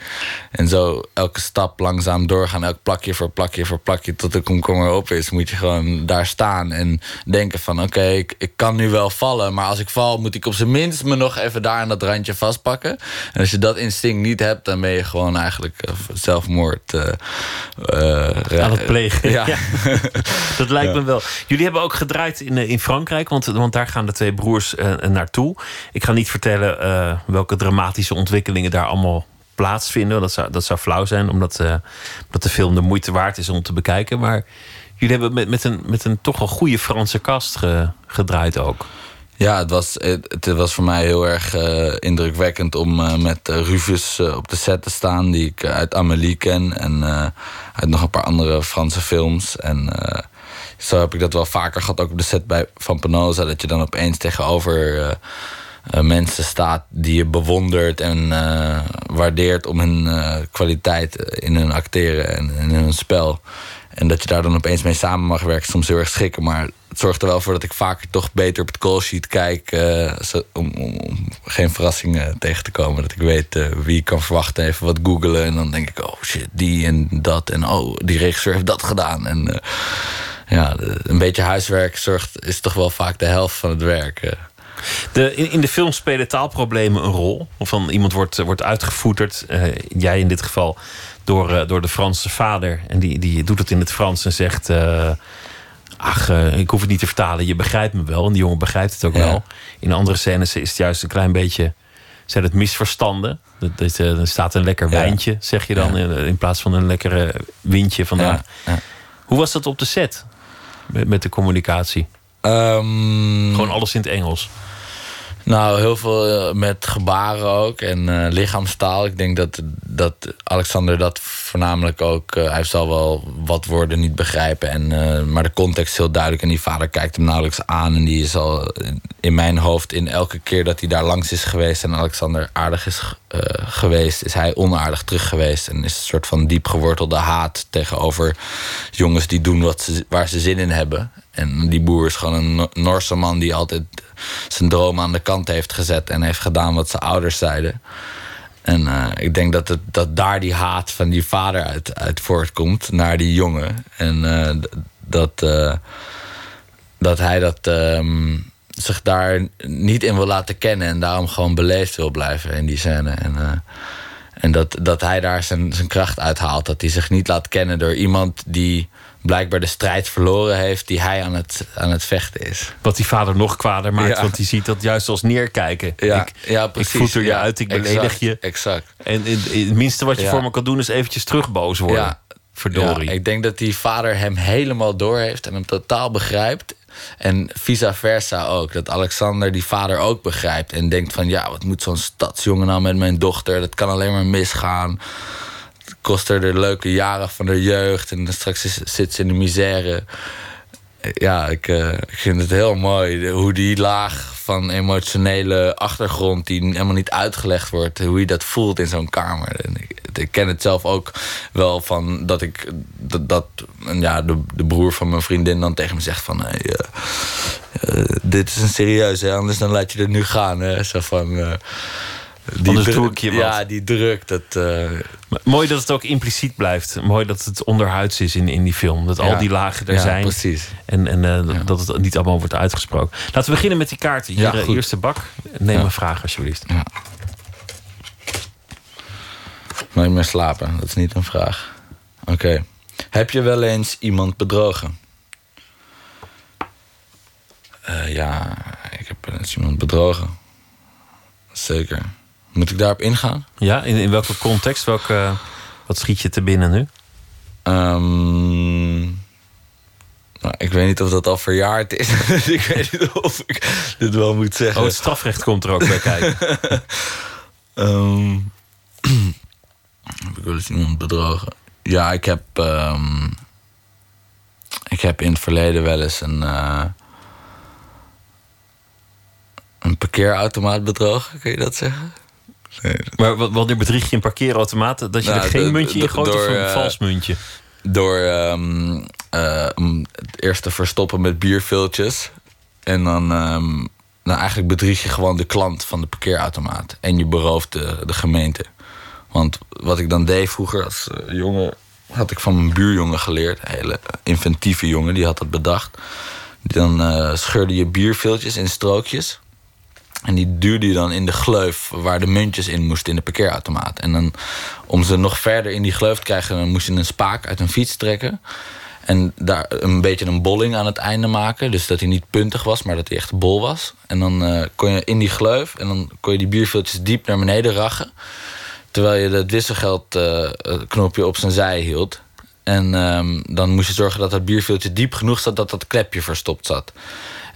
En zo elke stap langzaam doorgaan, elk plakje voor plakje voor plakje tot de komkommer op is, moet je gewoon daar staan en denken van oké, okay, ik, ik kan nu wel vallen, maar als ik val, moet ik op zijn minst me nog even daar aan dat randje vastpakken. En als je dat instinct niet hebt, dan ben je gewoon eigenlijk zelfmoord uh, uh, aan het plegen. Ja. ja. Dat lijkt ja. me wel. Jullie hebben ook gedraaid in, in Frankrijk, want, want daar gaan de twee broers uh, naartoe. Ik ga niet vertellen uh, welke dramatische ontwikkelingen daar allemaal plaatsvinden. Dat zou, dat zou flauw zijn, omdat, uh, omdat de film de moeite waard is om te bekijken. Maar jullie hebben met, met, een, met een toch wel goede Franse kast ge, gedraaid ook. Ja, het was, het, was voor mij heel erg eh, indrukwekkend om eh, met eh, Rufus eh, op de set te staan, die ik eh, uit Amélie ken en eh, uit nog een paar andere Franse films. En eh, zo heb ik dat wel vaker gehad, ook op de set bij Van Penosa, dat je dan opeens tegenover eh, eh, mensen staat die je bewondert en eh, waardeert om hun kwaliteit in hun acteren en in hun spel. En dat je daar dan opeens mee samen mag werken, soms heel erg schrikken. Maar het zorgt er wel voor dat ik vaker toch beter op het call sheet kijk. om, om, om geen verrassingen tegen te komen. Dat ik weet wie ik kan verwachten. Even wat googelen. En dan denk ik, oh shit, die en dat. En oh, die regisseur heeft dat gedaan. En ja, een beetje huiswerk zorgt, is toch wel vaak de helft van het werk. eh. De, in, in de film spelen taalproblemen een rol. Van iemand wordt, wordt uitgevoeterd. eh, jij in dit geval door, eh, door de Franse vader. En die, die doet het in het Frans en zegt... eh, ach, eh, ik hoef het niet te vertalen. Je begrijpt me wel. En die jongen begrijpt het ook Ja. wel. In andere scènes is het juist een klein beetje... zijn het misverstanden. Eh, er staat een lekker Ja. wijntje, zeg je dan. In, in plaats van een lekkere windje vandaag. Hoe was dat op de set? Met, met de communicatie? Gewoon alles in het Engels. Nou, heel veel eh, met gebaren ook en eh, lichaamstaal. Ik denk dat, dat Alexander dat voornamelijk ook... eh, hij zal wel wat woorden niet begrijpen. En, maar de context is heel duidelijk. En die vader kijkt hem nauwelijks aan. En die is al in mijn hoofd... in elke keer dat hij daar langs is geweest... en Alexander aardig is geweest... is hij onaardig terug geweest. En is een soort van diep gewortelde haat... tegenover jongens die doen wat ze, waar ze zin in hebben. En die boer is gewoon een No- Noorse man... die altijd zijn droom aan de kant heeft gezet... en heeft gedaan wat zijn ouders zeiden. En eh, ik denk dat, het, dat daar die haat van die vader uit, uit voortkomt naar die jongen. En eh, dat, eh, dat hij dat, ehm, zich daar niet in wil laten kennen en daarom gewoon beleefd wil blijven in die scène. En, en dat, dat hij daar zijn, zijn kracht uithaalt. Dat hij zich niet laat kennen door iemand die blijkbaar de strijd verloren heeft, die hij aan het, aan het vechten is. Wat die vader nog kwader maakt, Ja. want die ziet dat juist als neerkijken. Ja, ik, ja, ik precies. voeter je Ja, uit, ik beledig exact, je. Exact. En het, het minste wat je voor me kan doen is eventjes terugboos worden. Ja. Verdorie. Ja, ik denk dat die vader hem helemaal doorheeft en hem totaal begrijpt. En vice versa ook. Dat Alexander die vader ook begrijpt. En denkt van ja, wat moet zo'n stadsjongen nou met mijn dochter? Dat kan alleen maar misgaan. Kost haar de leuke jaren van haar jeugd. En straks zit ze in de misère. Ja, ik, eh, ik vind het heel mooi hoe die laag van emotionele achtergrond, die helemaal niet uitgelegd wordt, hoe je dat voelt in zo'n kamer. Ik, ken het zelf ook wel van dat ik dat, ja, de, de broer van mijn vriendin dan tegen me zegt van hey, eh, eh, dit is een serieus, hè, anders dan laat je het nu gaan. Hè. Zo van, Anders druk- doe ik je wat. Ja, die druk. Dat, eh, Mooi dat het ook impliciet blijft. Mooi dat het onderhuids is in, in die film. Dat al Ja. die lagen er Ja, zijn. precies. En, en eh, dat het niet allemaal wordt uitgesproken. Laten we beginnen met die kaarten. Hier, Ja, eh, eerste bak. Neem Ja. een vraag alsjeblieft. Nooit meer slapen, dat is niet een vraag. Oké. Heb je wel eens iemand bedrogen? Eh, ja, ik heb wel eens iemand bedrogen. Zeker. Moet ik daarop ingaan? Ja, in, in welke context? Welke, wat schiet je te binnen nu? Ehm, nou, ik weet niet of dat al verjaard is. dus ik weet niet of ik dit wel moet zeggen. Oh, het strafrecht komt er ook bij kijken. Ehm, heb ik wel eens iemand bedrogen? Ja, ik heb. ehm, ik heb in het verleden wel eens een. eh, een parkeerautomaat bedrogen, kun je dat zeggen? Maar wat- wanneer bedrieg je een parkeerautomaat? Dat je Nou, er geen de- muntje in gooit of een vals muntje? Door ehm, eh, het eerst te verstoppen met bierviltjes. En dan. ehm, nou, eigenlijk bedrieg je gewoon de klant van de parkeerautomaat. En je berooft de, de gemeente. Want wat ik dan deed vroeger als eh, jongen. had ik van mijn buurjongen geleerd. Een hele inventieve jongen, die had dat bedacht. Dan eh, scheurde je bierviltjes in strookjes. En die duwde je dan in de gleuf waar de muntjes in moesten in de parkeerautomaat. En dan, om ze nog verder in die gleuf te krijgen, moest je een spaak uit een fiets trekken. En daar een beetje een bolling aan het einde maken. Dus dat hij niet puntig was, maar dat hij echt bol was. En dan eh, kon je in die gleuf en dan kon je die bierviltjes diep naar beneden rachen. Terwijl je het wisselgeldknopje op zijn zij hield. En ehm, dan moest je zorgen dat dat bierviltje diep genoeg zat dat dat klepje verstopt zat.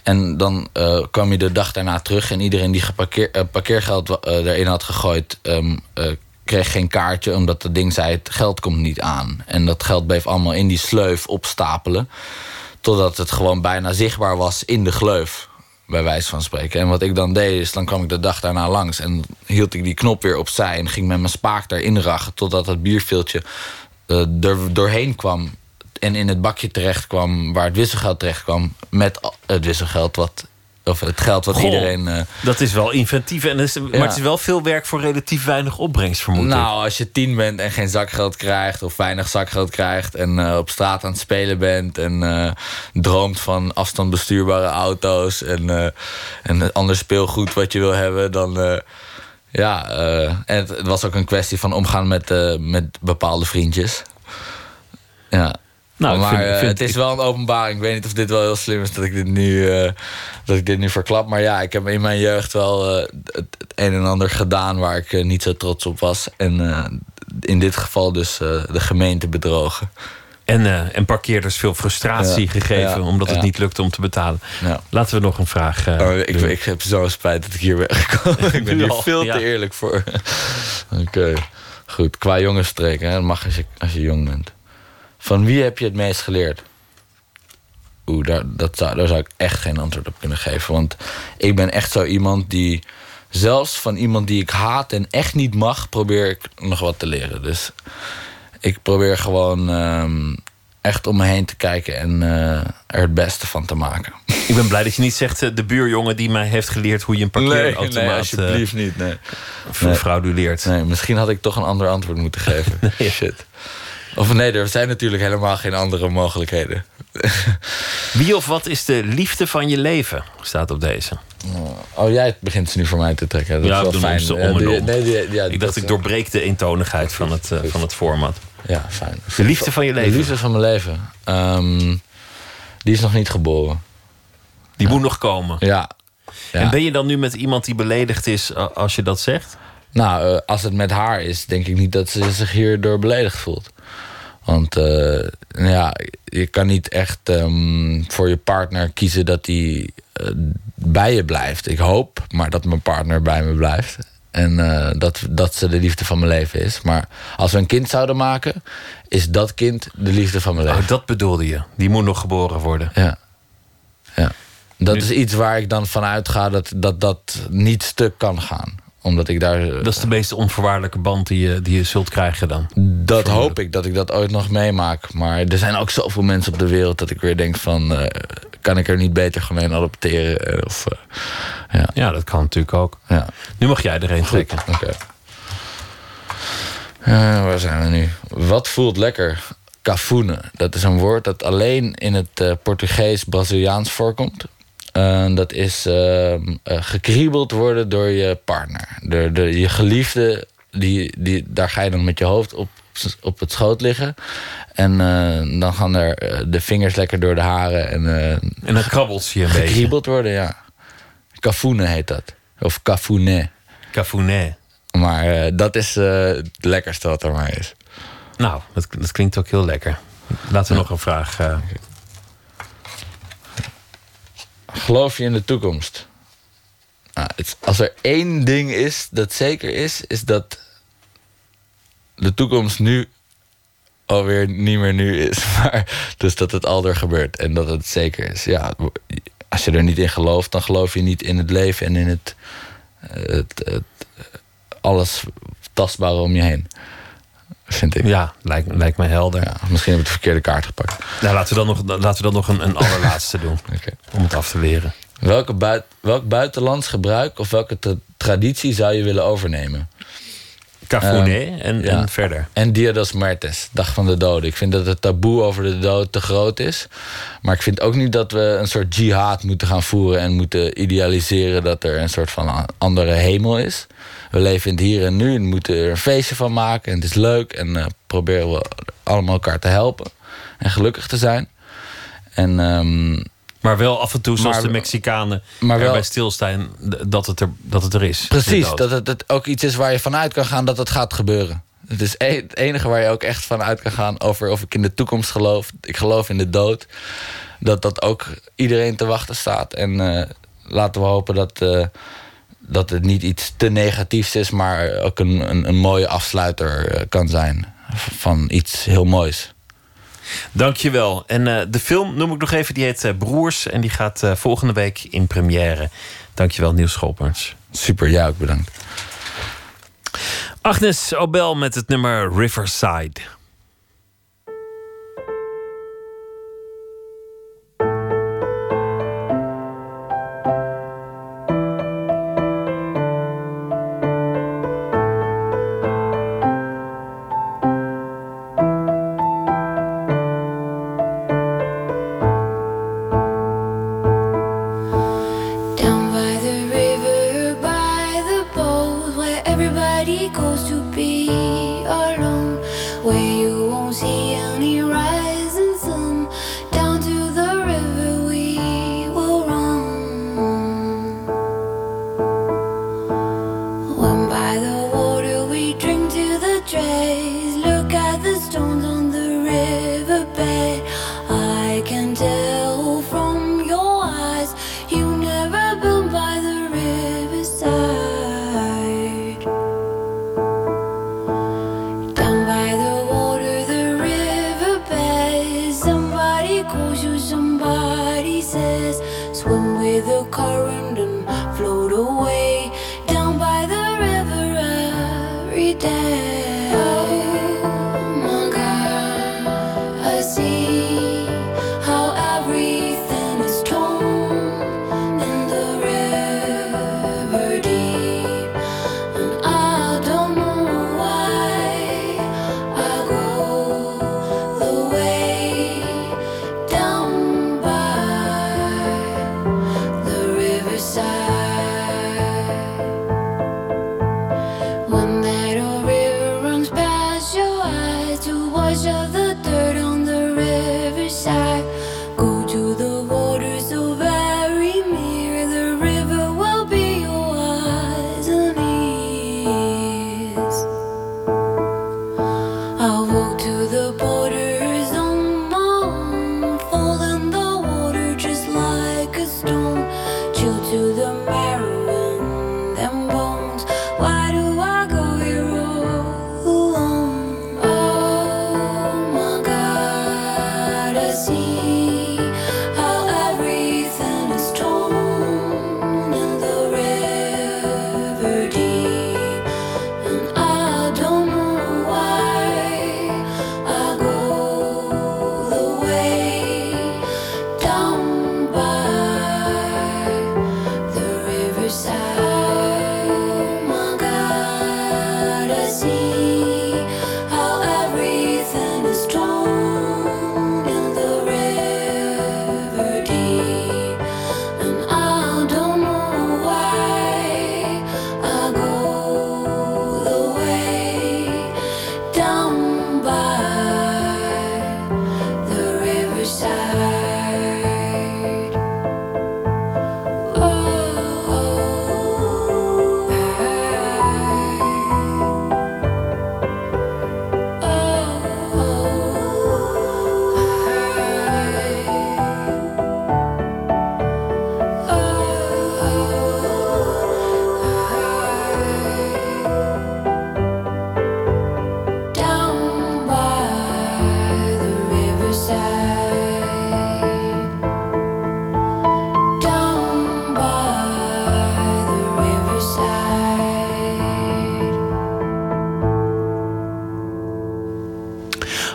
En dan eh, kwam je de dag daarna terug en iedereen die geparkeer, eh, parkeergeld eh, erin had gegooid, ehm, eh, kreeg geen kaartje, omdat dat ding zei: het geld komt niet aan. En dat geld bleef allemaal in die sleuf opstapelen, totdat het gewoon bijna zichtbaar was in de gleuf. Bij wijze van spreken. En wat ik dan deed, is dan kwam ik de dag daarna langs. En hield ik die knop weer opzij. En ging met mijn spaak daarin rachen. Totdat het bierveeltje er doorheen kwam. En in het bakje terecht kwam. Waar het wisselgeld terecht kwam. Met het wisselgeld wat. Of het geld wat Goh, iedereen. eh, Dat is wel inventief. En is, Maar het is wel veel werk voor relatief weinig opbrengst, vermoed nou, als je tien bent en geen zakgeld krijgt, of weinig zakgeld krijgt, en eh, op straat aan het spelen bent, en eh, droomt van afstandbestuurbare auto's en, en ander speelgoed wat je wil hebben, dan. ja, en het, het was ook een kwestie van omgaan met, met bepaalde vriendjes. Ja. Nou, ik maar vind- eh, vind- het is wel een openbaring. Ik weet niet of dit wel heel slim is dat ik dit nu, eh, dat ik dit nu verklap. Maar ja, ik heb in mijn jeugd wel eh, het, het een en ander gedaan waar ik niet zo trots op was. En in dit geval dus de gemeente bedrogen. En, en parkeerders veel frustratie Ja, gegeven ja, omdat het niet lukte om te betalen. Ja. Laten we nog een vraag. Oh, ik, ik heb zo spijt dat ik hier ben gekomen. ik ben hier veel te eerlijk voor. Oké, goed. Qua jongensstreken, hè, dat mag als je, als je jong bent. Van wie heb je het meest geleerd? Oeh, daar, dat zou, daar zou ik echt geen antwoord op kunnen geven. Want ik ben echt zo iemand die... Zelfs van iemand die ik haat en echt niet mag... probeer ik nog wat te leren. Dus ik probeer gewoon ehm, echt om me heen te kijken... en eh, er het beste van te maken. Ik ben blij dat je niet zegt eh, de buurjongen die mij heeft geleerd hoe je een parkeerautomaat nee, alsjeblieft eh, niet. Nee. frauduleert. Nee, misschien had ik toch een ander antwoord moeten geven. Shit. Of nee, er zijn natuurlijk helemaal geen andere mogelijkheden. Wie of wat is de liefde van je leven? Staat op deze. Oh, jij begint ze nu voor mij te trekken. Dat ja, is wel fijn. om en om. nee, die- ja, ik dacht, ik doorbreek de eentonigheid van het, eh, van het format. Ja, fijn. De liefde van je leven. De liefde van mijn leven. Ehm, die is nog niet geboren. Die moet nog komen. Ja. ja. En ben je dan nu met iemand die beledigd is als je dat zegt? Nou, eh, als het met haar is, denk ik niet dat ze zich hierdoor beledigd voelt. Want eh, nou ja, je kan niet echt ehm, voor je partner kiezen dat hij eh, bij je blijft. Ik hoop maar dat mijn partner bij me blijft. En eh, dat, dat ze de liefde van mijn leven is. Maar als we een kind zouden maken, is dat kind de liefde van mijn leven. Oh, dat bedoelde je. Die moet nog geboren worden. Ja. ja. Dat is iets waar ik dan vanuit ga dat, dat dat niet stuk kan gaan. Omdat ik daar. Dat is de meest onvoorwaardelijke band die je, die je zult krijgen dan. Dat hoop ik, dat ik dat ooit nog meemaak. Maar er zijn ook zoveel mensen op de wereld dat ik weer denk van... eh, kan ik er niet beter gewoon een adopteren? Eh, Of, eh, ja. Ja, dat kan natuurlijk ook. Ja. Nu mag jij er een trekken. Oké. Eh, waar zijn we nu? Wat voelt lekker? Cafune. Dat is een woord dat alleen in het eh, Portugees-Braziliaans voorkomt. Eh, dat is eh, eh, gekriebeld worden door je partner. De, de, je geliefde, die, die, daar ga je dan met je hoofd op, op het schoot liggen. En eh, dan gaan er de vingers lekker door de haren. En, En dan krabbelt je een beetje. gekriebeld worden, ja. Cafune heet dat. Of cafune. Cafounet. Maar dat is het lekkerste wat er maar is. Nou, dat, dat klinkt ook heel lekker. Laten we nog een vraag. Geloof je in de toekomst? Nou, het- als er één ding is dat zeker is, is dat de toekomst nu alweer niet meer nu is. Maar dus dat het al er gebeurt en dat het zeker is. Ja, als je er niet in gelooft, dan geloof je niet in het leven en in het, eh, het, het alles tastbare om je heen. Vind ik. Ja, lijkt, lijkt me helder. Ja, misschien heb ik de verkeerde kaart gepakt. Nou, laten we dan nog, laten we dan nog een, een allerlaatste doen. Om het af te leren. Welke buit, welk buitenlands gebruik of welke tra- traditie zou je willen overnemen? Cafounet Ehm, en, ja. en verder. En Dia dos Muertos, Dag van de Doden. Ik vind dat het taboe over de dood te groot is. Maar ik vind ook niet dat we een soort jihad moeten gaan voeren... en moeten idealiseren dat er een soort van andere hemel is we leven in het hier en nu en moeten er een feestje van maken. En het is leuk en uh, proberen we allemaal elkaar te helpen en gelukkig te zijn. En, ehm, maar wel af en toe, zoals de Mexicanen maar wel, bij stilstaan, dat het er, dat het er is. Precies, dat het, ook iets is waar je vanuit kan gaan dat het gaat gebeuren. Het is e- het enige waar je ook echt vanuit kan gaan over of ik in de toekomst geloof. Ik geloof in de dood. Dat dat ook iedereen te wachten staat. En eh, laten we hopen dat, eh, dat het niet iets te negatiefs is, maar ook een, een, een mooie afsluiter eh, kan zijn van iets heel moois. Dankjewel. En eh, de film noem ik nog even, die heet eh, Broers. En die gaat volgende week in première. Dankjewel, Niels Schopers. Super, ja, ook bedankt. Agnes Obel met het nummer Riverside.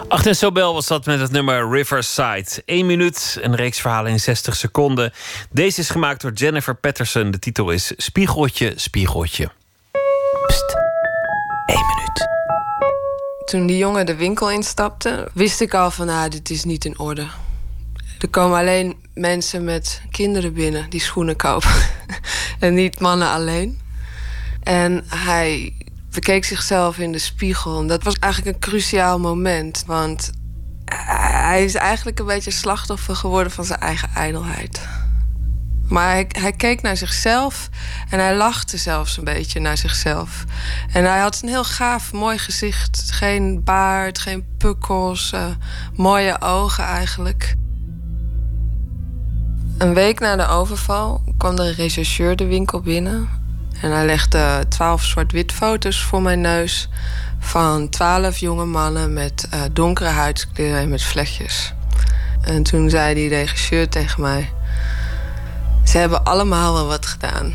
Achter Sobel was dat met het nummer Riverside. 1 minuut, een reeks verhalen in 60 seconden. Deze is gemaakt door Jennifer Patterson. De titel is Spiegeltje, Spiegeltje. Pst, 1 minuut. Toen die jongen de winkel instapte, wist ik al van... Ah, dit is niet in orde. Er komen alleen mensen met kinderen binnen die schoenen kopen. en niet mannen alleen. En hij bekeek zichzelf in de spiegel. En dat was eigenlijk een cruciaal moment. Want hij is eigenlijk een beetje slachtoffer geworden van zijn eigen ijdelheid. Maar hij, hij, keek naar zichzelf en hij lachte zelfs een beetje naar zichzelf. En hij had een heel gaaf, mooi gezicht. Geen baard, geen pukkels, eh, mooie ogen eigenlijk. Een week na de overval kwam de rechercheur de winkel binnen. En hij legde twaalf zwart-wit foto's voor mijn neus... van twaalf jonge mannen met eh, donkere huidskleur en met vlechtjes. En toen zei die regisseur tegen mij... Ze hebben allemaal wel wat gedaan.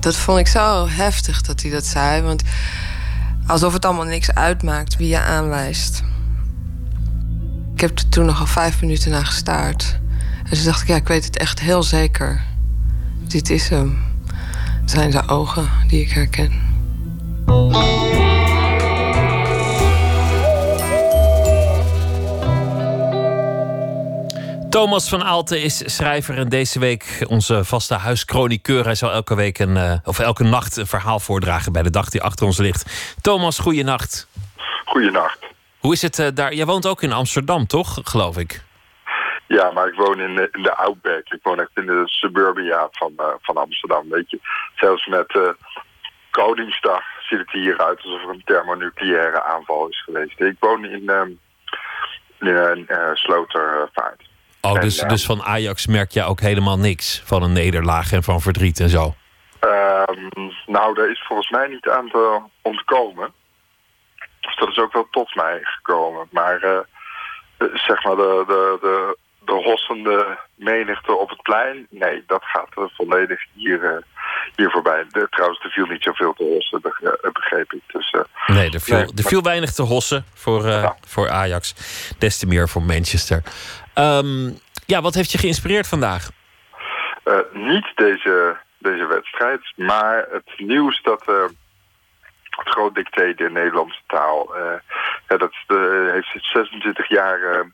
Dat vond ik zo heftig dat hij dat zei. Want alsof het allemaal niks uitmaakt wie je aanwijst. Ik heb er toen nog al vijf minuten naar gestaard. En toen dacht ik, ja, ik weet het echt heel zeker. Dit is hem. Het zijn zijn ogen die ik herken. Thomas van Aalten is schrijver en deze week onze vaste huischroniqueur. Hij zal elke week een, eh, of elke nacht een verhaal voordragen bij de dag die achter ons ligt. Thomas, goeienacht. Goeienacht. Hoe is het eh, daar? Jij woont ook in Amsterdam, toch? Geloof ik. Ja, maar ik woon in de, in de Outback. Ik woon echt in de suburbia van, eh, van Amsterdam, weet je. Zelfs met eh, Koningsdag ziet het hier uit alsof er een thermonucleaire aanval is geweest. Ik woon in, ehm in eh, Slotervaart. Oh, dus, eh, dus van Ajax merk je ook helemaal niks van een nederlaag en van verdriet en zo. Ehm, nou, daar is volgens mij niet aan te ontkomen. Dus dat is ook wel tot mij gekomen. Maar eh, eh, zeg maar de, de, de, de hossende menigte op het plein... nee, dat gaat eh, volledig hier, eh, hier voorbij. De, trouwens, er viel niet zoveel te hossen, eh, begreep ik. Dus, eh, Nee, er viel, nee, er viel weinig te hossen voor, voor Ajax. Des te meer voor Manchester. Ehm, ja, wat heeft je geïnspireerd vandaag? Niet deze, deze wedstrijd, maar het nieuws dat het groot dicté de Nederlandse taal, ja, dat heeft sinds 26 jaar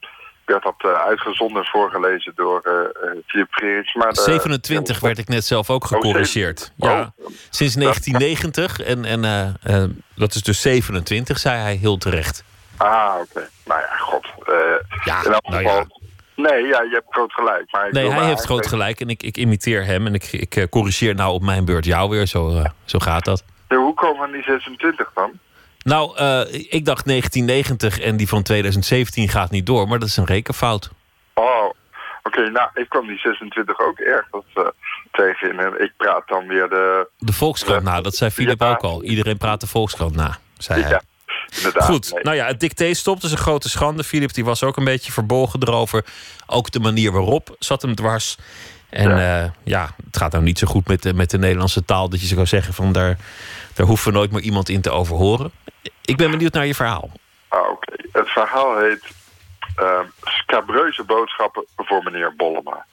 werd dat eh, uitgezonden en voorgelezen door eh eh, Philip Gerits. Maar de- 27 werd ik net zelf ook gecorrigeerd. Ja, sinds 1990 en, en dat is dus 27, zei hij heel terecht. Ah, oké. Nou ja, god. ja, in elk nou geval- ja. Nee, ja, je hebt groot gelijk. Maar Nee, hij maar heeft groot gelijk en ik, ik imiteer hem en ik, ik corrigeer nou op mijn beurt jou weer. Zo, zo gaat dat. Ja, hoe komen we aan die 26 dan? Nou, eh, ik dacht 1990 en die van 2017 gaat niet door, maar dat is een rekenfout. Oh, oké. nou, ik kwam die 26 ook erg dat, eh, tegen in. En ik praat dan weer de... De Volkskrant na, dat zei Filip ook al. Iedereen praat de Volkskrant na, zei hij. inderdaad. Goed, Nee. nou ja, het dicté stopt, is een grote schande. Filip die was ook een beetje verbolgen erover. Ook de manier waarop zat hem dwars. En ja, ja het gaat nou niet zo goed met de, met de Nederlandse taal... dat je zou zeggen van daar, daar hoeven we nooit meer iemand in te overhoren. Ik ben benieuwd naar je verhaal. Ah, oké. Het verhaal heet eh, Scabreuze boodschappen voor meneer Bollema.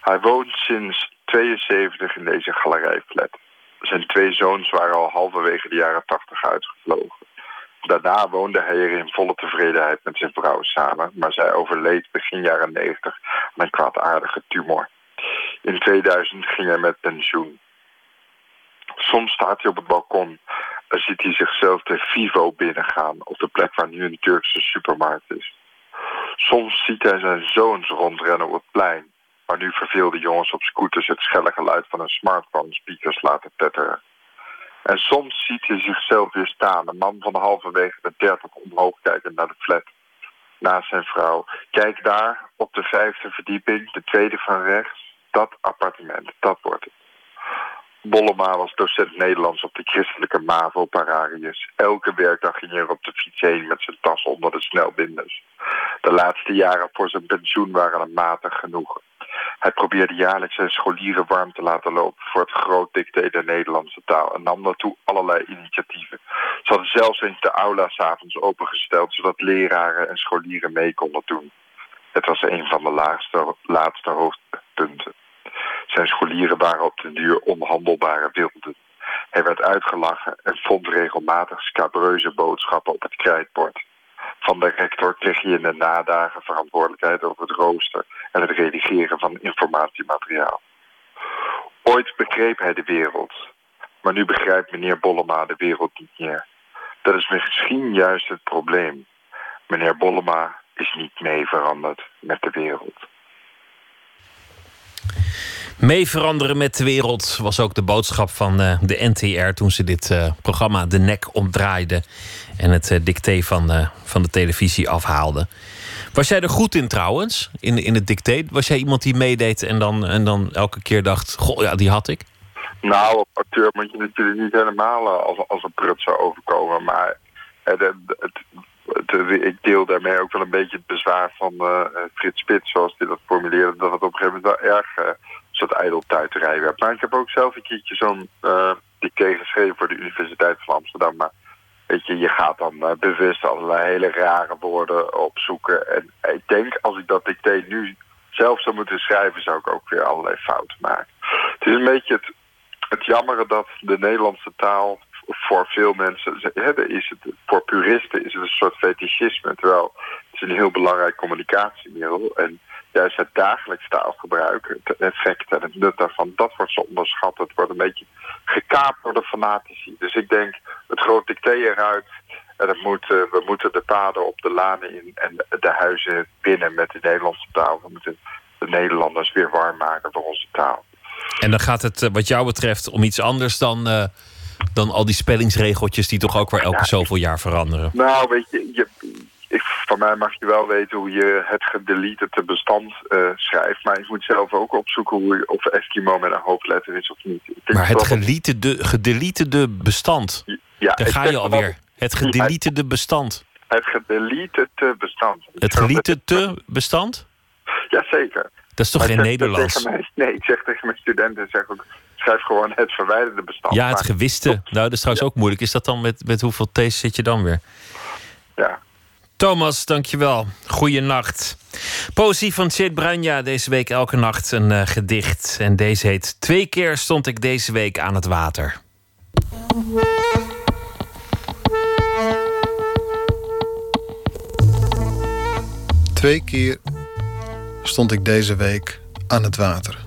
Hij woont sinds 72 in deze galerijflat. Zijn twee zoons waren al halverwege de jaren 80 uitgevlogen. Daarna woonde hij er in volle tevredenheid met zijn vrouw samen, maar zij overleed begin jaren 90 aan een kwaadaardige tumor. In 2000 ging hij met pensioen. Soms staat hij op het balkon en ziet hij zichzelf de Vivo binnengaan op de plek waar nu een Turkse supermarkt is. Soms ziet hij zijn zoons rondrennen op het plein, waar nu verveelde jongens op scooters het schelle geluid van een smartphone speakers laten tetteren. En soms ziet hij zichzelf weer staan, een man van halverwege de dertig omhoog kijkend naar de flat. Naast zijn vrouw. Kijk daar, op de vijfde verdieping, de tweede van rechts. Dat appartement, dat wordt het. Bollema was docent Nederlands op de christelijke MAVO Pararius. Elke werkdag ging hij er op de fiets heen met zijn tas onder de snelbinders. De laatste jaren voor zijn pensioen waren hem matig genoeg. Hij probeerde jaarlijks zijn scholieren warm te laten lopen voor het groot dicté der Nederlandse taal en nam daartoe allerlei initiatieven. Ze hadden zelfs eens de aula s'avonds opengesteld zodat leraren en scholieren mee konden doen. Het was een van de laatste hoofdpunten. Zijn scholieren waren op den duur onhandelbare wilden. Hij werd uitgelachen en vond regelmatig scabreuze boodschappen op het krijtbord. Van de rector kreeg hij in de nadagen verantwoordelijkheid over het rooster en het redigeren van informatiemateriaal. Ooit begreep hij de wereld, maar nu begrijpt meneer Bollema de wereld niet meer. Dat is misschien juist het probleem. Meneer Bollema is niet mee veranderd met de wereld. Mee veranderen met de wereld was ook de boodschap van eh, de NTR toen ze dit eh, programma de nek omdraaide en het uh, dicté van, van de televisie afhaalde. Was jij er goed in trouwens, in, in het dicté? Was jij iemand die meedeed en dan, en dan elke keer dacht: Goh, ja, die had ik? Nou, op acteur moet je natuurlijk niet helemaal als, als een prut zou overkomen. Maar het, het- ik deel daarmee ook wel een beetje het bezwaar van Frits Spits, zoals hij dat formuleerde, dat het op een gegeven moment wel erg soort ijdeltuiterij werd. Maar ik heb ook zelf een keertje zo'n eh dicté geschreven voor de Universiteit van Amsterdam. Maar weet je, je gaat dan eh, bewust allerlei hele rare woorden opzoeken. En ik denk, als ik dat dicté nu zelf zou moeten schrijven, zou ik ook weer allerlei fouten maken. Het is een beetje het, het jammere dat de Nederlandse taal voor veel mensen, hè, is het, voor puristen is het een soort fetischisme, terwijl het is een heel belangrijk communicatiemiddel. En juist het dagelijks taalgebruik, het effect en het nut daarvan, dat wordt zo onderschat. Het wordt een beetje gekaapt door de fanatici. Dus ik denk, het groot dicté eruit. En het moet, eh, we moeten de paden op de lanen in en de, huizen binnen met de Nederlandse taal. We moeten de Nederlanders weer warm maken voor onze taal. En dan gaat het, eh, wat jou betreft, om iets anders dan, eh, dan al die spellingsregeltjes die toch ook weer elke zoveel jaar veranderen. Nou, weet je, je ik, van mij mag je wel weten hoe je het gedeletede bestand eh, schrijft. Maar je moet zelf ook opzoeken hoe, je- of Eskimo met een hoofdletter is of niet. Ik Maar het gedeletede, gedeletede bestand, ja, daar ik ga je wel- alweer. Het gedeletede bestand. Het gedeletede bestand. Het gedeletede bestand? Jazeker. Dat is toch geen ik Nederlands? nee, ik zeg tegen mijn studenten, zeg ook, schrijf gewoon het verwijderde bestand. Ja, het gewiste. Nou, dat is trouwens ook moeilijk. Is dat dan met, met hoeveel T's zit je dan weer? Ja. Thomas, dankjewel. Goeienacht. Poëzie van Chet Branja. Deze week elke nacht een eh, gedicht. En deze heet Twee keer stond ik deze week aan het water. Twee keer stond ik deze week aan het water.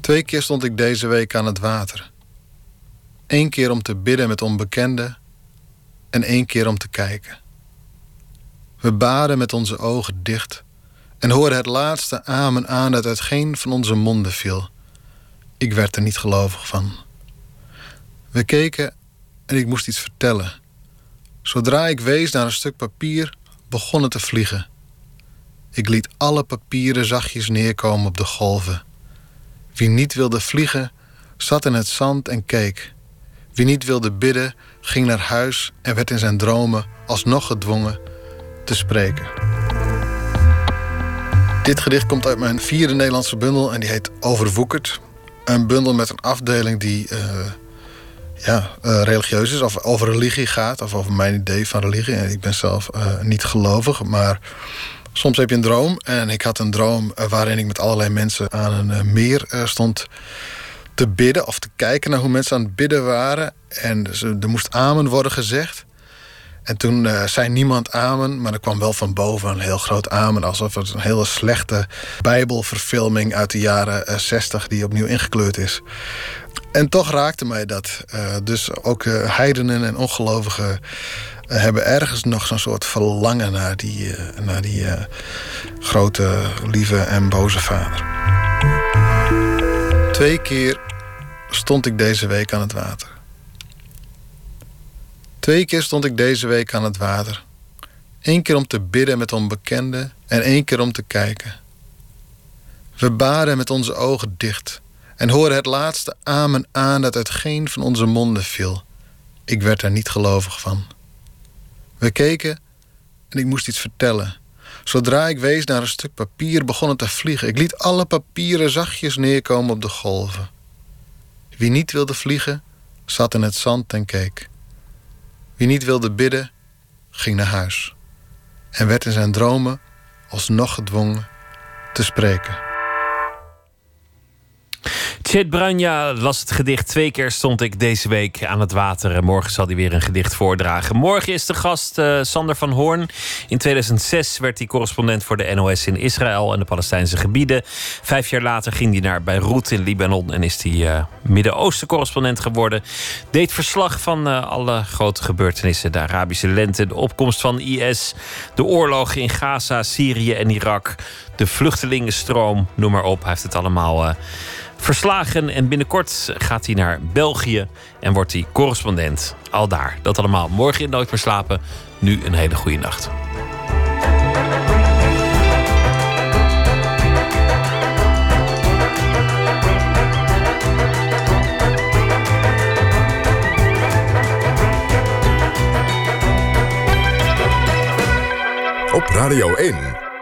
Twee keer stond ik deze week aan het water. Eén keer om te bidden met onbekenden en één keer om te kijken. We baden met onze ogen dicht en hoorden het laatste amen aan dat uit geen van onze monden viel. Ik werd er niet gelovig van. We keken en ik moest iets vertellen. Zodra ik wees naar een stuk papier, begon het te vliegen. Ik liet alle papieren zachtjes neerkomen op de golven. Wie niet wilde vliegen, zat in het zand en keek. Wie niet wilde bidden, ging naar huis en werd in zijn dromen alsnog gedwongen te spreken. Dit gedicht komt uit mijn vierde Nederlandse bundel en die heet Overwoekerd. Een bundel met een afdeling die eh, ja, eh, religieus is, of over religie gaat, of over mijn idee van religie. En ik ben zelf eh, niet gelovig, maar soms heb je een droom. En ik had een droom waarin ik met allerlei mensen aan een meer stond te bidden of te kijken naar hoe mensen aan het bidden waren. En er moest amen worden gezegd. En toen eh, zei niemand amen, maar er kwam wel van boven een heel groot amen. Alsof het een hele slechte bijbelverfilming uit de jaren eh, 60 die opnieuw ingekleurd is. En toch raakte mij dat. Eh, dus ook heidenen en ongelovigen hebben ergens nog zo'n soort verlangen naar die, naar die grote, lieve en boze vader. Twee keer stond ik deze week aan het water. Twee keer stond ik deze week aan het water. Eén keer om te bidden met onbekenden en één keer om te kijken. We baden met onze ogen dicht en hoorden het laatste amen aan dat uit geen van onze monden viel. Ik werd er niet gelovig van. We keken en ik moest iets vertellen. Zodra ik wees naar een stuk papier, begon het te vliegen. Ik liet alle papieren zachtjes neerkomen op de golven. Wie niet wilde vliegen, zat in het zand en keek. Wie niet wilde bidden, ging naar huis. En werd in zijn dromen alsnog gedwongen te spreken. Chet Bruinja las het gedicht. Twee keer stond ik deze week aan het water. En morgen zal hij weer een gedicht voordragen. Morgen is de gast eh, Sander van Hoorn. In 2006 werd hij correspondent voor de NOS in Israël en de Palestijnse gebieden. Vijf jaar later ging hij naar Beirut in Libanon en is hij eh, Midden-Oosten correspondent geworden. Deed verslag van eh, alle grote gebeurtenissen. De Arabische lente, de opkomst van IS, de oorlogen in Gaza, Syrië en Irak. De vluchtelingenstroom, noem maar op. Hij heeft het allemaal eh, verslagen. En binnenkort gaat hij naar België en wordt hij correspondent. Al daar. Dat allemaal morgen in Nooit meer slapen. Nu een hele goede nacht. Op Radio 1.